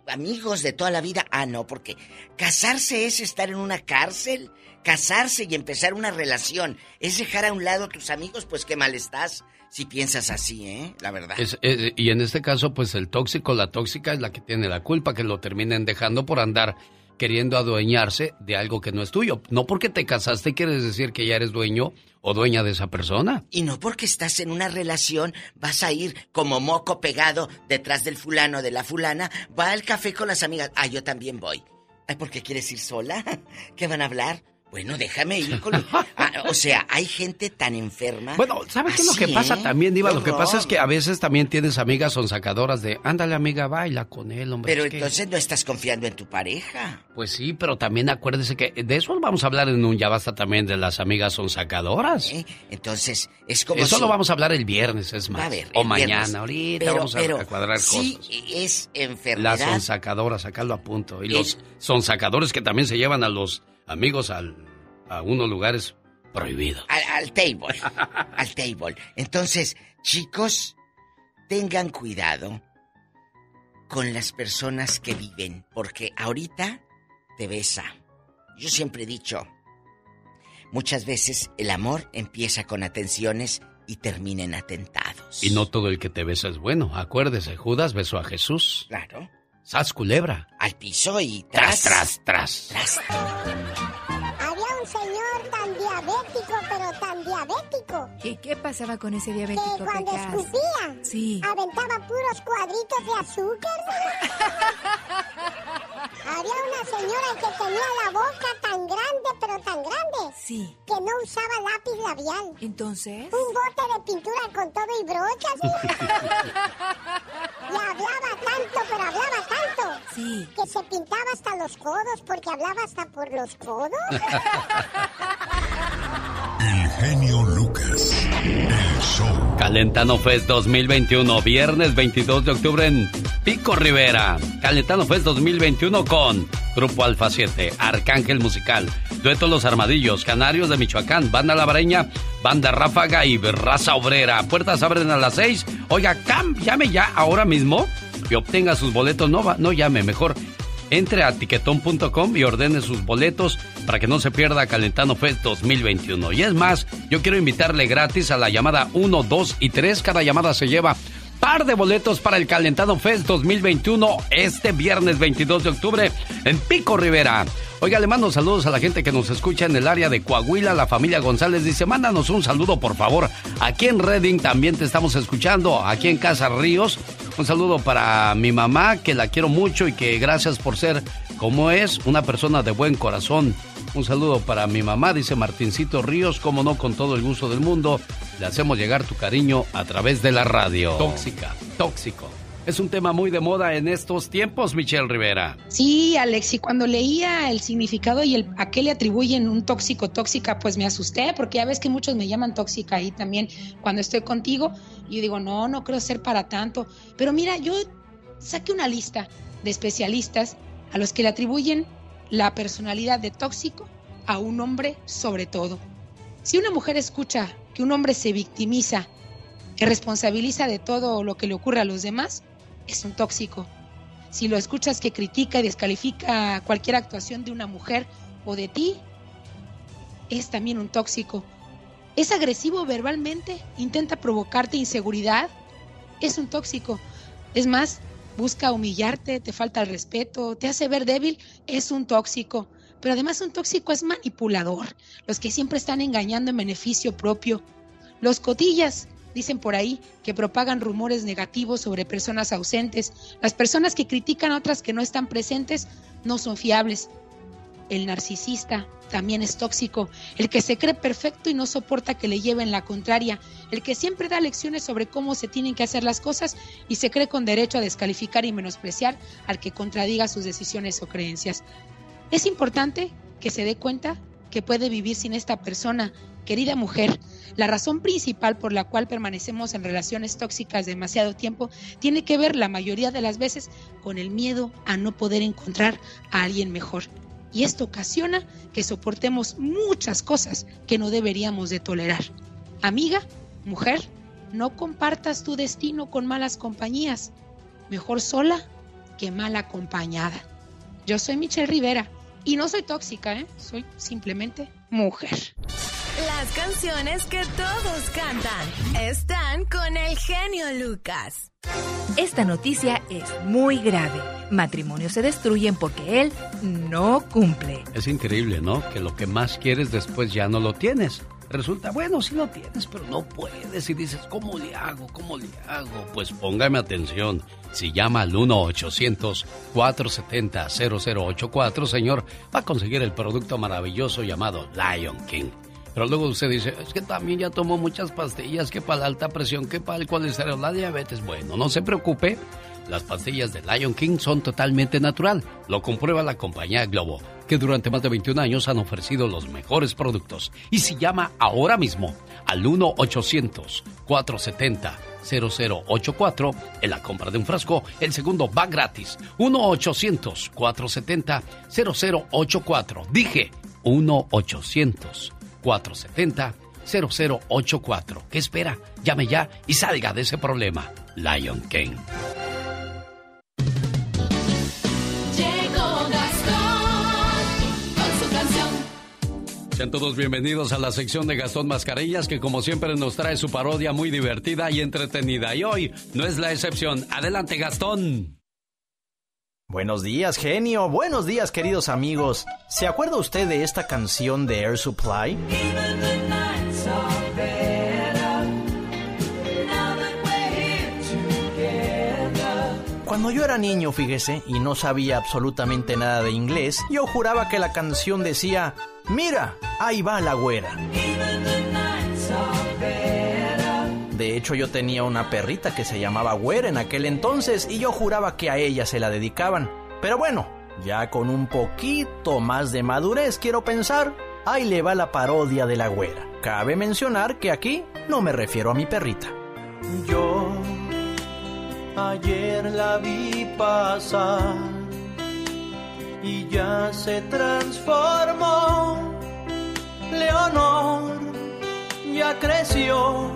amigos de toda la vida? Ah, no, porque casarse es estar en una cárcel. Casarse y empezar una relación es dejar a un lado a tus amigos, pues qué mal estás si piensas así, ¿eh? La verdad. Es- es- y en este caso, pues el tóxico, la tóxica es la que tiene la culpa, que lo terminen dejando por andar queriendo adueñarse de algo que no es tuyo. No porque te casaste quieres decir que ya eres dueño o dueña de esa persona. Y no porque estás en una relación vas a ir como moco pegado detrás del fulano de la fulana, va al café con las amigas. Ah, yo también voy. Ay, ¿por qué quieres ir sola? *laughs* ¿Qué van a hablar? Bueno, déjame ir con... *laughs* Ah, o sea, hay gente tan enferma. Bueno, ¿sabes qué es lo que Así, pasa ¿eh? también, Diva? Qué Lo que pasa es que a veces también tienes amigas son sacadoras de, ándale amiga, baila con él, hombre. Pero es que-". entonces no estás confiando en tu pareja. Pues sí, pero también acuérdese que de eso vamos a hablar en un Ya Basta también de las amigas son sacadoras. Entonces, es como Eso si- lo vamos a hablar el viernes, es más. A ver, o mañana, viernes. ahorita Pero- vamos a, pero a cuadrar sí cosas. es Las enfermedad. sonsacadoras, sacarlo a punto. Y Es- los sonsacadores que también se llevan a los amigos al- a unos lugares prohibidos. Al, al table. *laughs* al table. Entonces, chicos, tengan cuidado con las personas que viven, porque ahorita te besa. Yo siempre he dicho, muchas veces el amor empieza con atenciones y termina en atentados. Y no todo el que te besa es bueno. Acuérdese, Judas besó a Jesús. Claro. Sas culebra. Al piso y Tras, tras, tras. Había un señor tan diabético, pero tan diabético, ¿Y qué pasaba con ese que diabético, cuando Pecas? escupía, Sí. aventaba puros cuadritos de azúcar. *laughs* Había una señora que tenía la boca tan grande, pero tan grande, Sí. que no usaba lápiz labial. Entonces. Un bote de pintura con todo y brochas. *laughs* y hablaba tanto, pero hablaba tanto. Sí. Que se pintaba hasta los codos, porque hablaba hasta por los codos. *laughs* El genio Lucas. El show. Calentano Fest 2021, viernes 22 de octubre en Pico Rivera. Calentano Fest 2021 con Grupo Alfa 7, Arcángel Musical, Dueto Los Armadillos, Canarios de Michoacán, Banda Labareña, Banda Ráfaga y Raza Obrera. Puertas abren a las 6. Oiga, cam, llame ya ahora mismo y obtenga sus boletos. No, no llame, mejor entre a tiquetón.com y ordene sus boletos para que no se pierda Calentano Fest 2021. Y es más, yo quiero invitarle gratis a la llamada 1, 2 y 3. Cada llamada se lleva par de boletos para el Calentano Fest 2021 este viernes 22 de octubre en Pico Rivera. Oiga, le mando saludos a la gente que nos escucha en el área de Coahuila. La familia González dice, mándanos un saludo por favor. Aquí en Reading también te estamos escuchando. Aquí en Casa Ríos. Un saludo para mi mamá, que la quiero mucho y que gracias por ser como es, una persona de buen corazón. Un saludo para mi mamá, dice Martincito Ríos, como no, con todo el gusto del mundo. Le hacemos llegar tu cariño a través de la radio. Tóxica, tóxico. Es un tema muy de moda en estos tiempos, Michelle Rivera. Sí, Alex, y cuando leía el significado y el a qué le atribuyen un tóxico, tóxica, pues me asusté, porque ya ves que muchos me llaman tóxica ahí también cuando estoy contigo. Y digo, no, no creo ser para tanto. Pero mira, yo saqué una lista de especialistas a los que le atribuyen la personalidad de tóxico a un hombre sobre todo. Si una mujer escucha que un hombre se victimiza, que responsabiliza de todo lo que le ocurre a los demás, es un tóxico. Si lo escuchas que critica y descalifica cualquier actuación de una mujer o de ti, es también un tóxico. Es agresivo verbalmente, intenta provocarte inseguridad, es un tóxico. Es más, busca humillarte, te falta el respeto, te hace ver débil, es un tóxico. Pero además un tóxico es manipulador, los que siempre están engañando en beneficio propio. Los cotillas, dicen por ahí, que propagan rumores negativos sobre personas ausentes. Las personas que critican a otras que no están presentes no son fiables. El narcisista también es tóxico. El que se cree perfecto y no soporta que le lleven la contraria. El que siempre da lecciones sobre cómo se tienen que hacer las cosas y se cree con derecho a descalificar y menospreciar al que contradiga sus decisiones o creencias. Es importante que se dé cuenta que puede vivir sin esta persona. Querida mujer, la razón principal por la cual permanecemos en relaciones tóxicas demasiado tiempo tiene que ver la mayoría de las veces con el miedo a no poder encontrar a alguien mejor. Y esto ocasiona que soportemos muchas cosas que no deberíamos de tolerar. Amiga, mujer, no compartas tu destino con malas compañías. Mejor sola que mal acompañada. Yo soy Michelle Rivera y no soy tóxica, ¿eh? Soy simplemente mujer. Las canciones que todos cantan están con el genio Lucas. Esta noticia es muy grave. Matrimonios se destruyen porque él no cumple. Es increíble, ¿no? Que lo que más quieres después ya no lo tienes. Resulta, bueno, sí lo tienes, pero no puedes. Y dices, ¿cómo le hago? ¿Cómo le hago? Pues póngame atención. Si llama al 1-800-470-0084, señor, va a conseguir el producto maravilloso llamado Lion King. Pero luego usted dice, es que también ya tomó muchas pastillas, que para la alta presión, que para el colesterol, la diabetes. Bueno, no se preocupe, las pastillas de Lion King son totalmente natural. Lo comprueba la compañía Globo, que durante más de 21 años han ofrecido los mejores productos. Y si llama ahora mismo al 1-800-470-0084, en la compra de un frasco, el segundo va gratis. 1-800-470-0084. Dije 1-800. 470-0084. ¿Qué espera? Llame ya y salga de ese problema. Lion King. Sean todos bienvenidos a la sección de Gastón Mascarillas que como siempre nos trae su parodia muy divertida y entretenida. Y hoy no es la excepción. Adelante Gastón. Buenos días, genio. Buenos días, queridos amigos. ¿Se acuerda usted de esta canción de Air Supply? Cuando yo era niño, fíjese, y no sabía absolutamente nada de inglés, yo juraba que la canción decía, mira, ahí va la güera. De hecho, yo tenía una perrita que se llamaba Güera en aquel entonces y yo juraba que a ella se la dedicaban. Pero bueno, ya con un poquito más de madurez, quiero pensar, ahí le va la parodia de la Güera. Cabe mencionar que aquí no me refiero a mi perrita. Yo ayer la vi pasar y ya se transformó. Leonor ya creció.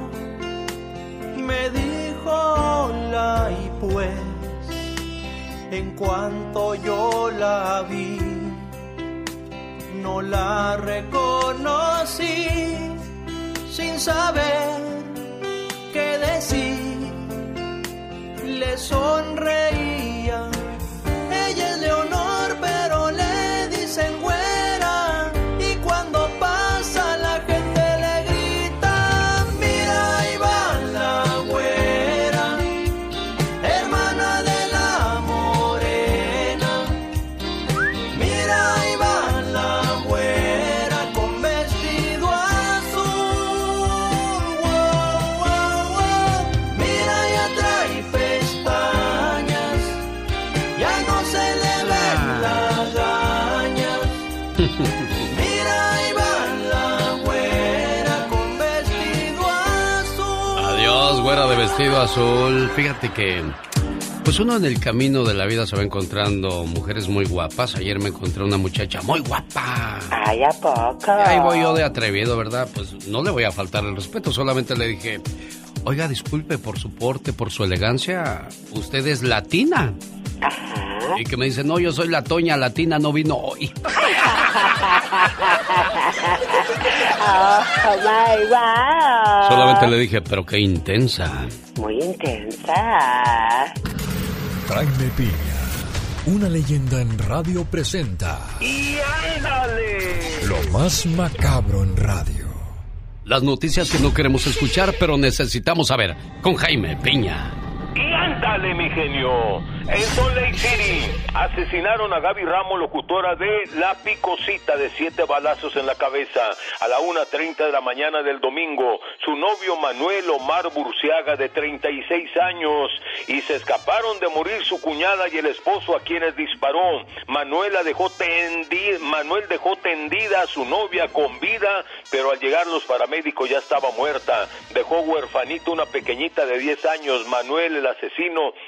Me dijo hola y pues en cuanto yo la vi no la reconocí sin saber qué decir. Le sonreía. Ella es Leonor vestido azul. Fíjate que, pues uno en el camino de la vida se va encontrando mujeres muy guapas. Ayer me encontré una muchacha muy guapa. Ay, ¿a poco? ahí voy yo de atrevido, ¿verdad? Pues no le voy a faltar el respeto, solamente le dije, oiga, disculpe por su porte, por su elegancia, usted es latina. Y que me dice, no, yo soy la Toña Latina, no vino hoy. *laughs* oh, my wow. Solamente le dije, pero qué intensa. Muy intensa. Jaime Piña, una leyenda en radio presenta. ¡Y ándale! Lo más macabro en radio. Las noticias que no queremos escuchar, pero necesitamos saber. Con Jaime Piña. Ándale, mi genio. En Salt Lake City asesinaron a Gaby Ramos, locutora de La Picosita, de siete balazos en la cabeza a la 1.30 de la mañana del domingo. Su novio Manuel Omar Burciaga, de 36 años, y se escaparon de morir su cuñada y el esposo a quienes disparó. Manuela dejó tendida, Manuel dejó tendida a su novia con vida, pero al llegar los paramédicos ya estaba muerta. Dejó huerfanito una pequeñita de 10 años. Manuel, el asesino,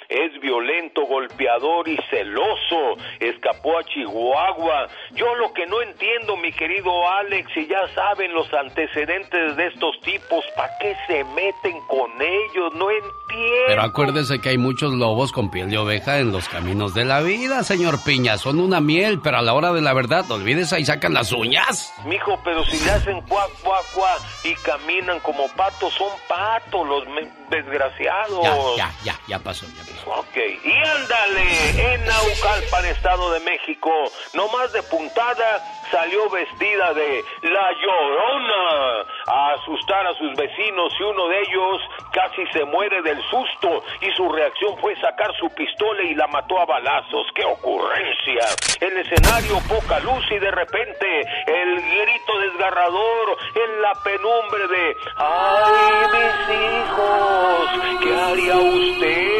es violento, golpeador y celoso. Escapó a Chihuahua. Yo lo que no entiendo, mi querido Alex, y ya saben los antecedentes de estos tipos, ¿para qué se meten con ellos? No entiendo. Pero acuérdese que hay muchos lobos con piel de oveja en los caminos de la vida, señor Piña. Son una miel, pero a la hora de la verdad, olvídese y sacan las uñas. Mijo, pero si le hacen cuac, cuac, cuac y caminan como patos, son patos los desgraciados. Ya, ya, ya, ya pasó, ya pasó. Ok, y ándale, en Naucalpan, Estado de México, no más de puntada, salió vestida de La Llorona a asustar a sus vecinos y uno de ellos casi se muere del susto y su reacción fue sacar su pistola y la mató a balazos. ¡Qué ocurrencia! El escenario poca luz y de repente el grito desgarrador en la penumbre de ¡Ay, mis hijos! ¿Qué haría usted?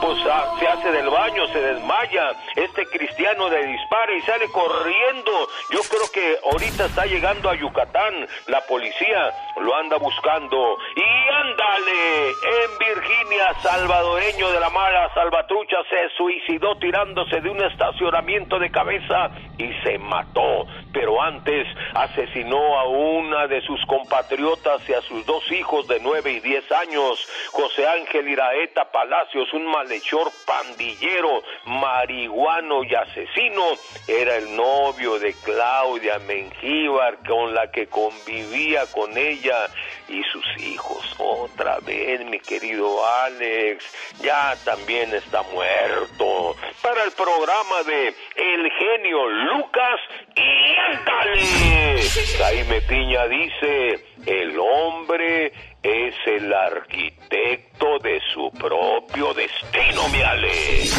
Pues ah, se hace del baño, se desmaya. Este cristiano le dispara y sale corriendo. Yo creo que ahorita está llegando a Yucatán. La policía lo anda buscando. Y ándale, en Virginia, salvadoreño de la mala salvatrucha se suicidó tirándose de un estacionamiento de cabeza y se mató. Pero antes asesinó a una de sus compatriotas y a sus dos hijos de 9 y 10 años. José Ángel Iraeta Palacios, un malhechor pandillero, marihuano y asesino, era el novio de Claudia Mengíbar con la que convivía con ella y sus hijos. Otra vez, mi querido Alex, ya también está muerto. Para el programa de El genio Lucas y ándale. Jaime Piña dice, el hombre es el arquitecto de su propio destino, mi Alex.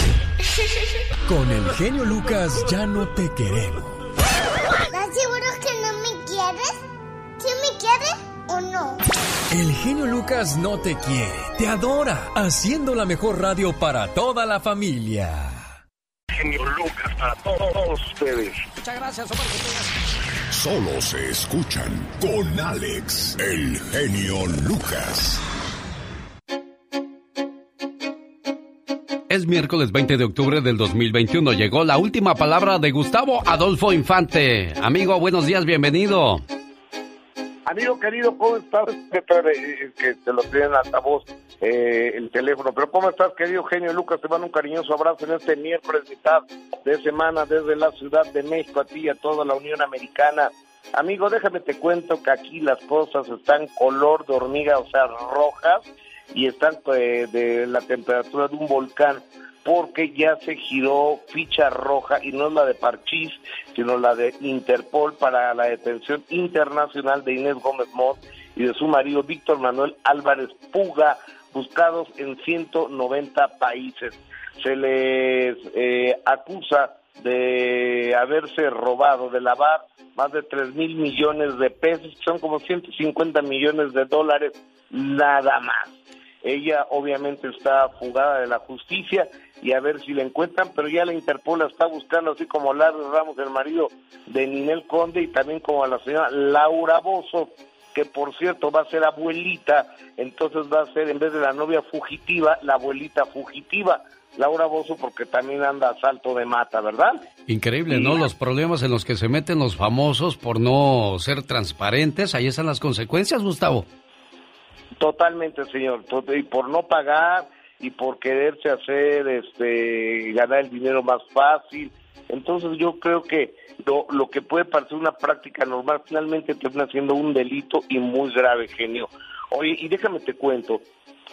Con el genio Lucas ya no te queremos. ¿Estás seguro que no me quieres? ¿Quién me quiere o no? El genio Lucas no te quiere, te adora, haciendo la mejor radio para toda la familia. Genio Lucas para todos ustedes. Muchas gracias, Omar. Solo se escuchan con Alex, el genio Lucas. Es miércoles 20 de octubre del 2021. Llegó la última palabra de Gustavo Adolfo Infante. Amigo, buenos días, bienvenido. Amigo querido, ¿cómo estás? Que te lo tienen altavoz eh, el teléfono. Pero ¿cómo estás, querido genio Lucas? Te mando un cariñoso abrazo en este miércoles mitad de semana desde la Ciudad de México a ti y a toda la Unión Americana. Amigo, déjame te cuento que aquí las cosas están color de hormiga, o sea, rojas, y están eh, de la temperatura de un volcán porque ya se giró ficha roja y no es la de Parchís, sino la de Interpol para la detención internacional de Inés Gómez Mont y de su marido Víctor Manuel Álvarez Puga, buscados en 190 países. Se les eh, acusa de haberse robado, de lavar más de 3 mil millones de pesos, son como 150 millones de dólares, nada más. Ella obviamente está fugada de la justicia y a ver si la encuentran, pero ya la Interpol la está buscando, así como Larry Ramos, el marido de Ninel Conde, y también como a la señora Laura Bozo, que por cierto va a ser abuelita, entonces va a ser en vez de la novia fugitiva, la abuelita fugitiva. Laura Bozo porque también anda a salto de mata, ¿verdad? Increíble, ¿no? Los problemas en los que se meten los famosos por no ser transparentes, ahí están las consecuencias, Gustavo. Totalmente, señor. Y por no pagar y por quererse hacer, este, ganar el dinero más fácil. Entonces yo creo que lo, lo que puede parecer una práctica normal finalmente termina siendo un delito y muy grave, genio. Oye, y déjame te cuento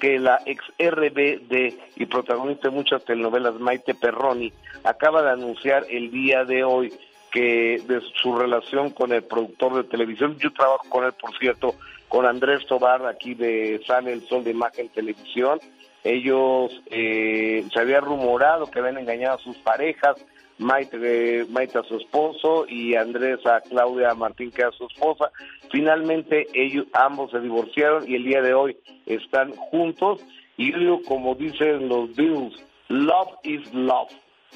que la ex RBD y protagonista de muchas telenovelas, Maite Perroni, acaba de anunciar el día de hoy que de su relación con el productor de televisión, yo trabajo con él, por cierto, con Andrés Tobar, aquí de Sale el Sol de Imagen Televisión, Ellos eh, se había rumorado que habían engañado a sus parejas, Maite, eh, Maite a su esposo y Andrés a Claudia Martín que a su esposa. Finalmente ellos ambos se divorciaron y el día de hoy están juntos y como dicen los Beatles, love is love.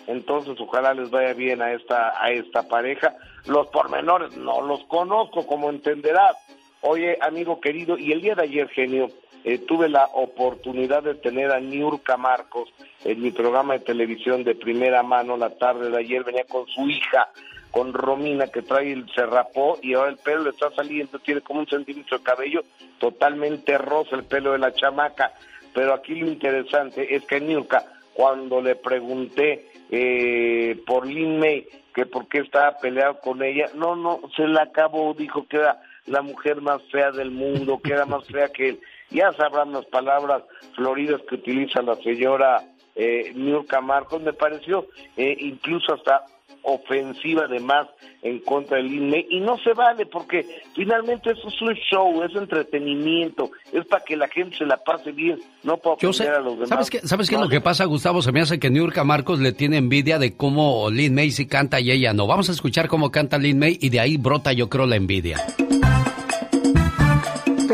Entonces ojalá les vaya bien a esta a esta pareja. Los pormenores no los conozco como entenderás. Oye, amigo querido, y el día de ayer, genio, eh, tuve la oportunidad de tener a Niurka Marcos en mi programa de televisión de primera mano la tarde de ayer, venía con su hija, con Romina, que trae el se rapó y ahora el pelo le está saliendo, tiene como un centímetro de cabello, totalmente rosa el pelo de la chamaca. Pero aquí lo interesante es que Niurka, cuando le pregunté eh, por Lin May, que por qué estaba peleado con ella, no, no, se la acabó, dijo que era la mujer más fea del mundo, que era más fea que él ya sabrán las palabras floridas que utiliza la señora eh, Nurka Marcos, me pareció eh, incluso hasta ofensiva además en contra del INE y no se vale porque finalmente eso es un show, es entretenimiento, es para que la gente se la pase bien, no para ofender a los demás. ¿Sabes qué, ¿sabes qué es lo que pasa, Gustavo? Se me hace que Niurka Marcos le tiene envidia de cómo Lin May sí canta y ella no. Vamos a escuchar cómo canta Lin May y de ahí brota yo creo la envidia.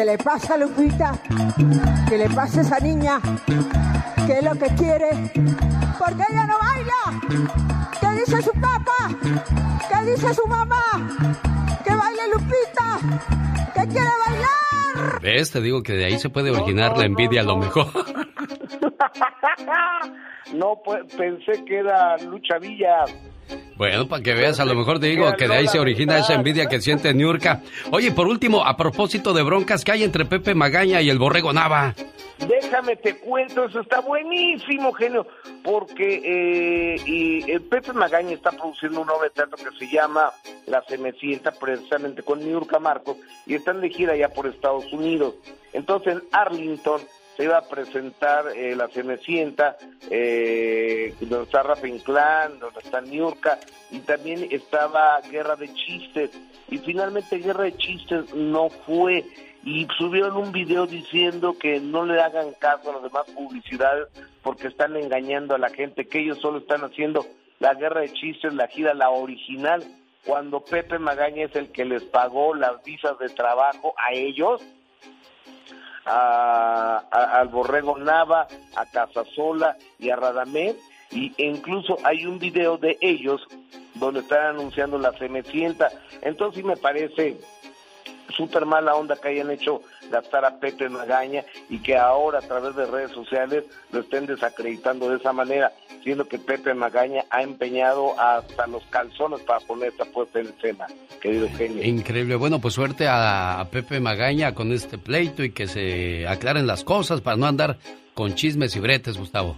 ¿Qué le pasa a Lupita? ¿Qué le pasa a esa niña? ¿Qué es lo que quiere? ¿Por qué ella no baila? ¿Qué dice su papá? ¿Qué dice su mamá? ¡Que baile Lupita! ¿Qué quiere bailar? ¿Ves? Te digo que de ahí se puede originar la envidia a lo mejor. *laughs* *laughs* no, pues pensé que era Lucha Villa. Bueno, para que veas, a lo mejor te digo que de ahí se origina esa envidia que siente Niurka. Oye, por último, a propósito de broncas que hay entre Pepe Magaña y el Borrego Nava. Déjame te cuento, eso está buenísimo, genio, porque eh, y, el Pepe Magaña está produciendo un obra de teatro que se llama La Semecienta, precisamente con Niurka Marcos, y están de gira ya por Estados Unidos. Entonces, en Arlington iba a presentar eh, la Cenecienta, eh, donde está Rafa Inclán, donde está Niurka, y también estaba Guerra de Chistes. Y finalmente Guerra de Chistes no fue. Y subieron un video diciendo que no le hagan caso a las demás publicidades porque están engañando a la gente, que ellos solo están haciendo la Guerra de Chistes, la gira, la original, cuando Pepe Magaña es el que les pagó las visas de trabajo a ellos a, al Borrego Nava, a Casasola y a Radamés, y incluso hay un video de ellos donde están anunciando la Cenecienta. Entonces me parece súper mala onda que hayan hecho gastar a Pepe Magaña y que ahora a través de redes sociales lo estén desacreditando de esa manera, siendo que Pepe Magaña ha empeñado hasta los calzones para poner esta puesta en escena, querido genio. Increíble. Bueno, pues suerte a Pepe Magaña con este pleito y que se aclaren las cosas para no andar con chismes y bretes, Gustavo.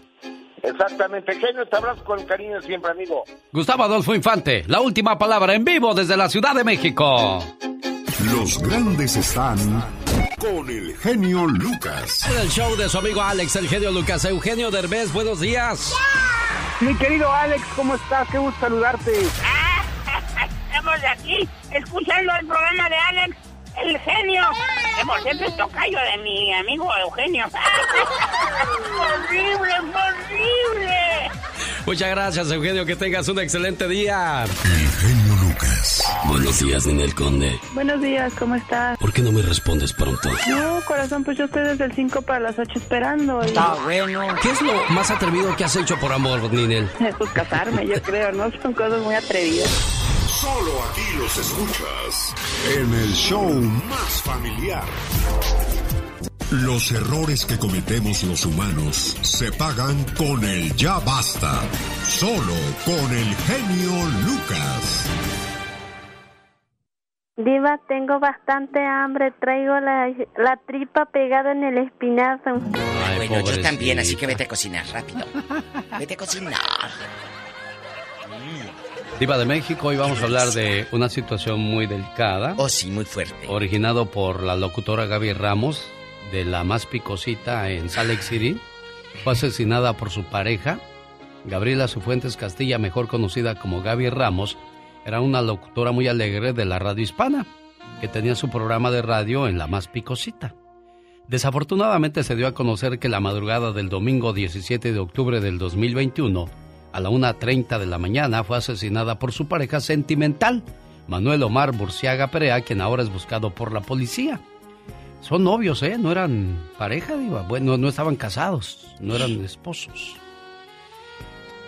Exactamente, genio, te abrazo con cariño siempre, amigo. Gustavo Adolfo Infante, la última palabra en vivo desde la Ciudad de México. Los grandes están con el genio Lucas. En el show de su amigo Alex, el genio Lucas. Eugenio Derbez, buenos días. Mi querido Alex, ¿cómo estás? Qué gusto saludarte. *laughs* estamos aquí escuchando el programa de Alex, el genio. Que por cierto es tocayo de mi amigo Eugenio. *laughs* ¡Horrible, horrible! Muchas gracias, Eugenio. Que tengas un excelente día. El genio Buenos días, Ninel Conde. Buenos días, ¿cómo estás? ¿Por qué no me respondes pronto? No, corazón, pues yo estoy desde el 5 para las 8 esperando. Está bueno. ¿Qué es lo más atrevido que has hecho por amor, Ninel? *laughs* Pues casarme, yo creo, ¿no? Son cosas muy atrevidas. Solo aquí los escuchas en el show más familiar. Los errores que cometemos los humanos se pagan con el ya basta. Solo con el genio Lucas. Diva, tengo bastante hambre. Traigo la, la tripa pegada en el espinazo. bueno, yo también, así que vete a cocinar rápido. Vete a cocinar. Diva de México, hoy vamos a hablar de una situación muy delicada. Oh, sí, muy fuerte. Originado por la locutora Gaby Ramos, de la más picosita en Salt Lake City. Fue asesinada por su pareja. Gabriela Cifuentes Castilla, mejor conocida como Gaby Ramos, era una locutora muy alegre de la radio hispana, que tenía su programa de radio en la más picosita. Desafortunadamente se dio a conocer que la madrugada del domingo 17 de octubre del 2021, a la 1.30 de la mañana, fue asesinada por su pareja sentimental, Manuel Omar Burciaga Perea, quien ahora es buscado por la policía. Son novios, ¿eh? No eran pareja, diva. Bueno, no estaban casados, no eran esposos.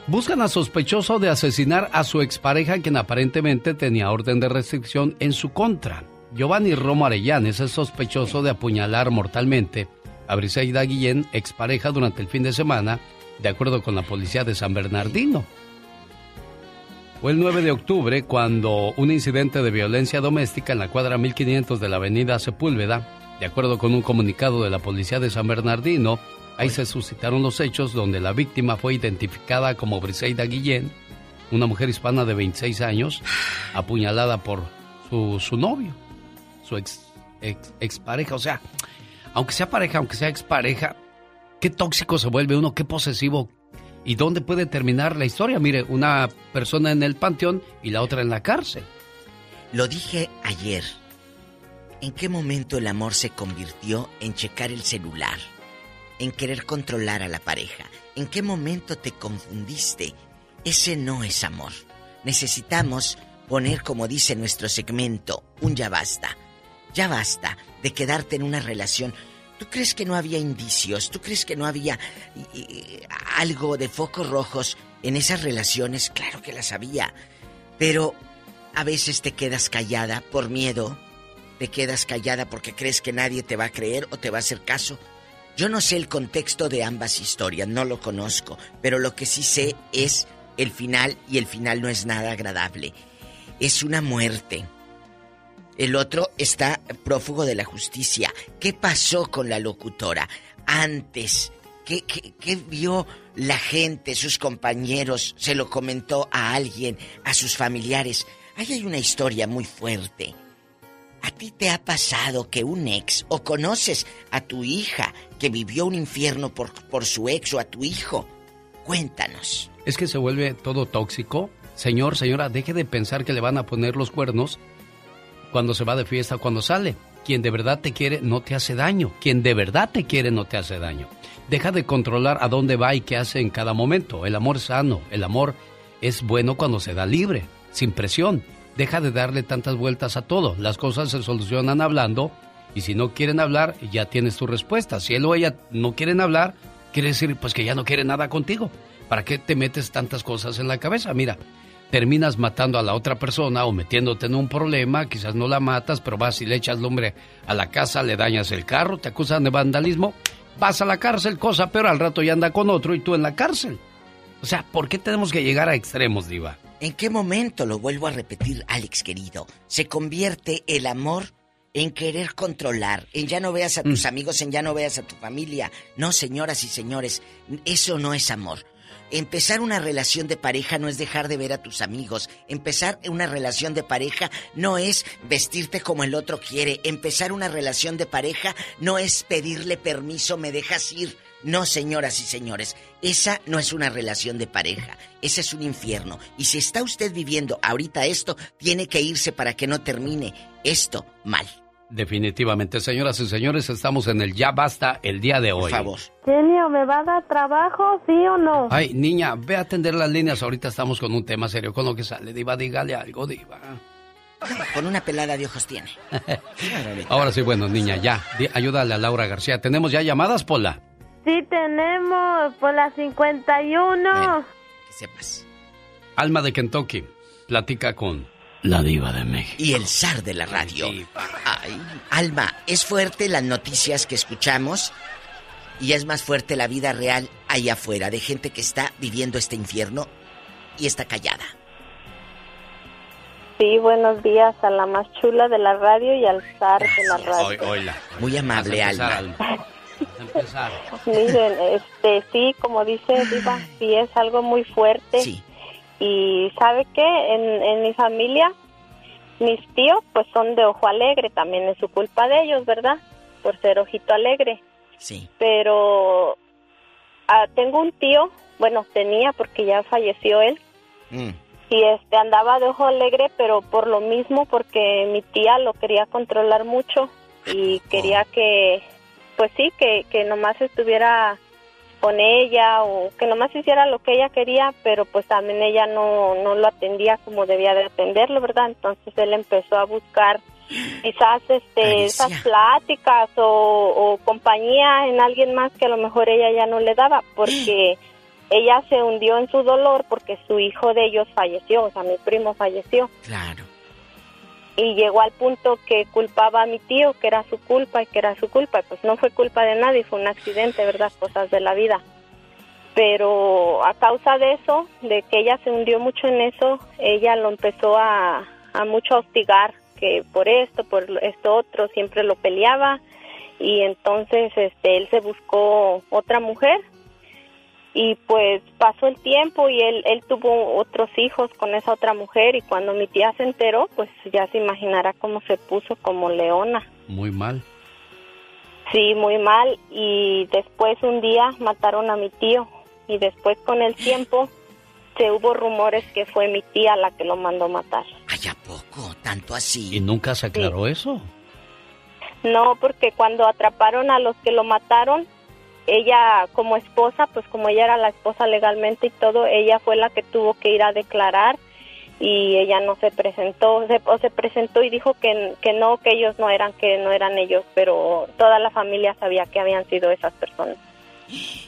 Buscan a sospechoso de asesinar a su expareja, quien aparentemente tenía orden de restricción en su contra. Giovanni Romo Arellanes es sospechoso de apuñalar mortalmente a Briseida Guillén, expareja, durante el fin de semana, de acuerdo con la policía de San Bernardino. Fue el 9 de octubre cuando un incidente de violencia doméstica en la cuadra 1500 de la avenida Sepúlveda de acuerdo con un comunicado de la policía de San Bernardino, ahí se suscitaron los hechos donde la víctima fue identificada como Briseida Guillén, una mujer hispana de 26 años, *sighs* apuñalada por su, su novio, su ex, ex, expareja. O sea, aunque sea pareja, aunque sea expareja, qué tóxico se vuelve uno, qué posesivo. ¿Y dónde puede terminar la historia? Mire, una persona en el panteón y la otra en la cárcel. Lo dije ayer ¿En qué momento el amor se convirtió en checar el celular? En querer controlar a la pareja. ¿En qué momento te confundiste? Ese no es amor. Necesitamos poner, como dice nuestro segmento, un ya basta. Ya basta de quedarte en una relación. ¿Tú crees que no había indicios? ¿Tú crees que no había algo de focos rojos en esas relaciones? Claro que las había. Pero a veces te quedas callada por miedo te quedas callada porque crees que nadie te va a creer o te va a hacer caso. Yo no sé el contexto de ambas historias, no lo conozco, pero lo que sí sé es el final y el final no es nada agradable. Es una muerte. El otro está prófugo de la justicia. ¿Qué pasó con la locutora? Antes, ¿qué, vio la gente, sus compañeros? ¿Se lo comentó a alguien, a sus familiares? Ahí hay una historia muy fuerte. ¿A ti te ha pasado que un ex o conoces a tu hija que vivió un infierno por, por su ex o a tu hijo? Cuéntanos. Es que se vuelve todo tóxico. Señor, señora, deje de pensar que le van a poner los cuernos cuando se va de fiesta cuando sale. Quien de verdad te quiere no te hace daño. Quien de verdad te quiere no te hace daño. Deja de controlar a dónde va y qué hace en cada momento. El amor sano, el amor es bueno cuando se da libre, sin presión deja de darle tantas vueltas a todo. Las cosas se solucionan hablando y si no quieren hablar, ya tienes tu respuesta. Si él o ella no quieren hablar, quiere decir pues que ya no quiere nada contigo. ¿Para qué te metes tantas cosas en la cabeza? Mira, terminas matando a la otra persona o metiéndote en un problema, quizás no la matas, pero vas y le echas lumbre a la casa, le dañas el carro, te acusan de vandalismo, vas a la cárcel, cosa pero al rato ya anda con otro y tú en la cárcel. O sea, ¿por qué tenemos que llegar a extremos, diva? ¿En qué momento, lo vuelvo a repetir, Alex querido, se convierte el amor en querer controlar, en ya no veas a tus mm. amigos, en ya no veas a tu familia? No, señoras y señores, eso no es amor. Empezar una relación de pareja no es dejar de ver a tus amigos. Empezar una relación de pareja no es vestirte como el otro quiere. Empezar una relación de pareja no es pedirle permiso, me dejas ir. No, señoras y señores, esa no es una relación de pareja, ese es un infierno. Y si está usted viviendo ahorita esto, tiene que irse para que no termine esto mal. Definitivamente, señoras y señores, estamos en el ya basta el día de hoy. Por favor. Genio, ¿me va a dar trabajo, sí o no? Ay, niña, ve a atender las líneas. Ahorita estamos con un tema serio con lo que sale. Diva, dígale algo, Diva. Con una pelada de ojos tiene. *laughs* Ahora sí, bueno, niña, ya. Ayúdale a Laura García. ¿Tenemos ya llamadas, Pola? Sí, tenemos por la 51. que sepas. Alma de Kentucky, platica con la diva de México. Y el zar de la radio. Ay, Alma, es fuerte las noticias que escuchamos y es más fuerte la vida real ahí afuera de gente que está viviendo este infierno y está callada. Sí, buenos días a la más chula de la radio y al zar de la radio. Hola. Muy amable, Alma. *laughs* Miren, este, sí, como dice Diva, sí es algo muy fuerte. Y ¿sabe qué? En, en mi familia, mis tíos pues son de ojo alegre, también es su culpa de ellos, ¿verdad? Por ser ojito alegre. Sí. Pero ah, tengo un tío, bueno, tenía porque ya falleció él. Mm. Y este andaba de ojo alegre, pero por lo mismo porque mi tía lo quería controlar mucho y quería que pues sí, que, que nomás estuviera con ella o que nomás hiciera lo que ella quería, pero pues también ella no, no lo atendía como debía de atenderlo, ¿verdad? Entonces él empezó a buscar quizás este, esas pláticas o, compañía en alguien más que a lo mejor ella ya no le daba, porque *gasps* ella se hundió en su dolor porque su hijo de ellos falleció, o sea, mi primo falleció. Claro. Y llegó al punto que culpaba a mi tío, que era su culpa y que era su culpa. Pues no fue culpa de nadie, fue un accidente, ¿verdad? Cosas de la vida. Pero a causa de eso, de que ella se hundió mucho en eso, ella lo empezó a, a mucho hostigar, que por esto, por esto otro, siempre lo peleaba. Y entonces este, él se buscó otra mujer y pues pasó el tiempo y él, él tuvo otros hijos con esa otra mujer y cuando mi tía se enteró, pues ya se imaginará cómo se puso como leona. Muy mal. Sí, muy mal y después un día mataron a mi tío y después con el tiempo se hubo rumores que fue mi tía la que lo mandó matar. ¿Ay, a poco? ¿Tanto así? ¿Y nunca se aclaró eso? No, porque cuando atraparon a los que lo mataron, ella como esposa, pues como ella era la esposa legalmente y todo, ella fue la que tuvo que ir a declarar y ella no se presentó, se, o se presentó y dijo que, que no, que ellos no eran, que no eran ellos, pero toda la familia sabía que habían sido esas personas. *gasps*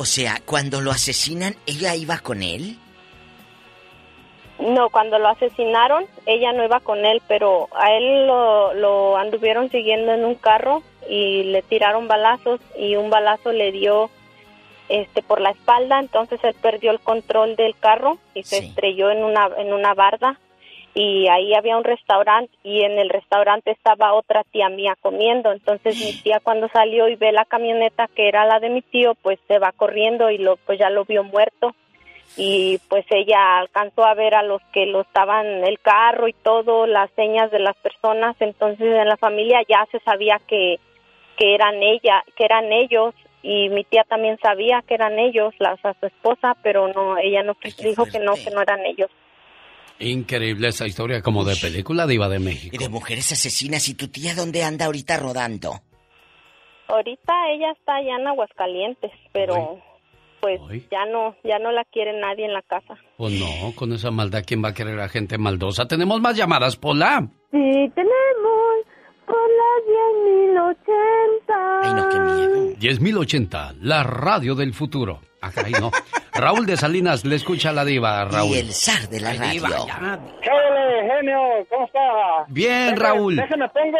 O sea, cuando lo asesinan, ¿ella iba con él? No, cuando lo asesinaron, ella no iba con él, pero a él lo, lo anduvieron siguiendo en un carro y le tiraron balazos y un balazo le dio este por la espalda, entonces él perdió el control del carro y se estrelló en una en una barda. Y ahí había un restaurante y en el restaurante estaba otra tía mía comiendo, entonces mi tía cuando salió y ve la camioneta que era la de mi tío, pues se va corriendo y lo pues ya lo vio muerto. Y pues ella alcanzó a ver a los que lo estaban el carro y todo, las señas de las personas, entonces en la familia ya se sabía que, que eran ella, que eran ellos y mi tía también sabía que eran ellos, las a su esposa, pero no, ella no dijo que no, que no eran ellos. Increíble esa historia como de película diva de México. Y de mujeres asesinas. ¿Y tu tía dónde anda ahorita rodando? Ahorita ella está allá en Aguascalientes, pero pues ya no, ya no la quiere nadie en la casa. Pues no, con esa maldad, ¿quién va a querer a gente maldosa? ¿Tenemos más llamadas, Pola? Sí, tenemos Pola 10.080. Ay, no, qué miedo. 10.080, la radio del futuro. Ah, caray, no. *laughs* Raúl de Salinas, le escucha a la diva, Raúl. Y el zar de la radio. ¿Qué genio? ¿Cómo está? Bien, Raúl. Déjame pongo,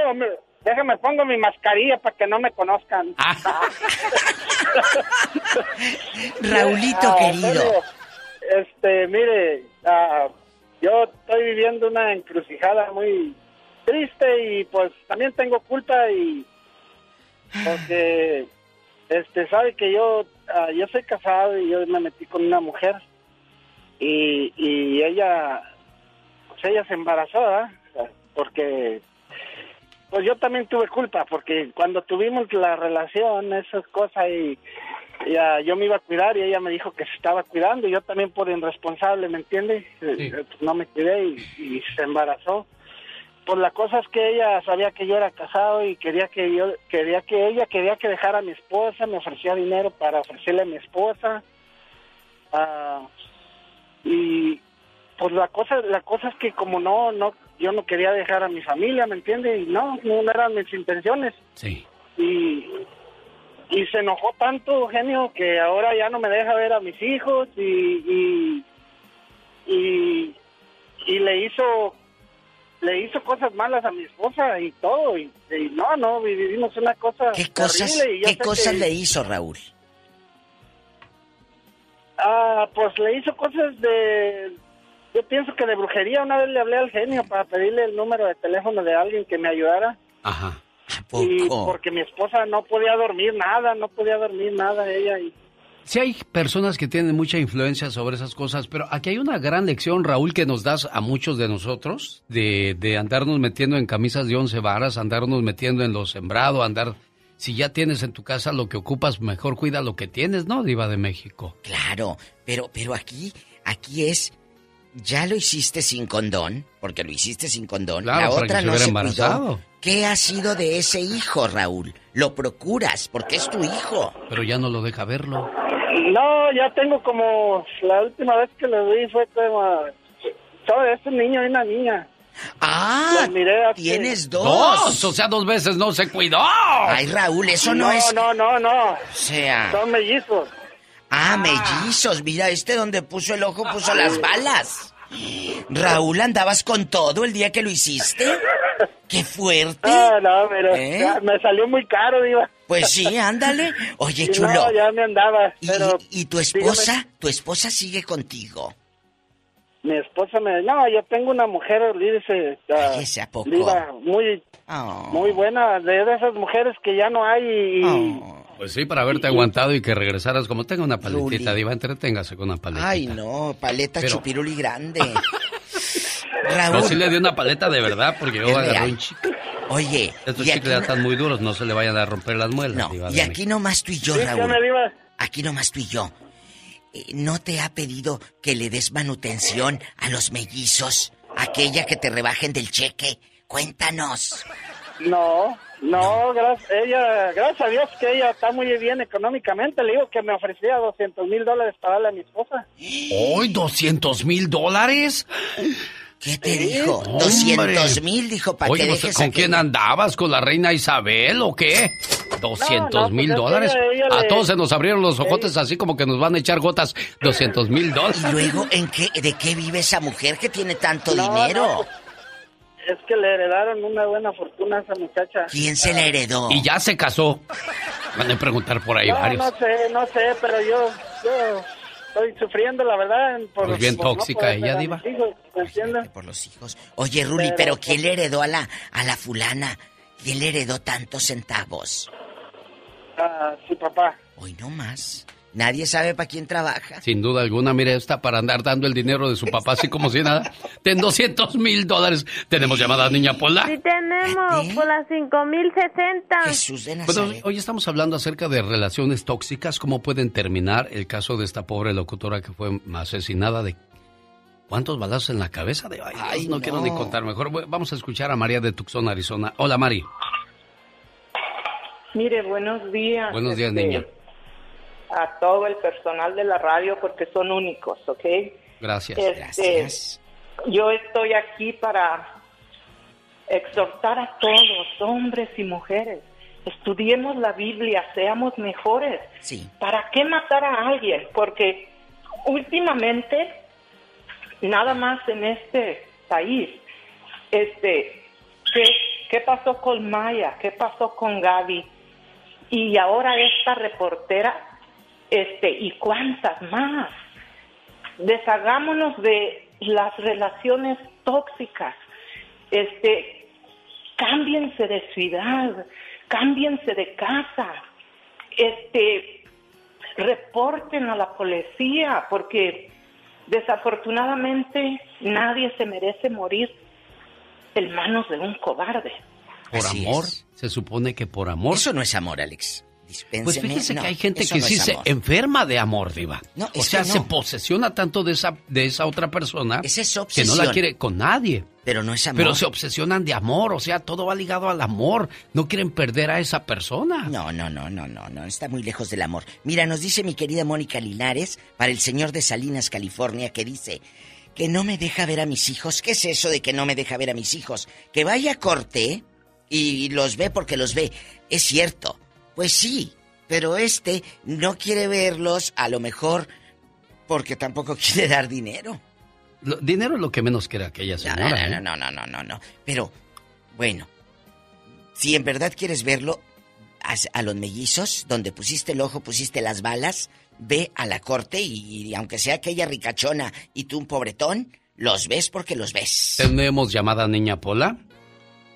déjame pongo mi mascarilla para que no me conozcan. Ah. *laughs* Raulito ah, querido. Este, mire, ah, yo estoy viviendo una encrucijada muy triste y pues también tengo culpa y porque este sabe que yo yo soy casado y yo me metí con una mujer y, y ella pues ella se embarazó porque pues yo también tuve culpa porque cuando tuvimos la relación esas cosas y ya yo me iba a cuidar y ella me dijo que se estaba cuidando y yo también por irresponsable, ¿me entiende? Eh, pues no me cuidé y, se embarazó. Pues la cosa es que ella sabía que yo era casado y quería que yo quería que ella quería que dejara a mi esposa, me ofrecía dinero para ofrecerle a mi esposa. Ah, y pues la cosa la cosa es que como no no yo no quería dejar a mi familia, ¿me entiende? Y no, no eran mis intenciones. Sí. Y y se enojó tanto, genio, que ahora ya no me deja ver a mis hijos y y, y, le hizo le hizo cosas malas a mi esposa y todo y, no no vivimos una cosa qué cosas qué cosas le hizo Raúl ah pues le hizo cosas de yo pienso que de brujería. Una vez le hablé al genio para pedirle el número de teléfono de alguien que me ayudara. Ajá. Y porque mi esposa no podía dormir nada, no podía dormir nada ella y Sí hay personas que tienen mucha influencia sobre esas cosas, pero aquí hay una gran lección, Raúl, que nos das a muchos de nosotros, de, de andarnos metiendo en camisas de once varas, andarnos metiendo en lo sembrado, andar... Si ya tienes en tu casa lo que ocupas, mejor cuida lo que tienes, ¿no, Diva de México? Claro, pero, pero aquí, aquí es ya lo hiciste sin condón, porque lo hiciste sin condón. Claro, la para otra que se no se embarazado. cuidó. ¿Qué ha sido de ese hijo, Raúl? Lo procuras porque es tu hijo. Pero ya no lo deja verlo. No, ya tengo como. La última vez que lo vi fue como. ¿Sabes? Es un niño y una niña. Ah, tienes dos. Dos, o sea, dos veces no se cuidó. Ay, Raúl, eso no, es. No, no, no. O sea. Son mellizos. Ah, mellizos. Mira, este donde puso el ojo puso las balas. Raúl, ¿andabas con todo el día que lo hiciste? ¡Qué fuerte! Ah, no, pero ¿Eh? ya me salió muy caro, Diva. Pues sí, ándale. Oye, *laughs* Y chulo. No, ya me andaba. ¿Y, Pero y tu esposa? ¿Tu esposa sigue contigo? mi esposa me. No, yo tengo una mujer, dice. Cállese, ¿a poco? Diva, muy, Oh. muy buena. De, esas mujeres que ya no hay. Y, Pues sí, para haberte aguantado y que regresaras como tenga una paletita, Diva, entreténgase con una paletita. Ay, no, paleta Pero- chupiruli grande. No, *laughs* Raúl. sí le di una paleta de verdad porque yo agarré real. un chicle. Oye, Estos chicles ya no- están muy duros, no se le vayan a romper las muelas. No, Diva y aquí nomás tú y yo, Sí, Raúl. Aquí nomás tú y yo. Eh, ¿No te ha pedido que le des manutención a los mellizos? Aquella que te rebajen del cheque. Cuéntanos. No, no, gracias, ella, gracias a Dios que ella está muy bien económicamente. Le digo que me ofrecía 200 mil dólares para darle a mi esposa. ¿Hoy 200 mil dólares? ¿Qué te dijo? Hombre. 200 mil, dijo, para Oye, que pues, dejes ¿con quién andabas? ¿Con la reina Isabel o qué? 200 mil pues, dólares. ella- ella a le- todos se nos abrieron los ojotes así como que nos van a echar gotas. 200 mil dólares. Y luego, ¿en qué, ¿de qué vive esa mujer que tiene tanto No, dinero? no, pues, Es que le heredaron una buena fortuna a esa muchacha. ¿Quién se la heredó? Y ya se casó. Van a preguntar por ahí No, varios. no sé, no sé, pero yo, yo estoy sufriendo, la verdad. Por, Pues bien por tóxica ella, a Diva. hijos. Por los hijos. Oye, Ruli, Pero, pero ¿quién le heredó a la, a la fulana? ¿Quién le heredó tantos centavos? Ah, sí, papá. Hoy no más. Nadie sabe para quién trabaja. Sin duda alguna, mire, está para andar dando el dinero de su papá así como si nada. Ten 200 mil dólares. Tenemos llamada niña Pola. Sí tenemos, por las 5060. Jesús de Bueno, hoy estamos hablando acerca de relaciones tóxicas, cómo pueden terminar el caso de esta pobre locutora que fue asesinada de cuántos balazos en la cabeza de ay, no, no. quiero ni contar mejor. Vamos a escuchar a María de Tucson, Arizona. Hola, Mari. Mire, buenos días. Buenos días, este, niña. A todo el personal de la radio porque son únicos, ¿ok? Gracias. Este, Yo estoy aquí para exhortar a todos, hombres y mujeres. Estudiemos la Biblia, seamos mejores. Sí. ¿Para qué matar a alguien? Porque últimamente, nada más en este país, este, ¿qué, qué pasó con Maya? ¿Qué pasó con Gaby? Y ahora esta reportera, este, ¿y cuántas más? Deshagámonos de las relaciones tóxicas. Este, cámbiense de ciudad, cámbiense de casa. Este, reporten a la policía porque desafortunadamente nadie se merece morir en manos de un cobarde. Por Así amor, es. se supone que por amor. Eso no es amor, Alex. Pues fíjese No, que hay gente que no sí se enferma de amor, Diva. No, o sea, que se no. posesiona tanto de esa, de esa otra persona Esa es que no la quiere con nadie. Pero no es amor. Pero se obsesionan de amor, o sea, todo va ligado al amor. No quieren perder a esa persona. No, no, no, no, no, no, está muy lejos del amor. Mira, nos dice mi querida Mónica Linares, para el señor de Salinas, California, que dice que no me deja ver a mis hijos. ¿Qué es eso de que no me deja ver a mis hijos? Que vaya a corte y los ve porque los ve. Es cierto. Pues sí, pero este no quiere verlos, a lo mejor porque tampoco *laughs* quiere dar dinero. Lo- dinero es lo que menos quiere aquella señora. no, ¿eh? no, no, no, no, no. Pero, bueno, si en verdad quieres verlo, haz a los mellizos, donde pusiste el ojo, pusiste las balas, ve a la corte y, y aunque sea aquella ricachona y tú un pobretón, los ves porque los ves. Tenemos llamada niña Pola.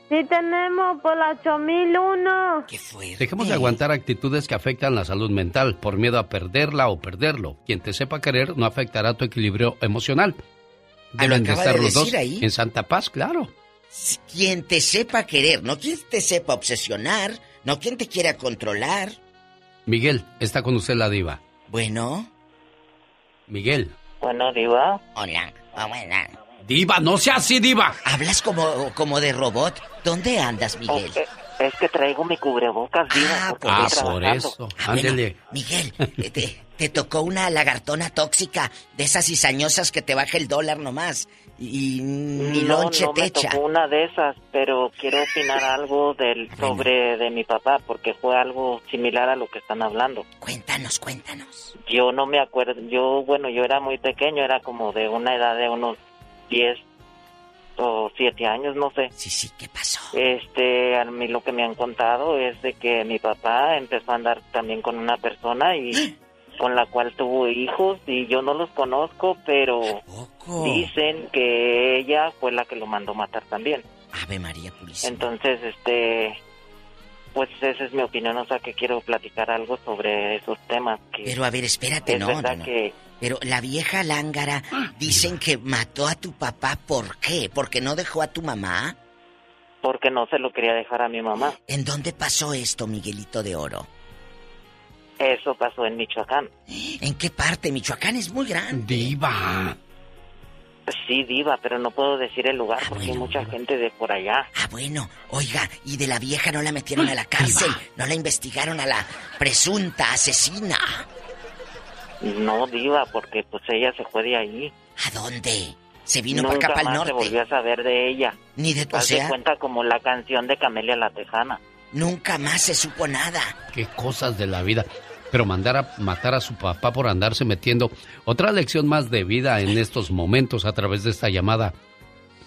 Sí tenemos, por las 8001. ¿Qué fue? Dejemos de aguantar actitudes que afectan la salud mental por miedo a perderla o perderlo. Quien te sepa querer no afectará tu equilibrio emocional. Ah, lo Deben de acaba estar de los dos decir ahí. en santa paz, claro. Quien te sepa querer, no quien te sepa obsesionar, no quien te quiera controlar. Miguel, está con usted la diva. Bueno. Miguel. Bueno, Diva. Hola. Ah, bueno. Diva, no sea así, diva. Hablas como, como de robot. ¿Dónde andas, Miguel? Es, es que traigo mi cubrebocas, Diva. Ah, por trabajando. eso. Ah, bueno. Miguel, *laughs* te, te tocó una lagartona tóxica de esas cizañosas que te baja el dólar nomás. Y ni no, lonche no te me echa. tocó una de esas, pero quiero opinar algo del sobre de mi papá, porque fue algo similar a lo que están hablando. Cuéntanos, cuéntanos. Yo no me acuerdo, yo, bueno, yo era muy pequeño, era como de una edad de unos 10 o 7 años, no sé. Sí, sí, ¿qué pasó? Este, a mí lo que me han contado es de que mi papá empezó a andar también con una persona y *gasps* con la cual tuvo hijos y yo no los conozco, pero dicen que ella fue la que lo mandó matar también. Ave María Purísima. Entonces, este, pues esa es mi opinión, o sea que quiero platicar algo sobre esos temas. Que Pero a ver, espérate, es no, verdad no, no. que Pero la vieja lángara dicen que mató a tu papá, ¿por qué? ¿Porque no dejó a tu mamá? porque no se lo quería dejar a mi mamá. ¿En dónde pasó esto, Miguelito de Oro? Eso pasó en Michoacán. ¿En qué parte? Michoacán es muy grande. Diva. Sí, diva, pero no puedo decir el lugar porque hay mucha gente de por allá. Ah, bueno, oiga, ¿y de la vieja no la metieron a la cárcel? ¿No la investigaron a la presunta asesina? No, diva, porque pues ella se fue de ahí. ¿A dónde? Se vino para Nunca acá, para el más se norte. volvió a saber de ella. Ni de, Haz de sea, cuenta como la canción de Camelia la Tejana. nunca más se supo nada. Qué cosas de la vida. Pero mandar a matar a su papá por andarse metiendo. Otra lección más de vida en estos momentos a través de esta llamada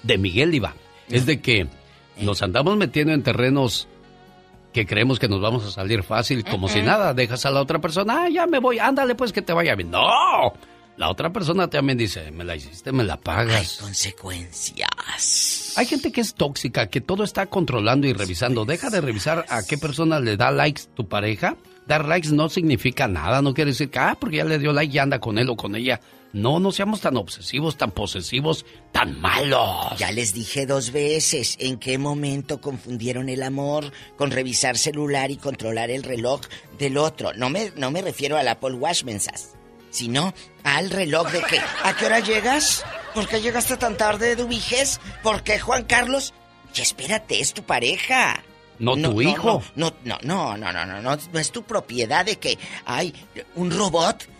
de Miguel Iba. Es de que nos andamos metiendo en terrenos que creemos que nos vamos a salir fácil, como si nada. Dejas a la otra persona, ah, ya me voy, ándale pues que te vaya bien. ¡No! La otra persona también dice, me la hiciste, me la pagas. consecuencias. Hay gente que es tóxica, que todo está controlando y revisando. Deja de revisar a qué persona le da likes tu pareja. Dar likes no significa nada, no quiere decir que, ah, porque ya le dio like y anda con él o con ella. No, no seamos tan obsesivos, tan posesivos, tan malos. Ya les dije dos veces en qué momento confundieron el amor con revisar celular y controlar el reloj del otro. No me, no me refiero al Apple Watch, mensas, sino al reloj de que, ¿a qué hora llegas? ¿Por qué llegaste tan tarde, Dubiges? ¿Por qué, Juan Carlos? Y espérate, es tu pareja. No tu hijo. No, no, no, no, no, no, no, no es tu propiedad de que hay un robot.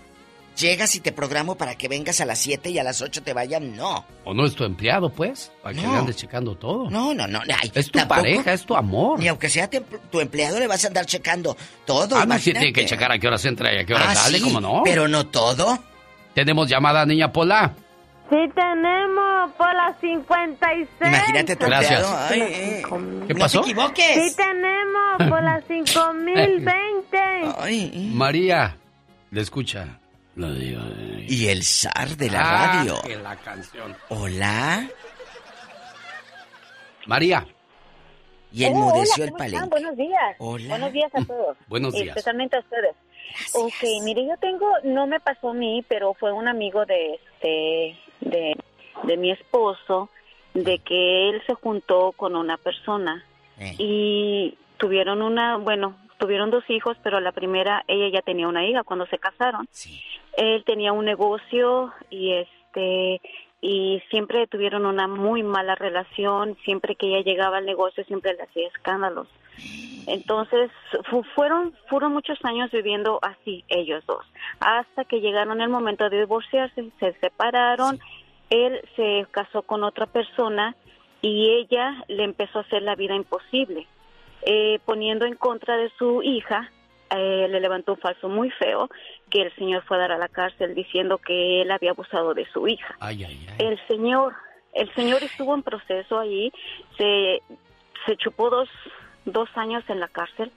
Llegas y te programo para que vengas a las 7 y a las 8 te vayan. No. O no es tu empleado, pues, para que No. le andes checando todo. No, no, no. ay, Es tu tampoco- pareja, es tu amor. Ni aunque sea te- tu empleado le vas a andar checando todo. Ah, no, sí tiene que checar a qué horas entra y a qué hora Ah, sale, sí, ¿cómo no? Pero no todo. Tenemos llamada, niña Pola. Sí tenemos por las 56. Imagínate tu Gracias. empleado. Ay, eh, ¿Qué no pasó? te equivoques. Sí tenemos por las 5020. Ay. María, le escucha. Lo digo. Y el zar de la Ah, radio. que la canción. Hola. María, Y Oh, enmudeció hola, el ¿cómo palenque. están? Buenos días. Hola. Buenos días a todos. *laughs* Buenos días. Especialmente a ustedes. Ok, mire, yo tengo, no me pasó a mí, pero fue un amigo de este, de, de mi esposo, de que él se juntó con una persona Eh. y tuvieron una, bueno, tuvieron dos hijos, pero la primera, ella ya tenía una hija cuando se casaron. Él tenía un negocio y este y siempre tuvieron una muy mala relación, siempre que ella llegaba al negocio siempre le hacía escándalos. Entonces, fu- fueron fueron muchos años viviendo así ellos dos, hasta que llegaron el momento de divorciarse, se separaron, él se casó con otra persona y ella le empezó a hacer la vida imposible, eh, poniendo en contra de su hija, eh, le levantó un falso muy feo, que el señor fue a dar a la cárcel diciendo que él había abusado de su hija. ay, ay, ay. El señor, el señor estuvo en proceso allí, se, se chupó dos, dos años en la cárcel,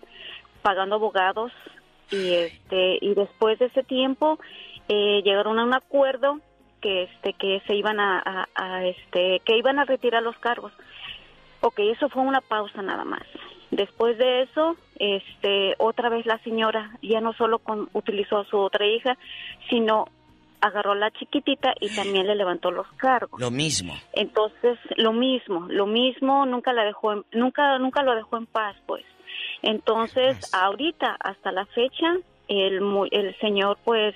pagando abogados, y este, y después de ese tiempo, eh, llegaron a un acuerdo que este, que se iban a, a- a, este, que iban a retirar los cargos. Ok, eso fue una pausa nada más. Después de eso, este, otra vez la señora ya no solo con- utilizó a su otra hija, sino agarró a la chiquitita y también le levantó los cargos. Lo mismo. Entonces, lo mismo, lo mismo, nunca la dejó, en- nunca, nunca lo dejó en paz, pues. Entonces, ahorita, hasta la fecha, el, el señor, pues,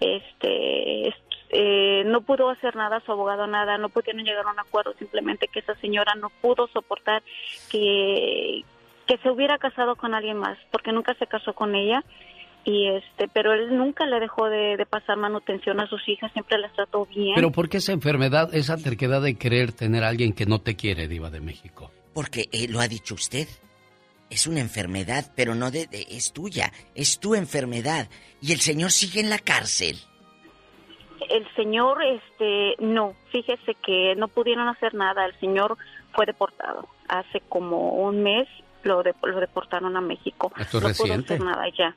este eh, no pudo hacer nada, su abogado nada, no pudieron llegar a un acuerdo, simplemente que esa señora no pudo soportar que, que se hubiera casado con alguien más, porque nunca se casó con ella y este pero él nunca le dejó de, pasar manutención a sus hijas siempre las trató bien. Pero por qué esa enfermedad esa terquedad de querer tener a alguien que no te quiere diva de México porque eh, lo ha dicho usted. Es una enfermedad pero no de, es tuya es tu enfermedad. Y el señor sigue en la cárcel. El señor este no fíjese que no pudieron hacer nada el señor fue deportado hace como un mes lo, lo deportaron a México Esto no reciente? pudo hacer nada ya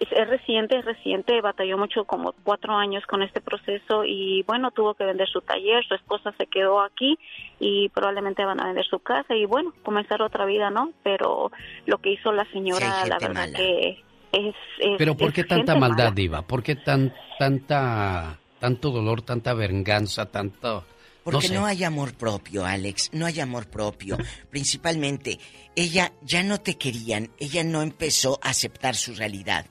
es, reciente, es reciente, batalló mucho, como cuatro años con este proceso y bueno, tuvo que vender su taller, su esposa se quedó aquí y probablemente van a vender su casa y bueno, comenzar otra vida, ¿no? Pero lo que hizo la señora, la verdad que es, Pero ¿por qué tanta maldad, Diva? ¿Por qué tan, tanta, tanto dolor, tanta venganza, tanto... Porque no, no, hay amor propio, Alex, no hay amor propio. Principalmente, ella ya no te querían, ella no empezó a aceptar su realidad.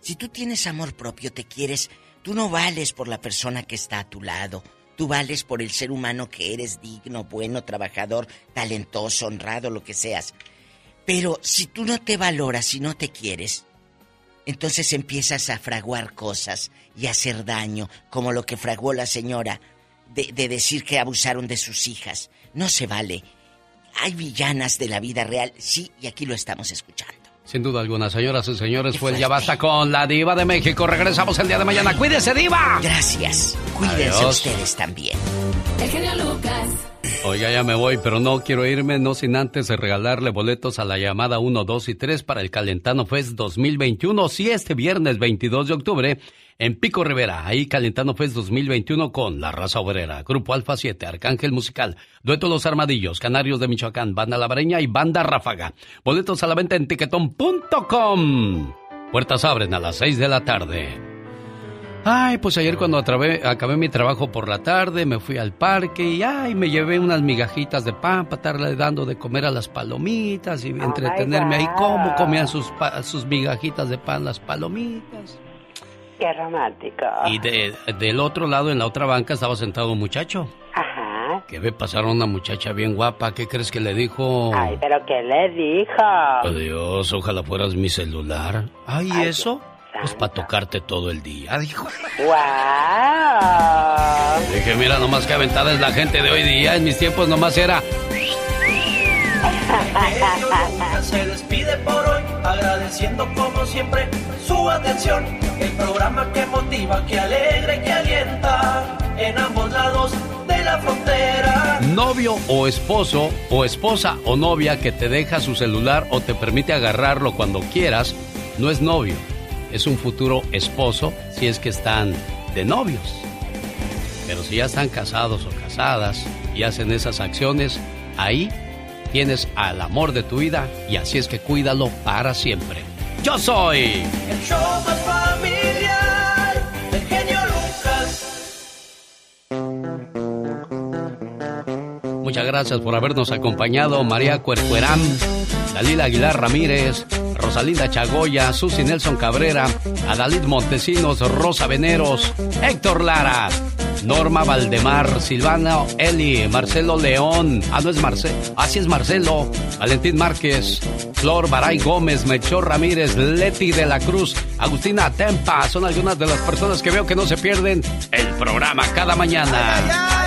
Si tú tienes amor propio, te quieres, tú no vales por la persona que está a tu lado. Tú vales por el ser humano que eres digno, bueno, trabajador, talentoso, honrado, lo que seas. Pero si tú no te valoras y no te quieres, entonces empiezas a fraguar cosas y a hacer daño, como lo que fraguó la señora de, de, decir que abusaron de sus hijas. No se vale. Hay villanas de la vida real, sí, y aquí lo estamos escuchando. Sin duda alguna, señoras y señores, fue el Ya Basta con la Diva de México. Regresamos el día de mañana. ¡Cuídese, Diva! Gracias. Cuídense ustedes también. El genio Lucas. Oiga, ya me voy, pero no quiero irme, no sin antes de regalarle boletos a la llamada 1, 2 y 3 para el Calentano Fest 2021. Si este viernes 22 de octubre en Pico Rivera, ahí Calentano Fest 2021 con La Raza Obrera, Grupo Alfa 7, Arcángel Musical, Dueto Los Armadillos, Canarios de Michoacán, Banda Labareña y Banda Ráfaga. Boletos a la venta en tiquetón.com. Puertas abren a las 6 de la tarde. Ay, pues ayer cuando acabé mi trabajo por la tarde, me fui al parque y ay, me llevé unas migajitas de pan para estarle dando de comer a las palomitas y entretenerme ahí. ¿Cómo comían sus, sus migajitas de pan las palomitas? Qué romántico. Y de, del otro lado, en la otra banca, estaba sentado un muchacho. Ajá. Que ve pasar a una muchacha bien guapa. ¿Qué crees que le dijo? Ay, pero ¿qué le dijo? Adiós, ojalá fueras mi celular. Ay, ¿y eso? Pues para tocarte todo el día, dijo. ¡Wow! Dije, mira, nomás que aventada es la gente de hoy día. En mis tiempos nomás era... *laughs* Se despide por hoy, agradeciendo como siempre su atención. El programa que motiva, que alegra y que alienta en ambos lados de la frontera. Novio o esposo, o esposa o novia que te deja su celular o te permite agarrarlo cuando quieras, no es novio. Es un futuro esposo si es que están de novios. Pero si ya están casados o casadas y hacen esas acciones, ahí tienes al amor de tu vida y así es que cuídalo para siempre. Yo soy el show más familiar del genio Lucas. Muchas gracias por habernos acompañado, María Cuercuerán, Dalila Aguilar Ramírez, Rosalinda Chagoya, Susi Nelson Cabrera, Adalid Montesinos, Rosa Veneros, Héctor Lara, Norma Valdemar, Silvana Eli, Marcelo León, ah, no es Marcelo, así es Marcelo, Valentín Márquez, Flor Baray Gómez, Melchor Ramírez, Leti de la Cruz, Agustina Tempa, son algunas de las personas que veo que no se pierden el programa cada mañana.